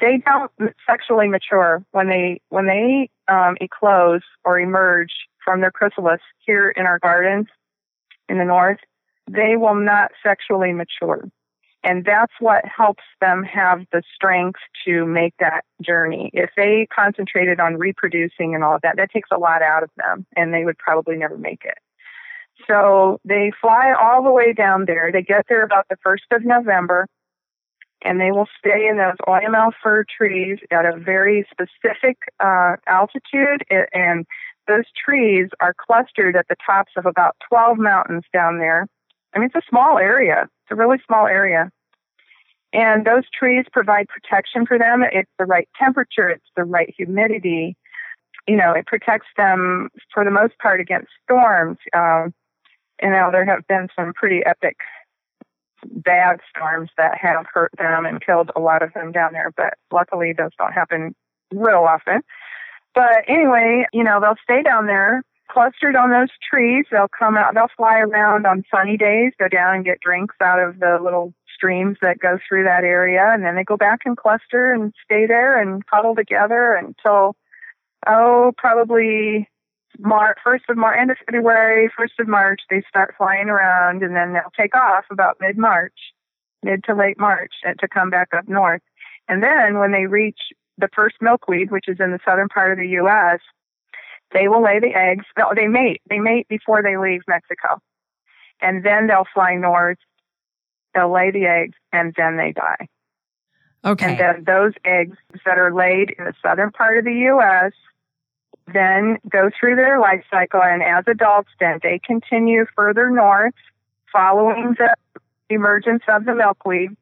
They don't sexually mature when they when they um, eclose or emerge from their chrysalis here in our gardens in the north. They will not sexually mature. And that's what helps them have the strength to make that journey. If they concentrated on reproducing and all of that, that takes a lot out of them and they would probably never make it. So they fly all the way down there. They get there about the 1st of November and they will stay in those Oyamel fir trees at a very specific uh, altitude. And those trees are clustered at the tops of about 12 mountains down there. I mean, it's a small area. It's a really small area. And those trees provide protection for them. It's the right temperature. It's the right humidity. You know, it protects them for the most part against storms. Um, you know, there have been some pretty epic bad storms that have hurt them and killed a lot of them down there. But luckily, those don't happen real often. But anyway, you know, they'll stay down there clustered on those trees. They'll come out, they'll fly around on sunny days, go down and get drinks out of the little streams that go through that area. And then they go back and cluster and stay there and cuddle together until, oh, probably March, first of March, end of February, first of March, they start flying around and then they'll take off about mid March, mid to late March uh, to come back up north. And then when they reach the first milkweed, which is in the southern part of the U.S., they will lay the eggs. No, they mate. They mate before they leave Mexico. And then they'll fly north. They'll lay the eggs and then they die. Okay. And then those eggs that are laid in the southern part of the U.S. then go through their life cycle. And as adults, then they continue further north following the emergence of the milkweed.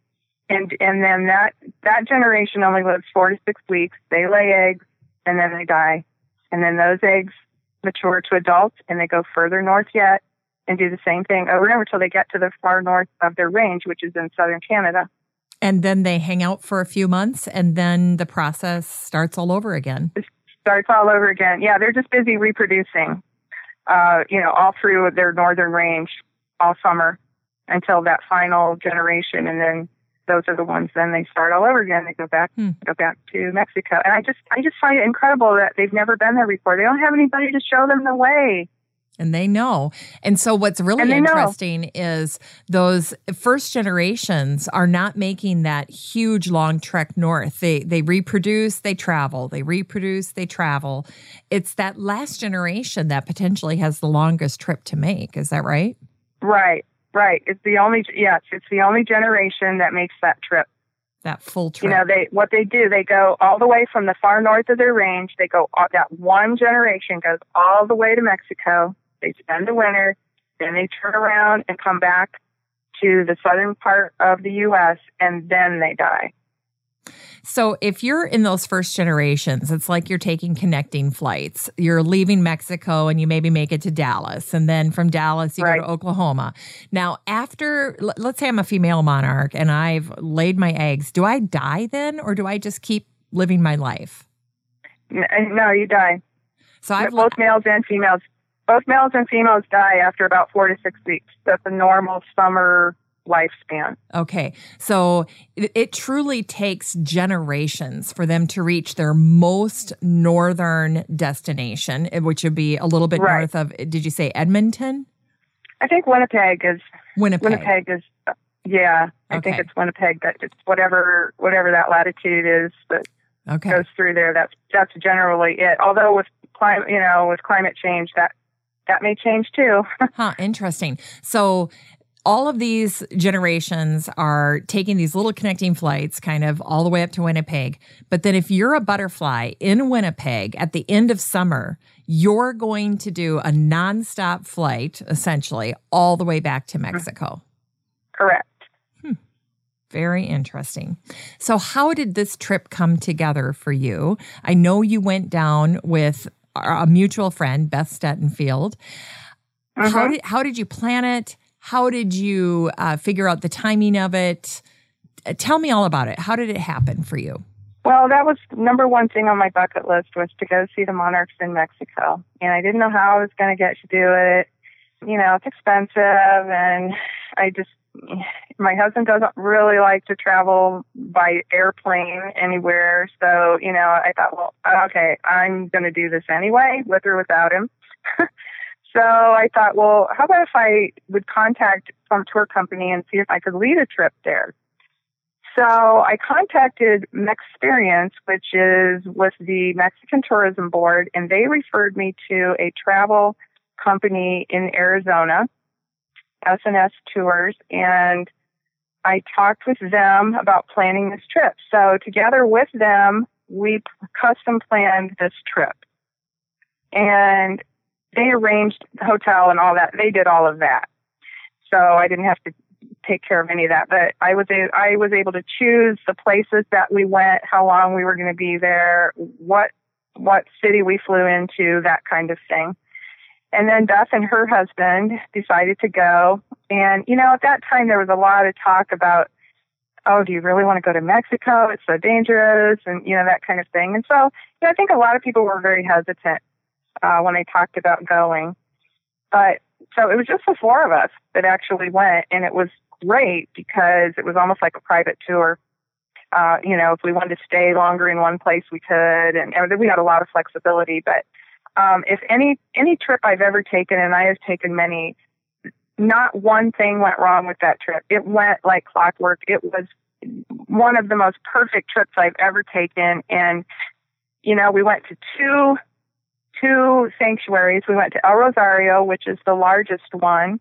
And, and then that, that generation only lives four to six weeks. They lay eggs and then they die and then those eggs mature to adults and they go further north yet and do the same thing over and over until they get to the far north of their range, which is in southern Canada. And then they hang out for a few months and then the process starts all over again. Starts all over again. Yeah, they're just busy reproducing, uh, you know, all through their northern range all summer until that final generation. And then those are the ones then they start all over again. They go back hmm. go back to Mexico. And I just I just find it incredible that they've never been there before. They don't have anybody to show them the way. And they know. And so what's really interesting know. is those first generations are not making that huge long trek north. They they reproduce, they travel. They reproduce, they travel. It's that last generation that potentially has the longest trip to make. Is that right? Right. Right. It's the only yes, it's the only generation that makes that trip. That full trip. You know, they what they do, they go all the way from the far north of their range. They go uh, that one generation goes all the way to Mexico. They spend the winter, then they turn around and come back to the southern part of the U.S. and then they die. So if you're in those first generations, it's like you're taking connecting flights. You're leaving Mexico and you maybe make it to Dallas. And then from Dallas, you right. go to Oklahoma. Now, after, let's say I'm a female monarch and I've laid my eggs, do I die then or do I just keep living my life? Uh, no, you die. So I've both males and females. Both males and females die after about four to six weeks. That's a normal summer lifespan. Okay. So it, it, truly takes generations for them to reach their most northern destination, eh, which would be a little bit right. north of, did you say Edmonton? I think Winnipeg is. Winnipeg. Winnipeg is, yeah, I okay. think it's Winnipeg, but it's whatever, whatever that latitude is that okay. goes through there. That's, that's generally it. Although with climate, you know, with climate change, that, that may change too. huh, interesting. So all of these generations are taking these little connecting flights kind of all the way up to Winnipeg. But then if you're a butterfly in Winnipeg at the end of summer, you're going to do a nonstop flight essentially all the way back to Mexico. Correct. Hmm. Very interesting. So, how did this trip come together for you? I know you went down with a mutual friend, Beth Stetenfeld. How mm-hmm. did how did you plan it? How did you uh, figure out the timing of it? Uh, tell me all about it. How did it happen for you? Well, that was number one thing on my bucket list was to go see the monarchs in Mexico. And I didn't know how I was going to get to do it. You know, it's expensive and I just my husband doesn't really like to travel by airplane anywhere. So, you know, I thought, well, okay, I'm going to do this anyway, with or without him. So I thought, well, how about if I would contact some tour company and see if I could lead a trip there? So I contacted Mexperience, which is with the Mexican Tourism Board, and they referred me to a travel company in Arizona, SNS Tours, and I talked with them about planning this trip. So together with them, we custom planned this trip. And they arranged the hotel and all that. They did all of that. So I didn't have to take care of any of that. But I was a, I was able to choose the places that we went, how long we were going to be there, what what city we flew into, that kind of thing. And then Beth and her husband decided to go, And, you know, at that time there was a lot of talk about, oh, do you really want to go to Mexico? It's so dangerous and, you know, that kind of thing. And so, you know, I think a lot of people were very hesitant uh, when they talked about going. But so it was just the four of us that actually went and it was great because it was almost like a private tour. Uh, you know, if we wanted to stay longer in one place, we could, and, and we had a lot of flexibility. But um, if any any trip I've ever taken, and I have taken many, not one thing went wrong with that trip. It went like clockwork. It was one of the most perfect trips I've ever taken. And, you know, we went to two, two sanctuaries. We went to El Rosario, which is the largest one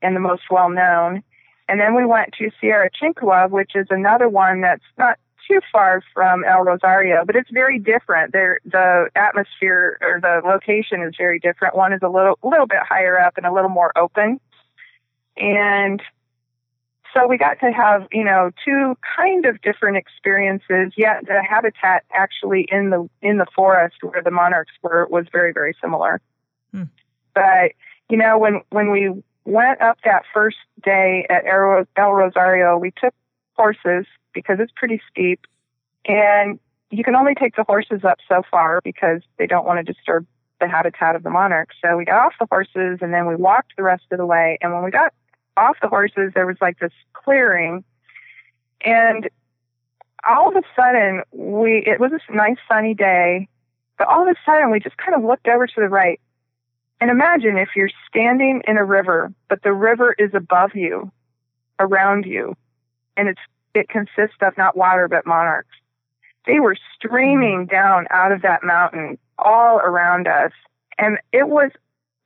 and the most well known. And then we went to Sierra Chincua, which is another one that's not too far from El Rosario, but it's very different. There, the atmosphere or the location is very different. One is a little, little bit higher up and a little more open. And so we got to have, you know, two kind of different experiences, yet the habitat actually in the in the forest where the monarchs were was very, very similar. Hmm. But, you know, when when we went up that first day at El Rosario, we took horses because it's pretty steep. And you can only take the horses up so far because they don't want to disturb the habitat of the monarchs. So we got off the horses and then we walked the rest of the way. And when we got off the horses, there was like this clearing. And all of a sudden, we, it was a nice sunny day, but all of a sudden we just kind of looked over to the right. And imagine if you're standing in a river, but the river is above you, around you, and it's it consists of not water but monarchs. They were streaming down out of that mountain all around us, and it was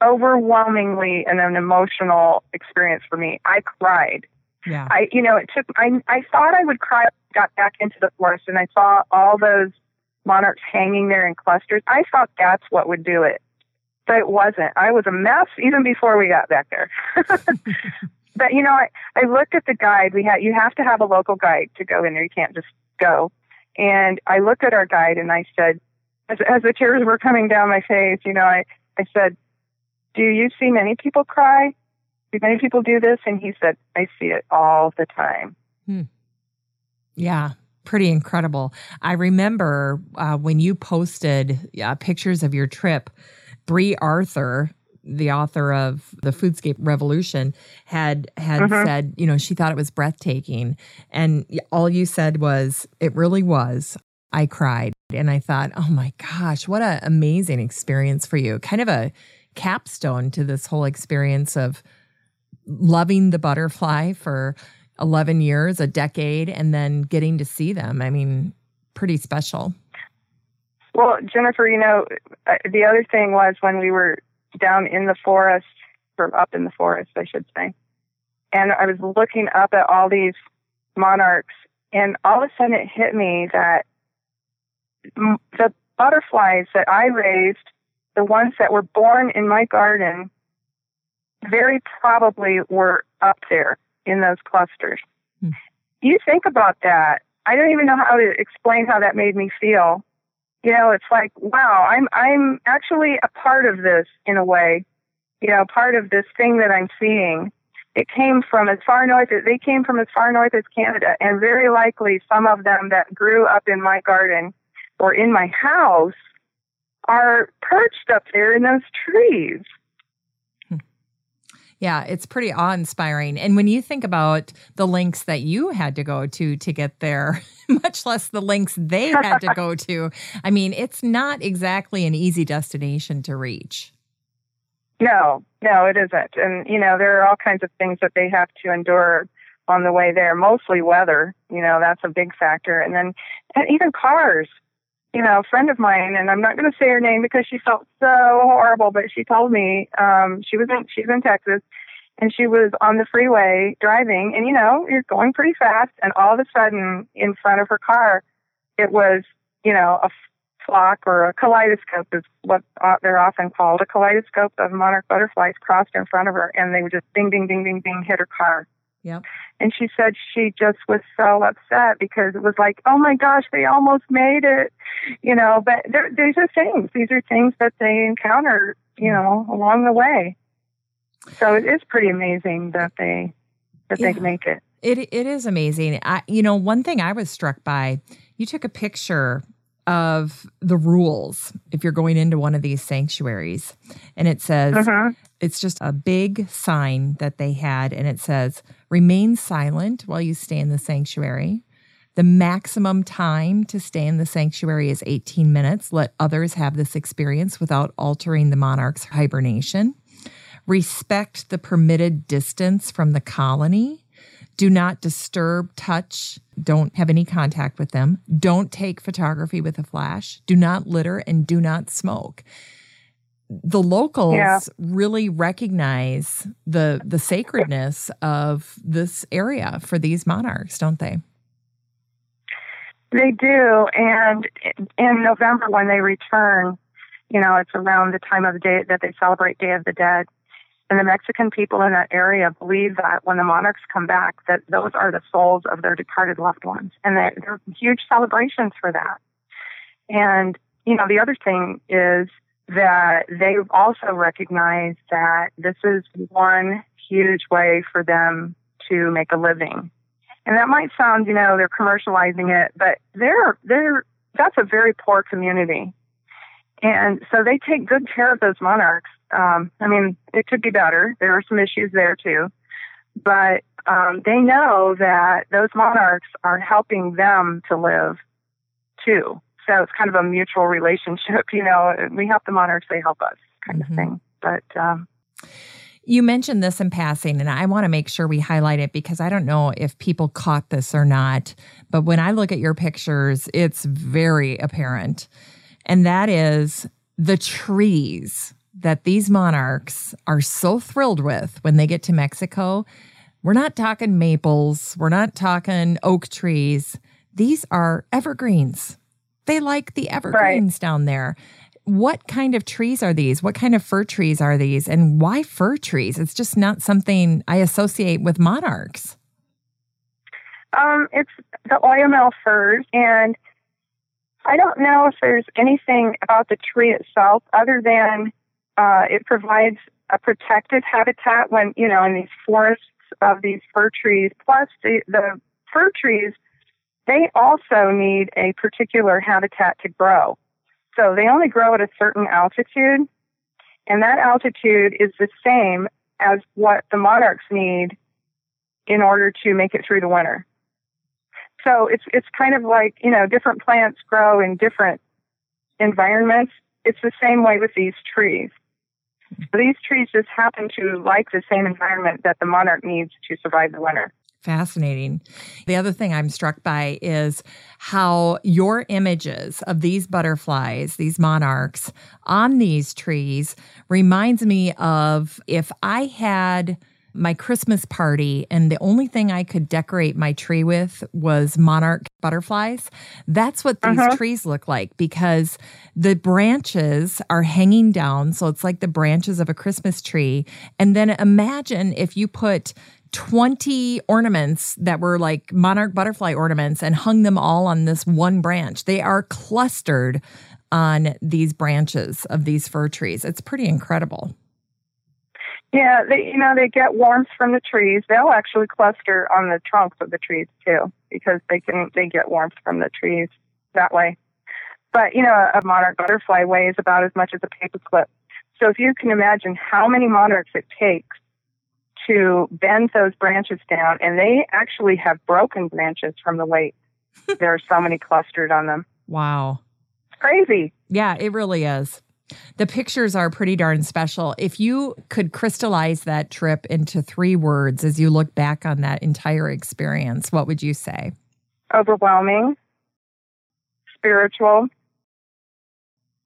overwhelmingly an, an emotional experience for me. I cried. Yeah. I, you know, it took. I I thought I would cry. Got back into the forest, and I saw all those monarchs hanging there in clusters. I thought that's what would do it, but it wasn't. I was a mess even before we got back there. but you know, I I looked at the guide. We had you have to have a local guide to go in there. You can't just go. And I looked at our guide and I said, as as the tears were coming down my face, you know, I I said, do you see many people cry? Do many people do this? And he said, I see it all the time. Hmm. Yeah, pretty incredible. I remember uh, when you posted uh, pictures of your trip, Brie Arthur, the author of the Foodscape Revolution, had had mm-hmm. said, you know, she thought it was breathtaking, and all you said was, "It really was." I cried, and I thought, "Oh my gosh, what an amazing experience for you!" Kind of a capstone to this whole experience of loving the butterfly for 11 years, a decade, and then getting to see them. I mean, pretty special. Well, Jennifer, you know, uh, the other thing was when we were down in the forest, or up in the forest, I should say, and I was looking up at all these monarchs, and all of a sudden it hit me that the butterflies that I raised the ones that were born in my garden very probably were up there in those clusters. Hmm. You think about that. I don't even know how to explain how that made me feel. You know, it's like, wow, I'm I'm actually a part of this in a way. You know, part of this thing that I'm seeing. It came from as far north as they came from as far north as Canada, and very likely some of them that grew up in my garden or in my house are perched up there in those trees. Yeah, it's pretty awe inspiring. And when you think about the links that you had to go to to get there, much less the links they had to go to, I mean, it's not exactly an easy destination to reach. No, no, it isn't. And, you know, there are all kinds of things that they have to endure on the way there, mostly weather. You know, that's a big factor. And then and even cars you know, a friend of mine, and I'm not going to say her name because she felt so horrible, but she told me um, she was in she's in Texas, and she was on the freeway driving, and you know, you're going pretty fast, and all of a sudden, in front of her car, it was you know a flock or a kaleidoscope is what uh, they're often called. A kaleidoscope of monarch butterflies crossed in front of her, and they would just ding, ding, ding, ding, ding, hit her car. Yep. And she said she just was so upset because it was like, oh my gosh, they almost made it, you know. But there, these are things. These are things that they encounter, you know, along the way. So it is pretty amazing that they that yeah. they make it. It it is amazing. I, you know, one thing I was struck by, you took a picture of the rules if you're going into one of these sanctuaries, and it says uh-huh. it's just a big sign that they had, and it says remain silent while you stay in the sanctuary. The maximum time to stay in the sanctuary is 18 minutes. Let others have this experience without altering the monarch's hibernation. Respect the permitted distance from the colony. Do not disturb, touch, don't have any contact with them. Don't take photography with a flash. Do not litter and do not smoke. The locals yeah. really recognize the the sacredness of this area for these monarchs, don't they? They do, and in November when they return, you know, it's around the time of the day that they celebrate Day of the Dead. And the Mexican people in that area believe that when the monarchs come back, that those are the souls of their departed loved ones, and there are huge celebrations for that. And you know, the other thing is that they also recognize that this is one huge way for them to make a living. And that might sound, you know, they're commercializing it, but they're they're that's a very poor community. And so they take good care of those monarchs um, I mean, it could be better. There are some issues there too, but um, they know that those monarchs are helping them to live too. So it's kind of a mutual relationship. You know, we help the monarchs, they help us, kind mm-hmm. of thing. But um, you mentioned this in passing, and I want to make sure we highlight it because I don't know if people caught this or not. But when I look at your pictures, it's very apparent. And that is the trees that these monarchs are so thrilled with when they get to Mexico. We're not talking maples, we're not talking oak trees. These are evergreens. They like the evergreens right. down there. What kind of trees are these? What kind of fir trees are these? And why fir trees? It's just not something I associate with monarchs. Um, it's the Oyamel firs, and I don't know if there's anything about the tree itself other than uh, it provides a protected habitat when, you know, in these forests of these fir trees. Plus, the, the fir trees, they also need a particular habitat to grow. So they only grow at a certain altitude, and that altitude is the same as what the monarchs need in order to make it through the winter. So it's it's kind of like you know different plants grow in different environments. It's the same way with these trees. These trees just happen to like the same environment that the monarch needs to survive the winter. Fascinating. The other thing I'm struck by is how your images of these butterflies, these monarchs on these trees reminds me of if I had my Christmas party, and the only thing I could decorate my tree with was monarch butterflies. That's what these uh-huh. trees look like because the branches are hanging down. So it's like the branches of a Christmas tree. And then imagine if you put 20 ornaments that were like monarch butterfly ornaments and hung them all on this one branch. They are clustered on these branches of these fir trees. It's pretty incredible. Yeah, they you know they get warmth from the trees. They'll actually cluster on the trunks of the trees too because they can they get warmth from the trees that way. But you know, a monarch butterfly weighs about as much as a paperclip. So if you can imagine how many monarchs it takes to bend those branches down, and they actually have broken branches from the weight. there are so many clustered on them. Wow. It's crazy. Yeah, it really is. The pictures are pretty darn special. If you could crystallize that trip into three words as you look back on that entire experience, what would you say? Overwhelming, spiritual,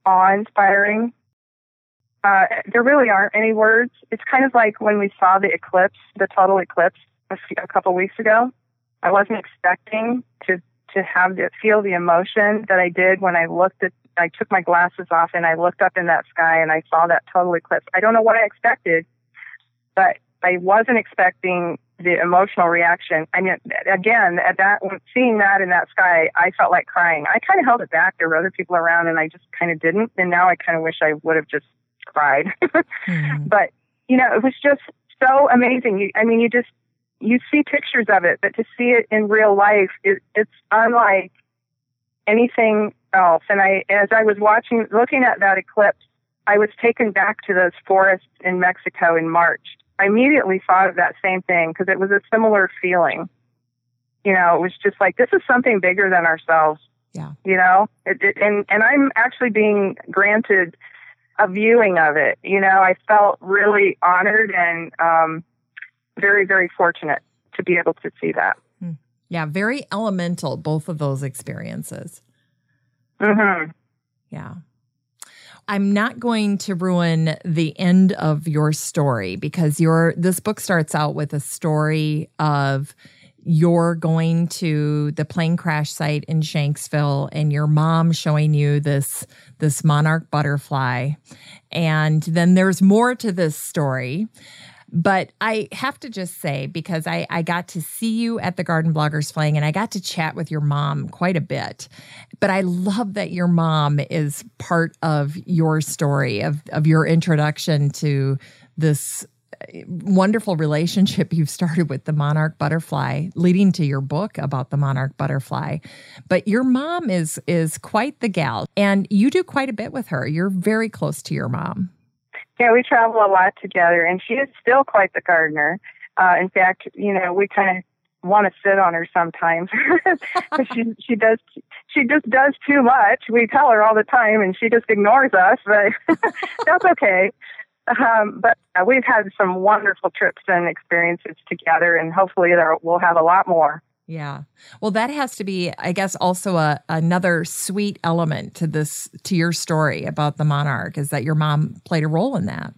awe inspiring. Uh, there really aren't any words. It's kind of like when we saw the eclipse, the total eclipse, a, few, a couple weeks ago. I wasn't expecting to to have the feel the emotion that I did when I looked at I took my glasses off and I looked up in that sky and I saw that total eclipse. I don't know what I expected, but I wasn't expecting the emotional reaction. I mean, again, at that seeing that in that sky, I felt like crying. I kind of held it back. There were other people around, and I just kind of didn't. And now I kind of wish I would have just cried. mm-hmm. But you know, it was just so amazing. You, I mean, you just you see pictures of it, but to see it in real life, it, it's unlike anything else. And I, as I was watching, looking at that eclipse, I was taken back to those forests in Mexico in March. I immediately thought of that same thing because it was a similar feeling. You know, it was just like this is something bigger than ourselves. Yeah. You know, it, it, and and I'm actually being granted a viewing of it. You know, I felt really honored and um, very, very fortunate to be able to see that. Hmm. Yeah, very elemental, both of those experiences. Mm-hmm. Yeah. I'm not going to ruin the end of your story because your this book starts out with a story of you're going to the plane crash site in Shanksville and your mom showing you this this monarch butterfly and then there's more to this story but I have to just say, because I, I got to see you at the Garden Bloggers Fling and I got to chat with your mom quite a bit. But I love that your mom is part of your story, of, of your introduction to this uh, wonderful relationship you've started with the monarch butterfly leading to your book about the monarch butterfly. But your mom is is quite the gal and you do quite a bit with her. You're very close to your mom yeah we travel a lot together and she is still quite the gardener. Uh, in fact you know we kind of want to sit on her sometimes. She she does she just does too much. We tell her all the time and she just ignores us but that's okay. Um, but uh, we've had some wonderful trips and experiences together, and hopefully there we'll have a lot more. Yeah. Well, that has to be, I guess, also a another sweet element to this to your story about the monarch is that your mom played a role in that.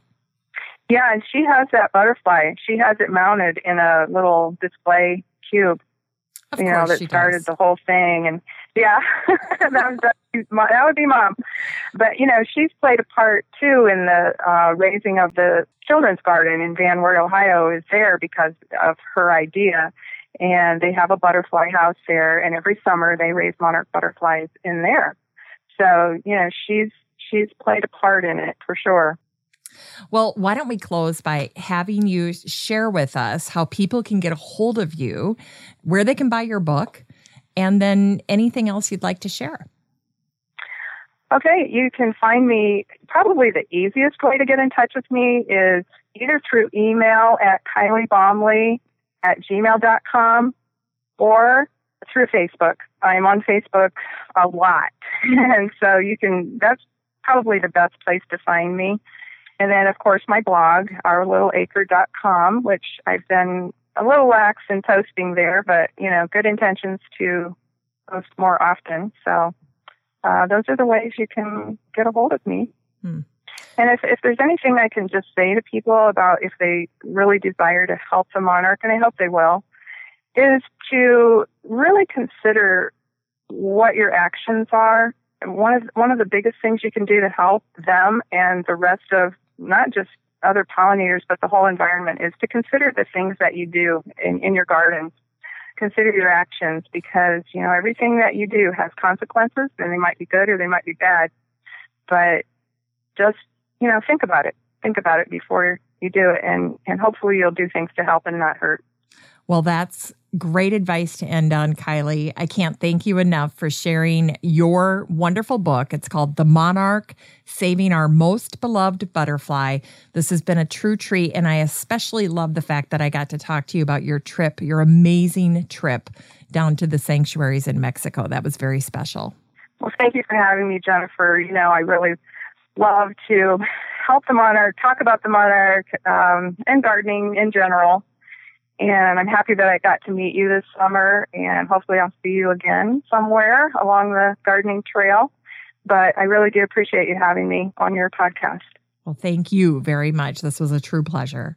Yeah, and she has that butterfly. She has it mounted in a little display cube. Of you know, that started does. the whole thing. And yeah, that, was, that would be mom. But, you know, she's played a part too in the uh, raising of the children's garden in Van Wert, Ohio is there because of her idea. And they have a butterfly house there. And every summer they raise monarch butterflies in there. So, you know, she's, she's played a part in it for sure. Well, why don't we close by having you share with us how people can get a hold of you, where they can buy your book, and then anything else you'd like to share? Okay, you can find me. Probably the easiest way to get in touch with me is either through email at kylie at gmail.com or through Facebook. I'm on Facebook a lot. and so you can, that's probably the best place to find me. And then, of course, my blog, ourlittleacre.com, which I've been a little lax in posting there, but, you know, good intentions to post more often. So uh, those are the ways you can get a hold of me. Hmm. And if, if there's anything I can just say to people about if they really desire to help the monarch, and I hope they will, is to really consider what your actions are. And one of one of the biggest things you can do to help them and the rest of not just other pollinators, but the whole environment is to consider the things that you do in, in your gardens. Consider your actions because, you know, everything that you do has consequences and they might be good or they might be bad. But just, you know, think about it. Think about it before you do it and, and hopefully you'll do things to help and not hurt. Well, that's great advice to end on, Kylie. I can't thank you enough for sharing your wonderful book. It's called The Monarch Saving Our Most Beloved Butterfly. This has been a true treat, and I especially love the fact that I got to talk to you about your trip, your amazing trip down to the sanctuaries in Mexico. That was very special. Well, thank you for having me, Jennifer. You know, I really love to help the monarch, talk about the monarch, um, and gardening in general. And I'm happy that I got to meet you this summer, and hopefully I'll see you again somewhere along the gardening trail. But I really do appreciate you having me on your podcast. Well, thank you very much. This was a true pleasure.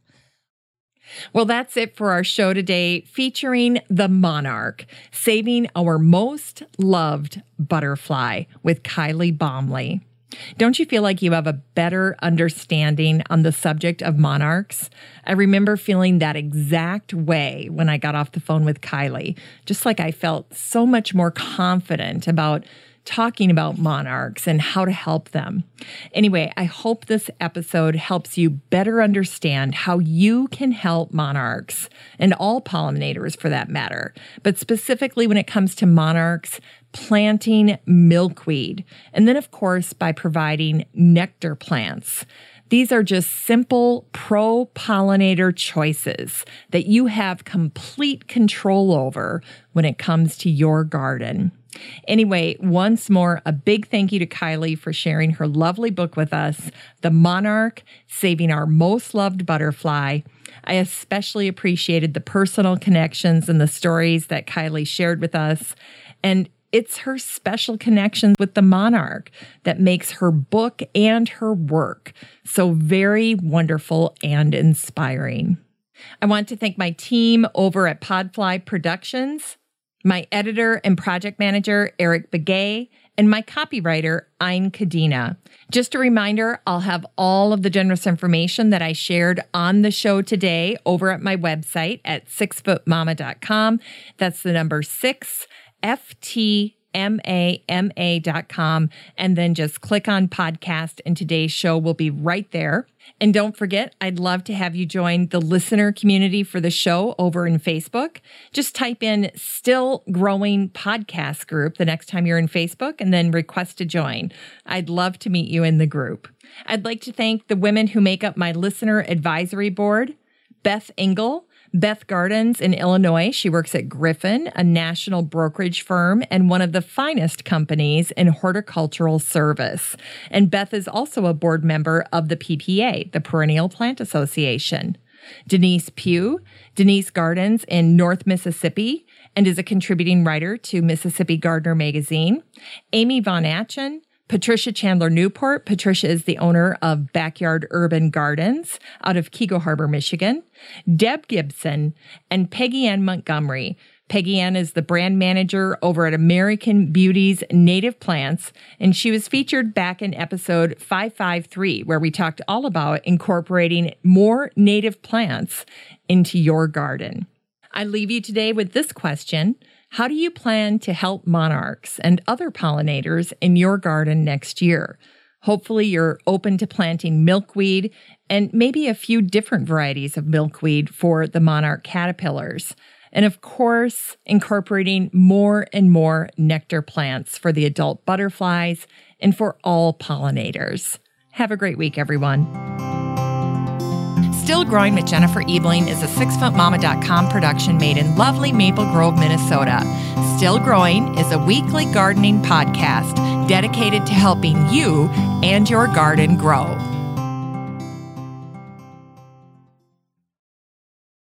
Well, that's it for our show today, featuring the monarch, saving our most loved butterfly with Kylie Baumle. Don't you feel like you have a better understanding on the subject of monarchs? I remember feeling that exact way when I got off the phone with Kylie, just like I felt so much more confident about talking about monarchs and how to help them. Anyway, I hope this episode helps you better understand how you can help monarchs and all pollinators for that matter, but specifically when it comes to monarchs, planting milkweed, and then, of course, by providing nectar plants. These are just simple pro pollinator choices that you have complete control over when it comes to your garden. Anyway, once more, a big thank you to Kylie for sharing her lovely book with us, The Monarch Saving Our Most Loved Butterfly. I especially appreciated the personal connections and the stories that Kylie shared with us. And it's her special connection with the monarch that makes her book and her work so very wonderful and inspiring. I want to thank my team over at Podfly Productions, my editor and project manager, Eric Begay, and my copywriter, Ein Kadena. Just a reminder, I'll have all of the generous information that I shared on the show today over at my website at sixfootmama.com. That's the number six ftmama.com, and then just click on podcast, and today's show will be right there. And don't forget, I'd love to have you join the listener community for the show over in Facebook. Just type in Still Growing Podcast Group the next time you're in Facebook and then request to join. I'd love to meet you in the group. I'd like to thank the women who make up my listener advisory board Beth Engel, Beth Gardens in Illinois. She works at Griffin, a national brokerage firm and one of the finest companies in horticultural service. And Beth is also a board member of the PPA, the Perennial Plant Association. Denise Pugh, Denise Gardens in North Mississippi, and is a contributing writer to Mississippi Gardener magazine. Amy Von Atchen, Patricia Chandler Newport. Patricia is the owner of Backyard Urban Gardens out of Keego Harbor, Michigan. Deb Gibson and Peggy Ann Montgomery. Peggy Ann is the brand manager over at American Beauties Native Plants, and she was featured back in episode 553, where we talked all about incorporating more native plants into your garden. I leave you today with this question how do you plan to help monarchs and other pollinators in your garden next year? Hopefully, you're open to planting milkweed and maybe a few different varieties of milkweed for the monarch caterpillars. And of course, incorporating more and more nectar plants for the adult butterflies and for all pollinators. Have a great week, everyone. Still Growing with Jennifer Ebling is a sixfootmama.com production made in lovely Maple Grove, Minnesota. Still Growing is a weekly gardening podcast dedicated to helping you and your garden grow.